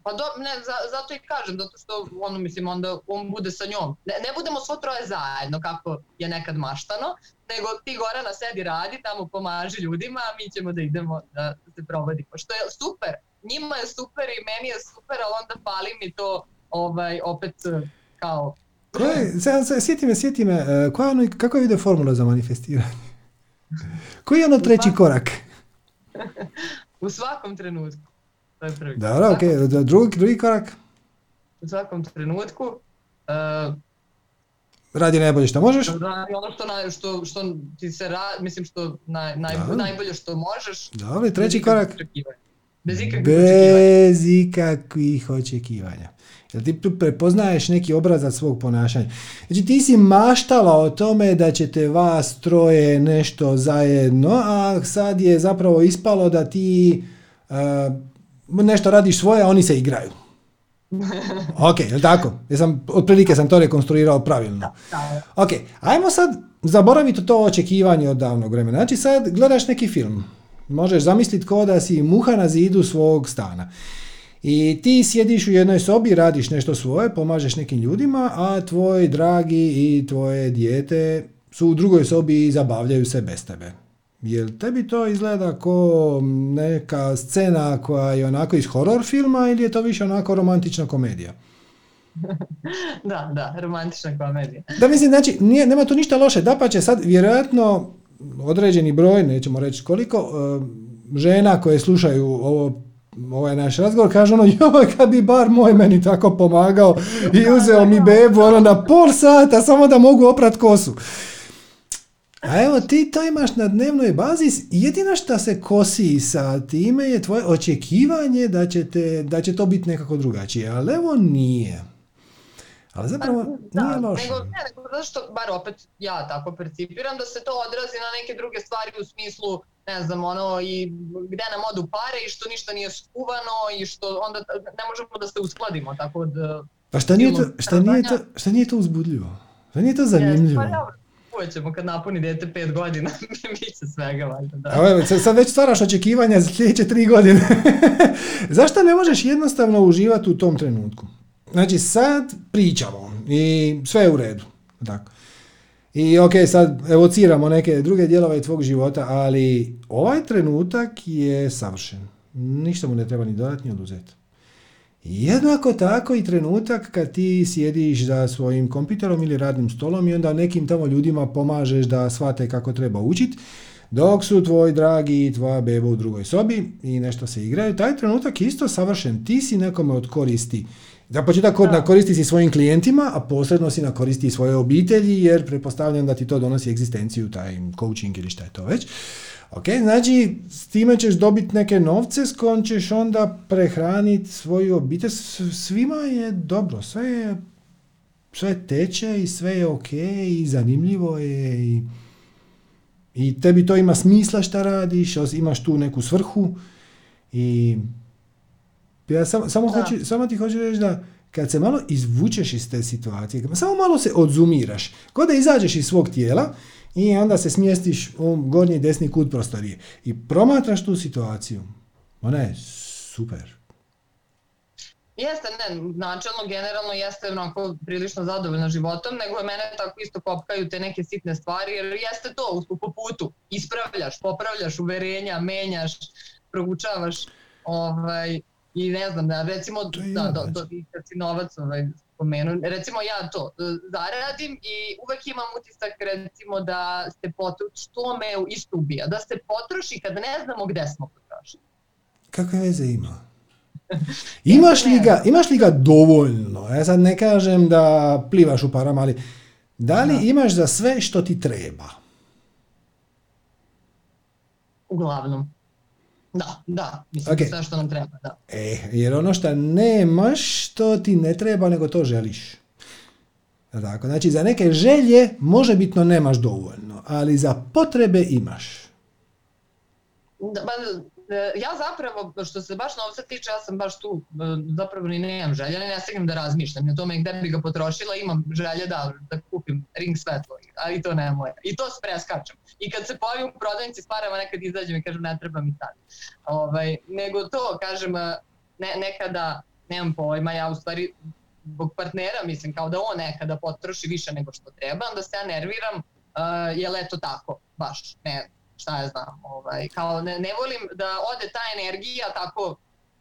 Pa do, ne, za, zato i kažem, zato što ono, mislim, onda on bude sa njom. Ne, ne budemo svo troje zajedno, kako je nekad maštano, nego ti Gorana sedi radi, tamo pomaži ljudima, a mi ćemo da idemo da, se provodi. Što je super, njima je super i meni je super, ali onda pali mi to ovaj, opet kao... Koje, sjeti me, sjeti me, e, koja ono, kako je ide formula za manifestiranje? Koji je ono treći korak? U svakom trenutku. To je prvi. Dobro, ok. Drugi, drugi korak? U svakom trenutku. Uh, Radi najbolje što možeš. Radi ono što, na, što, što ti se radi, mislim što naj, naj, najbolje što možeš. Dobro, treći korak. Bez ikakvih Bez očekivanja. ikakvih očekivanja. Jel ti prepoznaješ neki obrazac svog ponašanja? Znači ti si maštala o tome da ćete vas troje nešto zajedno, a sad je zapravo ispalo da ti uh, nešto radiš svoje, a oni se igraju. ok, je tako? Jesam, otprilike sam to rekonstruirao pravilno. Ok, ajmo sad zaboraviti to očekivanje od davnog vremena. Znači sad gledaš neki film. Možeš zamisliti ko da si muha na zidu svog stana. I ti sjediš u jednoj sobi, radiš nešto svoje, pomažeš nekim ljudima, a tvoj dragi i tvoje dijete su u drugoj sobi i zabavljaju se bez tebe. Jel tebi to izgleda ko neka scena koja je onako iz horror filma ili je to više onako romantična komedija? da, da, romantična komedija. Da mislim, znači, nije, nema tu ništa loše, da pa će sad vjerojatno određeni broj, nećemo reći koliko, uh, žena koje slušaju ovo ovaj naš razgovor, kaže ono, joj, kad bi bar moj meni tako pomagao i uzeo mi bebu, ono, na pol sata, samo da mogu oprat kosu. A evo ti to imaš na dnevnoj bazi, jedino što se kosi sa time je tvoje očekivanje da će, te, da će to biti nekako drugačije, ali evo nije. Ali zapravo pa, nije loše. Nego, ne, nego zato što, bar opet ja tako percipiram, da se to odrazi na neke druge stvari u smislu, ne znam, ono, i gde nam odu pare i što ništa nije skuvano i što onda ne možemo da se uskladimo, tako da... Pa šta nije to, šta nije to, šta nije to uzbudljivo? Šta nije to zanimljivo? Yes, pa, ćemo kad napuni dete pet godina, bit će svega valjda. Da. Evo, sad već stvaraš očekivanja za sljedeće tri godine. Zašto ne možeš jednostavno uživati u tom trenutku? Znači sad pričamo i sve je u redu. Tako. I ok, sad evociramo neke druge dijelove tvog života, ali ovaj trenutak je savršen. Ništa mu ne treba ni dodati ni oduzeti. Jednako tako i trenutak kad ti sjediš za svojim kompiterom ili radnim stolom i onda nekim tamo ljudima pomažeš da shvate kako treba učiti, dok su tvoj dragi i tvoja beba u drugoj sobi i nešto se igraju, taj trenutak je isto savršen. Ti si nekome od koristi. Da početak na koristi si svojim klijentima, a posredno si na koristi svoje obitelji, jer pretpostavljam da ti to donosi egzistenciju, taj coaching ili šta je to već. Ok, znači s time ćeš dobiti neke novce s kojom ćeš onda prehraniti svoju obitelj. Svima je dobro, sve je sve teče i sve je ok i zanimljivo je i, i tebi to ima smisla šta radiš, imaš tu neku svrhu i ja sam, samo, hoću, samo ti hoću reći da kad se malo izvučeš iz te situacije, samo malo se odzumiraš, kod da izađeš iz svog tijela i onda se smjestiš u gornji desni kut prostorije i promatraš tu situaciju. Ona je super. Jeste, ne, načelno, generalno jeste onako prilično zadovoljna životom, nego je mene tako isto kopkaju te neke sitne stvari, jer jeste to po putu, ispravljaš, popravljaš uverenja, menjaš, progučavaš, ovaj, i ne znam, da, recimo, da, da, da, kad si novac ovaj, spomenu. Recimo ja to e, zaradim i uvek imam utisak recimo da se potroši, što me isto ubija, da se potroši kad ne znamo gde smo potrošili. Kakve veze ima? Imaš li, ga, imaš li ga dovoljno? Ja sad ne kažem da plivaš u parama, ali da li imaš za sve što ti treba? Uglavnom. Da, da, mislim okay. sve što nam treba, da. E, jer ono što nemaš, to ti ne treba, nego to želiš. Tako, znači za neke želje može bitno nemaš dovoljno, ali za potrebe imaš. Da, E, ja zapravo, što se baš novca tiče, ja sam baš tu, e, zapravo ni nemam želja, ne stignem da razmišljam na tome gde bi ga potrošila, imam želje da, da kupim ring svetlo, ali to ne moje. I to preskačem. I kad se pojavim u prodavnici s parama, nekad izađem i kažem ne treba mi sad. Ovaj, nego to, kažem, ne, nekada, nemam pojma, ja u stvari zbog partnera mislim kao da on nekada potroši više nego što treba, onda se ja nerviram, uh, je eto tako, baš, ne, šta ja znam, ovaj, kao ne, ne volim da ode ta energija tako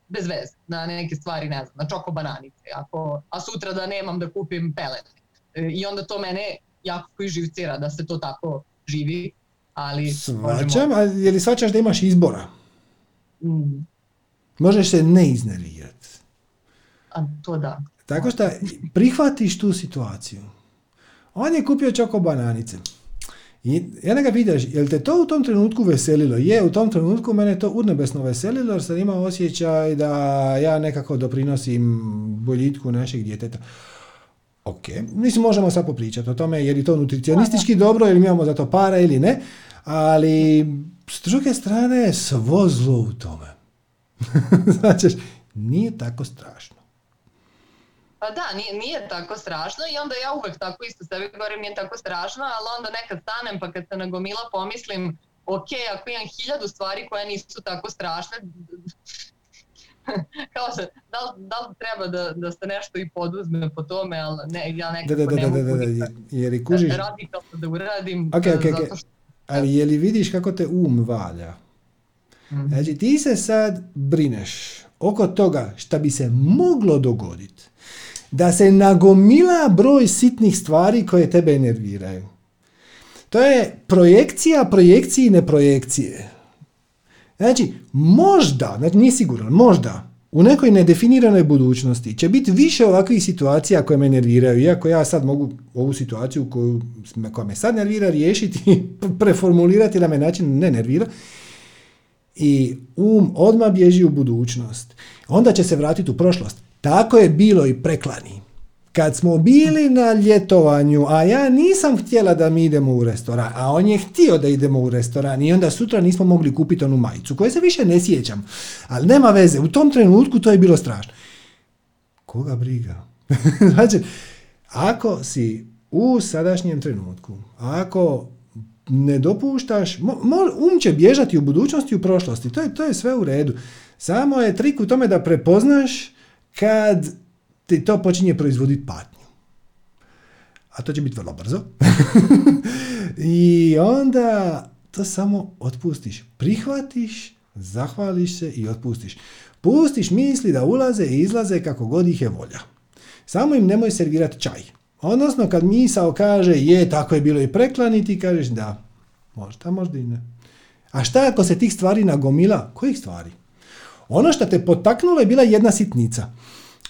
bez veze na neke stvari, ne znam, na čoko bananice, ako, a sutra da nemam da kupim pelet. E, I onda to mene jako koji živcira da se to tako živi, ali... Svačam, možemo... a je li svačaš da imaš izbora? Mm. Možeš se ne iznervirati. A to da. Tako što prihvatiš tu situaciju. On je kupio čoko bananice. I ja ga vidiš, jel te to u tom trenutku veselilo? Je, u tom trenutku mene to urnebesno veselilo jer sam imao osjećaj da ja nekako doprinosim boljitku našeg djeteta. Ok, mislim možemo sad popričati o tome je li to nutricionistički dobro ili mi imamo za to para ili ne, ali s druge strane svo zlo u tome. znači, nije tako strašno. Pa da, nije, nije tako strašno i onda ja uvek tako isto sebi govorim nije tako strašno, ali onda nekad stanem pa kad se nagomila pomislim ok, ako imam hiljadu stvari koje nisu tako strašne, kao se, da li, da li treba da, da se nešto i poduzme po tome, ali ne, ja nekako da, da, da, ne mogu da, da, da, jer i kužiš... radikalno da uradim. Okay, okay, zato što... Ali je li vidiš kako te um valja? Mm-hmm. Znači ti se sad brineš oko toga šta bi se moglo dogoditi da se nagomila broj sitnih stvari koje tebe nerviraju. To je projekcija projekciji ne projekcije. Znači, možda, znači nije sigurno, možda, u nekoj nedefiniranoj budućnosti će biti više ovakvih situacija koje me nerviraju, iako ja sad mogu ovu situaciju koju, koja me sad nervira riješiti, preformulirati na me način ne nervira, i um odmah bježi u budućnost. Onda će se vratiti u prošlost. Tako je bilo i preklani. Kad smo bili na ljetovanju, a ja nisam htjela da mi idemo u restoran, a on je htio da idemo u restoran i onda sutra nismo mogli kupiti onu majicu, koje se više ne sjećam. Ali nema veze, u tom trenutku to je bilo strašno. Koga briga? znači, ako si u sadašnjem trenutku, ako ne dopuštaš, um će bježati u budućnosti i u prošlosti, to je, to je sve u redu. Samo je trik u tome da prepoznaš kad ti to počinje proizvoditi patnju. A to će biti vrlo brzo. I onda to samo otpustiš. Prihvatiš, Zahvališ se i otpustiš. Pustiš misli da ulaze i izlaze kako god ih je volja. Samo im nemoj servirati čaj. Odnosno kad misao kaže je tako je bilo i preklani ti kažeš da. Možda, možda i ne. A šta ako se tih stvari nagomila? Kojih stvari? Ono što te potaknulo je bila jedna sitnica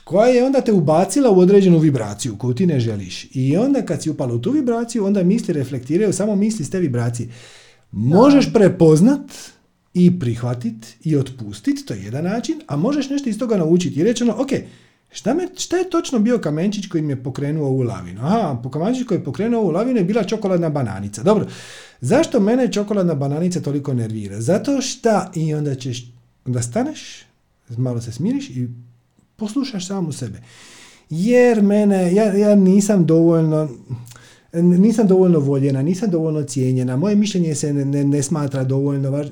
koja je onda te ubacila u određenu vibraciju koju ti ne želiš. I onda kad si upala u tu vibraciju, onda misli reflektiraju samo misli s te vibracije. Možeš prepoznat i prihvatit i otpustit, to je jedan način, a možeš nešto iz toga naučiti i reći ono, ok, šta, me, šta je točno bio kamenčić koji mi je pokrenuo ovu lavinu? Aha, po kamenčić koji je pokrenuo ovu lavinu je bila čokoladna bananica. Dobro, zašto mene čokoladna bananica toliko nervira? Zato šta i onda ćeš, onda staneš, malo se smiriš i poslušaš samu sebe. Jer mene, ja, ja nisam dovoljno, nisam dovoljno voljena, nisam dovoljno cijenjena, moje mišljenje se ne, ne, ne smatra dovoljno važno.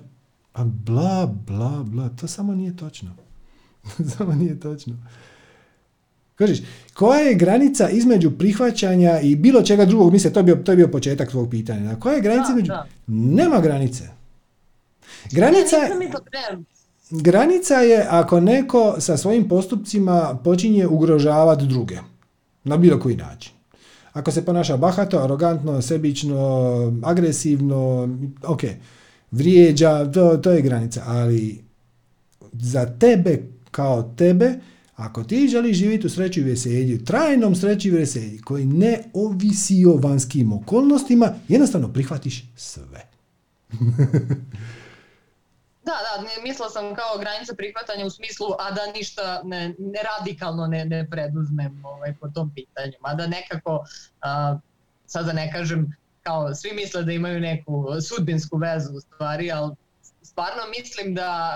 A bla, bla, bla, to samo nije točno. samo nije točno. Kažeš, koja je granica između prihvaćanja i bilo čega drugog, mislim, to je bio, to je bio početak tvog pitanja. Koja je granica između... Nema granice. Granica... Granica je ako neko sa svojim postupcima počinje ugrožavati druge. Na bilo koji način. Ako se ponaša bahato, arogantno, sebično, agresivno, ok, vrijeđa, to, to je granica. Ali za tebe kao tebe, ako ti želiš živjeti u sreći i veselju, trajnom sreći i veselju, koji ne ovisi o vanjskim okolnostima, jednostavno prihvatiš sve. Da, da, ne, mislila sam kao granica prihvatanja u smislu, a da ništa ne, ne radikalno ne, ne preduzmem ovaj, po tom pitanju. A da nekako, a, sad da ne kažem, kao svi misle da imaju neku sudbinsku vezu u stvari, ali stvarno mislim da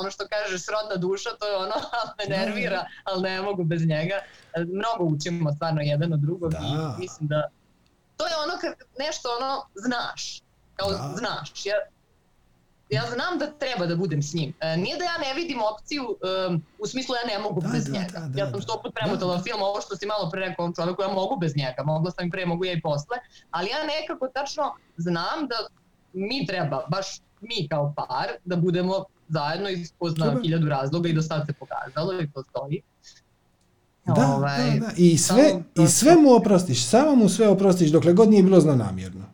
ono što kaže srodna duša, to je ono, ali me nervira, ali ne mogu bez njega. Mnogo učimo stvarno jedan od drugog da. i mislim da to je ono kad nešto ono znaš, kao da. znaš. Ja, ja znam da treba da budem s njim. E, nije da ja ne vidim opciju um, u smislu ja ne mogu da, bez da, njega. Da, da, ja sam sto put premotala film, ovo što si malo pre rekao čovjeku, ja mogu bez njega, mogla sam i pre, mogu ja i posle, ali ja nekako tačno znam da mi treba, baš mi kao par, da budemo zajedno iz pozna hiljadu razloga i do sad se pokazalo i to stoji. Da, ovaj, da, da. I sve, i sve mu oprostiš, samo mu sve oprostiš dokle god nije bilo zlonamjerno.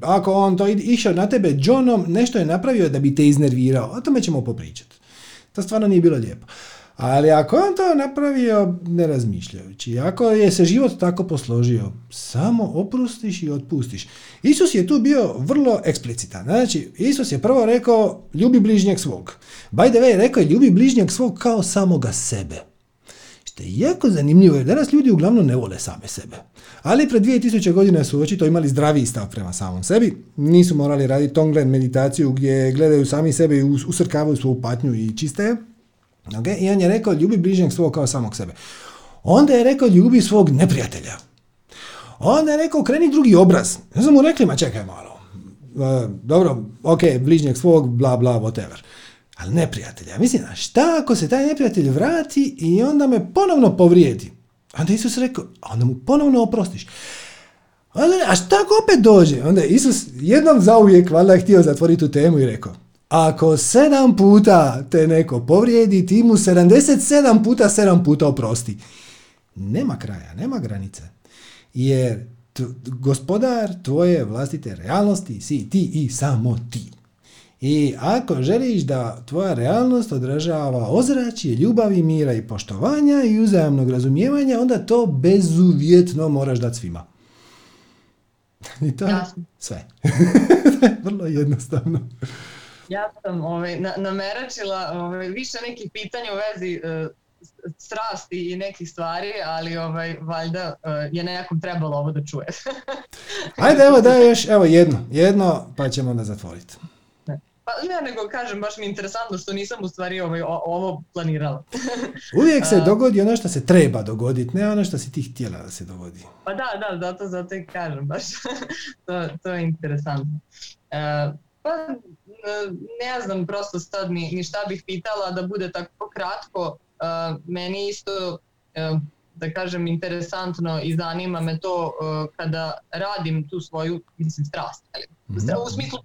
Ako on to išao na tebe Johnom, nešto je napravio da bi te iznervirao, o tome ćemo popričati. To stvarno nije bilo lijepo. Ali ako on to napravio ne razmišljajući, ako je se život tako posložio, samo oprostiš i otpustiš. Isus je tu bio vrlo eksplicitan. Znači, Isus je prvo rekao ljubi bližnjeg svog. By the way, rekao je ljubi bližnjeg svog kao samoga sebe. Što je jako zanimljivo jer danas ljudi uglavnom ne vole same sebe. Ali pred 2000 godina su očito imali zdraviji stav prema samom sebi. Nisu morali raditi tonglen meditaciju gdje gledaju sami sebe i usrkavaju svoju patnju i čiste Okay? I on je rekao ljubi bližnjeg svog kao samog sebe. Onda je rekao ljubi svog neprijatelja. Onda je rekao kreni drugi obraz. Ja sam mu rekli, ma čekaj malo. Uh, dobro, ok, bližnjeg svog, bla, bla, whatever. Ali neprijatelja. Mislim, a šta ako se taj neprijatelj vrati i onda me ponovno povrijedi? Onda Isus rekao, a onda mu ponovno oprostiš. Onda, a šta ako opet dođe? Onda je Isus jednom zauvijek valjda htio zatvoriti tu temu i rekao, ako sedam puta te neko povrijedi, ti mu 77 puta sedam puta oprosti. Nema kraja, nema granice. Jer gospodar tvoje vlastite realnosti si ti i samo ti. I ako želiš da tvoja realnost odražava ozračje ljubavi, mira i poštovanja i uzajamnog razumijevanja, onda to bezuvjetno moraš dati svima. I to je sve. Vrlo jednostavno. Ja sam ovaj, na, nameračila ovaj, više nekih pitanja u vezi uh, strasti i nekih stvari, ali ovaj, valjda uh, je nekom trebalo ovo da čuje. Ajde, evo da još, evo jedno, jedno, pa ćemo onda zatvoriti. Pa ne, nego kažem, baš mi je interesantno što nisam u stvari ovaj, o, ovo planirala. Uvijek se dogodi ono što se treba dogoditi, ne ono što si ti htjela da se dogodi. Pa da, da, zato, zato i kažem, baš to, to je interesantno. Uh, pa ne znam prosto sad ni, ni šta bih pitala da bude tako kratko. Uh, meni isto, uh, da kažem, interesantno i zanima me to uh, kada radim tu svoju, mislim, strast. Ali, mm -hmm. U smislu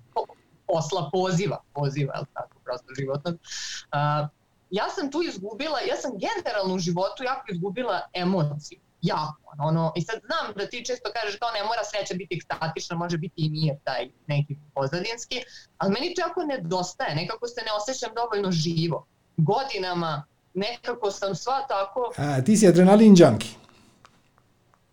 posla, poziva, poziva, jel tako? prosto životnog. Ja sam tu izgubila, ja sam generalno u životu jako izgubila emociju. Jako. Ono, I sad znam da ti često kažeš kao ne mora sreća biti ekstatična, može biti i mir taj neki pozadinski, ali meni to jako nedostaje, nekako se ne osjećam dovoljno živo. Godinama nekako sam sva tako... A, ti si adrenalin junkie.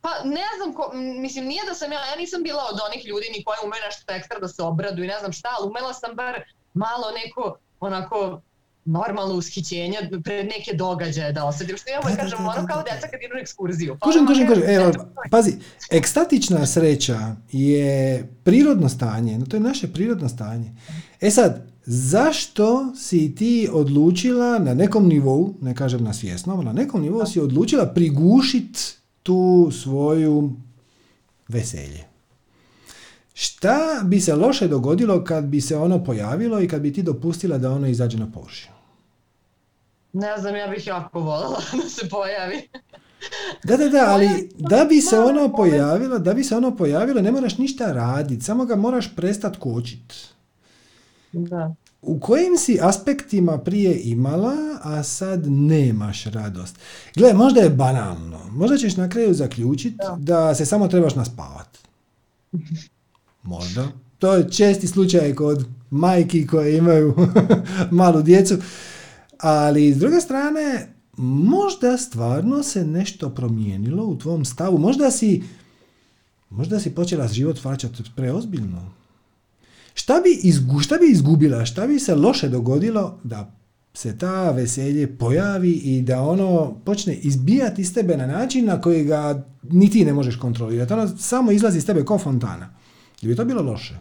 Pa ne znam, ko, mislim nije da sam ja, ja nisam bila od onih ljudi ni koja ume nešto ekstra da se obradu i ne znam šta, ali umela sam bar malo neko onako normalno ushićenje pred neke događaje da osetim. Što ja uvijek kažem, ono kao deca kad idu na ekskurziju. Pa kužim, kužim, kužim. Evo, pazi, ekstatična sreća je prirodno stanje, no to je naše prirodno stanje. E sad, zašto si ti odlučila na nekom nivou, ne kažem na svjesnom, na nekom nivou si odlučila prigušit tu svoju veselje? Šta bi se loše dogodilo kad bi se ono pojavilo i kad bi ti dopustila da ono izađe na površinu? Ne znam, ja bih jako voljela da se pojavi. Da, da, da, ali da bi se ono pojavilo, da bi se ono pojavilo, ne moraš ništa raditi, samo ga moraš prestat kočit. Da. U kojim si aspektima prije imala, a sad nemaš radost? Gle, možda je banalno. Možda ćeš na kraju zaključiti da. da se samo trebaš naspavat. Možda. To je česti slučaj kod majki koje imaju malu djecu. Ali s druge strane, možda stvarno se nešto promijenilo u tvom stavu. Možda si, možda si počela život vraćati preozbiljno. Šta bi, izgu, šta bi izgubila, šta bi se loše dogodilo da se ta veselje pojavi i da ono počne izbijati iz tebe na način na koji ga ni ti ne možeš kontrolirati. Ono samo izlazi iz tebe kao fontana. Je bi to bilo loše?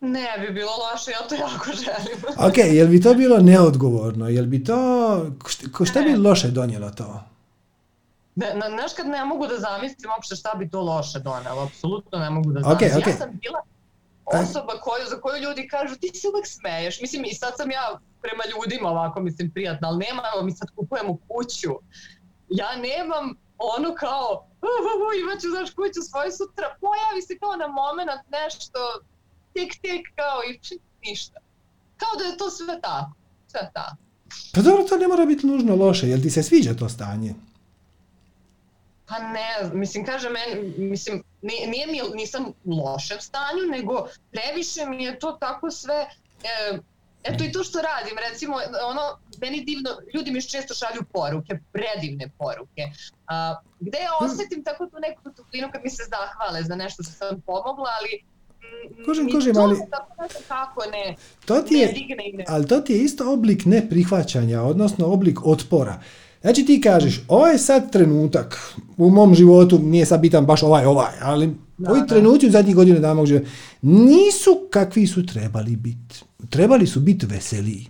Ne bi bilo loše, ja to jako želim. ok, jel bi to bilo neodgovorno? Jel bi to... Šta bi loše donijelo to? Ne, na, znaš kad ne mogu da zamislim uopšte šta bi to loše donelo, apsolutno ne mogu da zamislim. Okay, okay. Ja sam bila osoba koju, za koju ljudi kažu ti se uvek smeješ. Mislim i sad sam ja prema ljudima ovako mislim prijatna, ali nema, mi sad kupujemo kuću. Ja nemam ono kao uh, uh, uh, imaću znaš kuću svoju sutra, pojavi se kao na moment nešto tik tik kao i ništa. Kao da je to sve tako. Sve tako. Pa dobro, to ne mora biti nužno loše, jel ti se sviđa to stanje? Pa ne, mislim, kaže meni, mislim, nije mi, nisam u lošem stanju, nego previše mi je to tako sve, e, eto i to što radim, recimo, ono, meni divno, ljudi mi često šalju poruke, predivne poruke, a, gde ja osetim tako tu neku toplinu kad mi se zahvale za nešto što sam pomogla, ali Kužim, kužim, ali... Kako ne, to ti je, ne. Ali to ti je isto oblik neprihvaćanja, odnosno oblik otpora. Znači ti kažeš, ovaj sad trenutak u mom životu nije sad bitan baš ovaj, ovaj, ali da, ovi trenuci u zadnjih godina dana mog života nisu kakvi su trebali biti. Trebali su biti veseliji.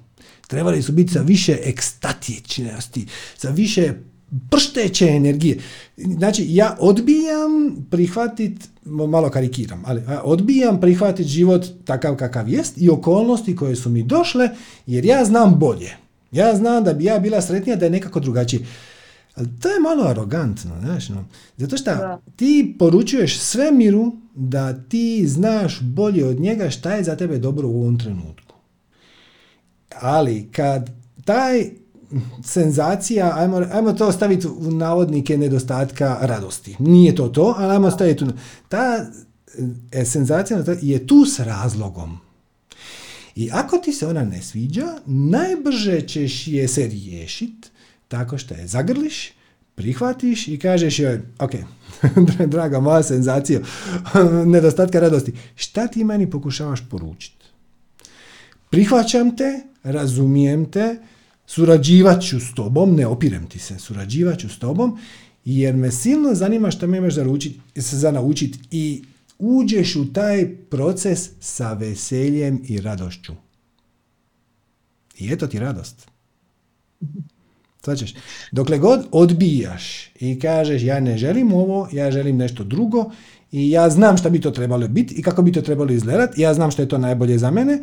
Trebali su biti sa više ekstatičnosti, sa više pršteće energije. Znači, ja odbijam prihvatit, malo karikiram, ali ja odbijam prihvatit život takav kakav jest i okolnosti koje su mi došle, jer ja znam bolje. Ja znam da bi ja bila sretnija da je nekako drugačije. Ali to je malo arogantno, znaš, no. Zato što ti poručuješ svemiru da ti znaš bolje od njega šta je za tebe dobro u ovom trenutku. Ali kad taj senzacija, ajmo, ajmo to staviti u navodnike nedostatka radosti. Nije to to, ali ajmo staviti tu. Ta e, senzacija je tu s razlogom. I ako ti se ona ne sviđa, najbrže ćeš je se riješit tako što je zagrliš, prihvatiš i kažeš joj, ok, draga moja senzacija, nedostatka radosti, šta ti meni pokušavaš poručiti? Prihvaćam te, razumijem te, surađivat ću s tobom, ne opirem ti se, surađivat ću s tobom, jer me silno zanima što me imaš za, za naučiti i uđeš u taj proces sa veseljem i radošću. I eto ti radost. Svačeš? Dokle god odbijaš i kažeš ja ne želim ovo, ja želim nešto drugo i ja znam šta bi to trebalo biti i kako bi to trebalo izgledati, ja znam što je to najbolje za mene,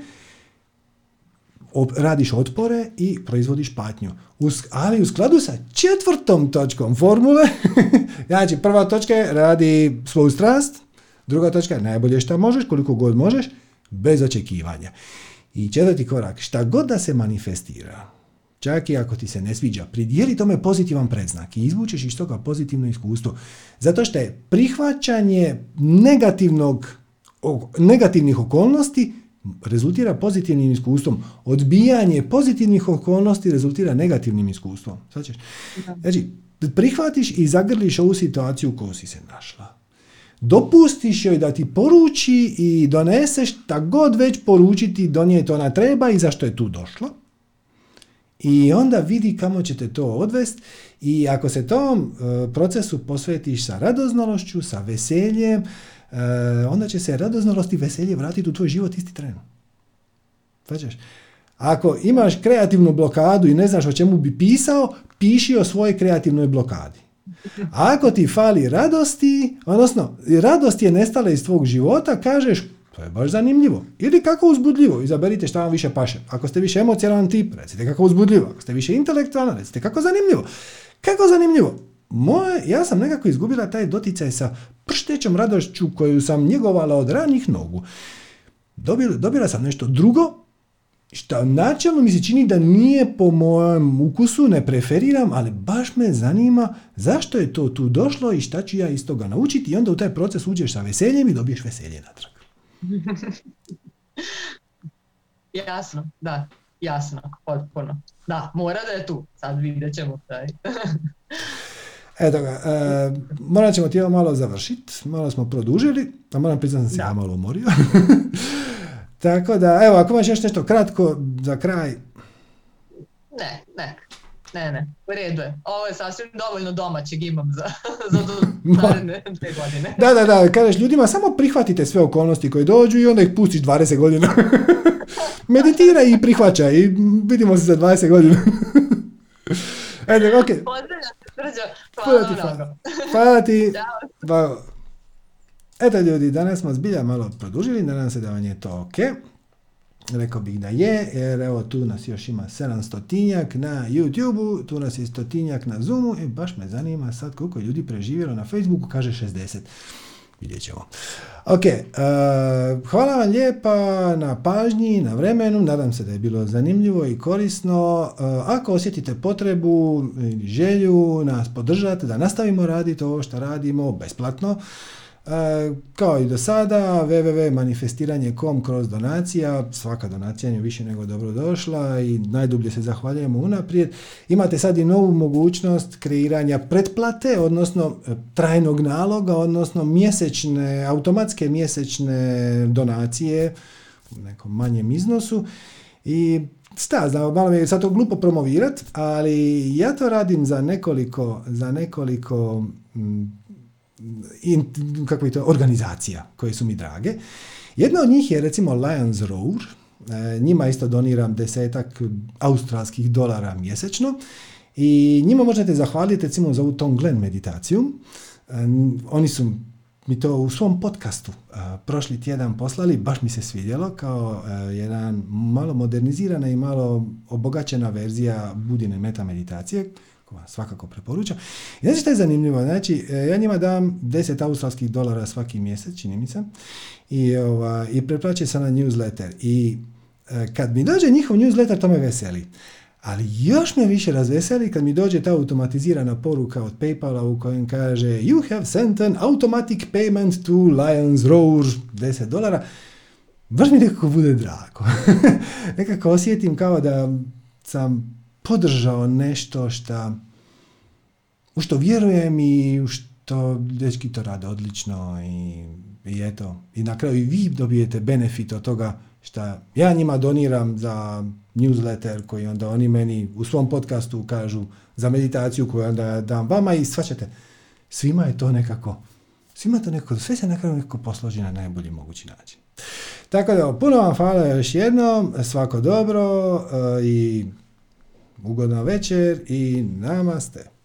radiš otpore i proizvodiš patnju. ali u skladu sa četvrtom točkom formule, znači prva točka je radi svoju strast, druga točka je najbolje što možeš, koliko god možeš, bez očekivanja. I četvrti korak, šta god da se manifestira, čak i ako ti se ne sviđa, pridijeli tome pozitivan predznak i izvučeš iz toga pozitivno iskustvo. Zato što je prihvaćanje negativnog, negativnih okolnosti rezultira pozitivnim iskustvom. Odbijanje pozitivnih okolnosti rezultira negativnim iskustvom. Znači, prihvatiš i zagrliš ovu situaciju u kojoj si se našla. Dopustiš joj da ti poruči i doneseš šta god već poručiti, donijeti ona treba i zašto je tu došlo. I onda vidi kamo ćete to odvesti i ako se tom e, procesu posvetiš sa radoznalošću, sa veseljem, e, onda će se radoznalost i veselje vratiti u tvoj život isti tren. Svađaš? Ako imaš kreativnu blokadu i ne znaš o čemu bi pisao, piši o svojoj kreativnoj blokadi. Ako ti fali radosti, odnosno radost je nestala iz tvog života, kažeš to je baš zanimljivo. Ili kako uzbudljivo, izaberite šta vam više paše. Ako ste više emocijalan tip, recite kako uzbudljivo. Ako ste više intelektualan, recite kako zanimljivo. Kako zanimljivo? Moje, ja sam nekako izgubila taj doticaj sa prštećom radošću koju sam njegovala od ranih nogu. Dobila, dobila sam nešto drugo, što načelno mi se čini da nije po mojem ukusu, ne preferiram, ali baš me zanima zašto je to tu došlo i šta ću ja iz toga naučiti i onda u taj proces uđeš sa veseljem i dobiješ veselje natrag. jasno, da, jasno, potpuno. Da, mora da je tu, sad vidjet ćemo taj. Eto ga, e, morat ćemo ti malo završiti, malo smo produžili, a moram priznati da sam se ja malo umorio. Tako da, evo, ako imaš još nešto kratko za kraj. Ne, ne, ne, ne, u redu je. Ovo je sasvim dovoljno domaćeg imam za, za naredne dve godine. Da, da, da, kažeš ljudima samo prihvatite sve okolnosti koje dođu i onda ih pustiš 20 godina. Meditiraj i prihvaćaj i vidimo se za 20 godina. Ajde, ok. Pozdravljam se, Srđo. Hvala, Hvala ti. Hvala ti. Ćao. Eto ljudi, danas smo zbilja malo produžili, nadam se da vam je to ok. Rekao bih da je, jer evo tu nas još ima 700 tinjak na YouTube-u, tu nas je stotinjak na Zoomu i baš me zanima sad koliko ljudi preživjelo na Facebooku, kaže 60. Vidjet ćemo. Ok, uh, hvala vam lijepa na pažnji, na vremenu, nadam se da je bilo zanimljivo i korisno. Uh, ako osjetite potrebu, želju nas podržati, da nastavimo raditi ovo što radimo besplatno, E, kao i do sada, www.manifestiranje.com kroz donacija, svaka donacija je više nego dobro došla i najdublje se zahvaljujemo unaprijed. Imate sad i novu mogućnost kreiranja pretplate, odnosno e, trajnog naloga, odnosno mjesečne, automatske mjesečne donacije u nekom manjem iznosu i sta, znam, malo mi je sad to glupo promovirat, ali ja to radim za nekoliko, za nekoliko in, kako je to, organizacija koje su mi drage. Jedna od njih je recimo Lions Roar, e, njima isto doniram desetak australskih dolara mjesečno i njima možete zahvaliti recimo za ovu Tom Glen meditaciju. E, oni su mi to u svom podcastu e, prošli tjedan poslali, baš mi se svidjelo kao jedan malo modernizirana i malo obogaćena verzija budine meta meditacije vam svakako preporučam. I znači što je zanimljivo, znači e, ja njima dam 10 australskih dolara svaki mjesec, čini mi se, i, ova, i preplaće se na newsletter. I e, kad mi dođe njihov newsletter, to me veseli. Ali još me više razveseli kad mi dođe ta automatizirana poruka od Paypala u kojem kaže You have sent an automatic payment to Lions Roar 10 dolara. Baš mi nekako bude drago. nekako osjetim kao da sam podržao nešto što u što vjerujem i u što dečki to rade odlično i, i eto. I na kraju i vi dobijete benefit od toga što ja njima doniram za newsletter koji onda oni meni u svom podcastu kažu za meditaciju koju onda dam vama i svačate. Svima je to nekako, svima to nekako, sve se na kraju nekako posloži na najbolji mogući način. Tako da, puno vam hvala još jednom, svako dobro uh, i Ugodna večer i namaste.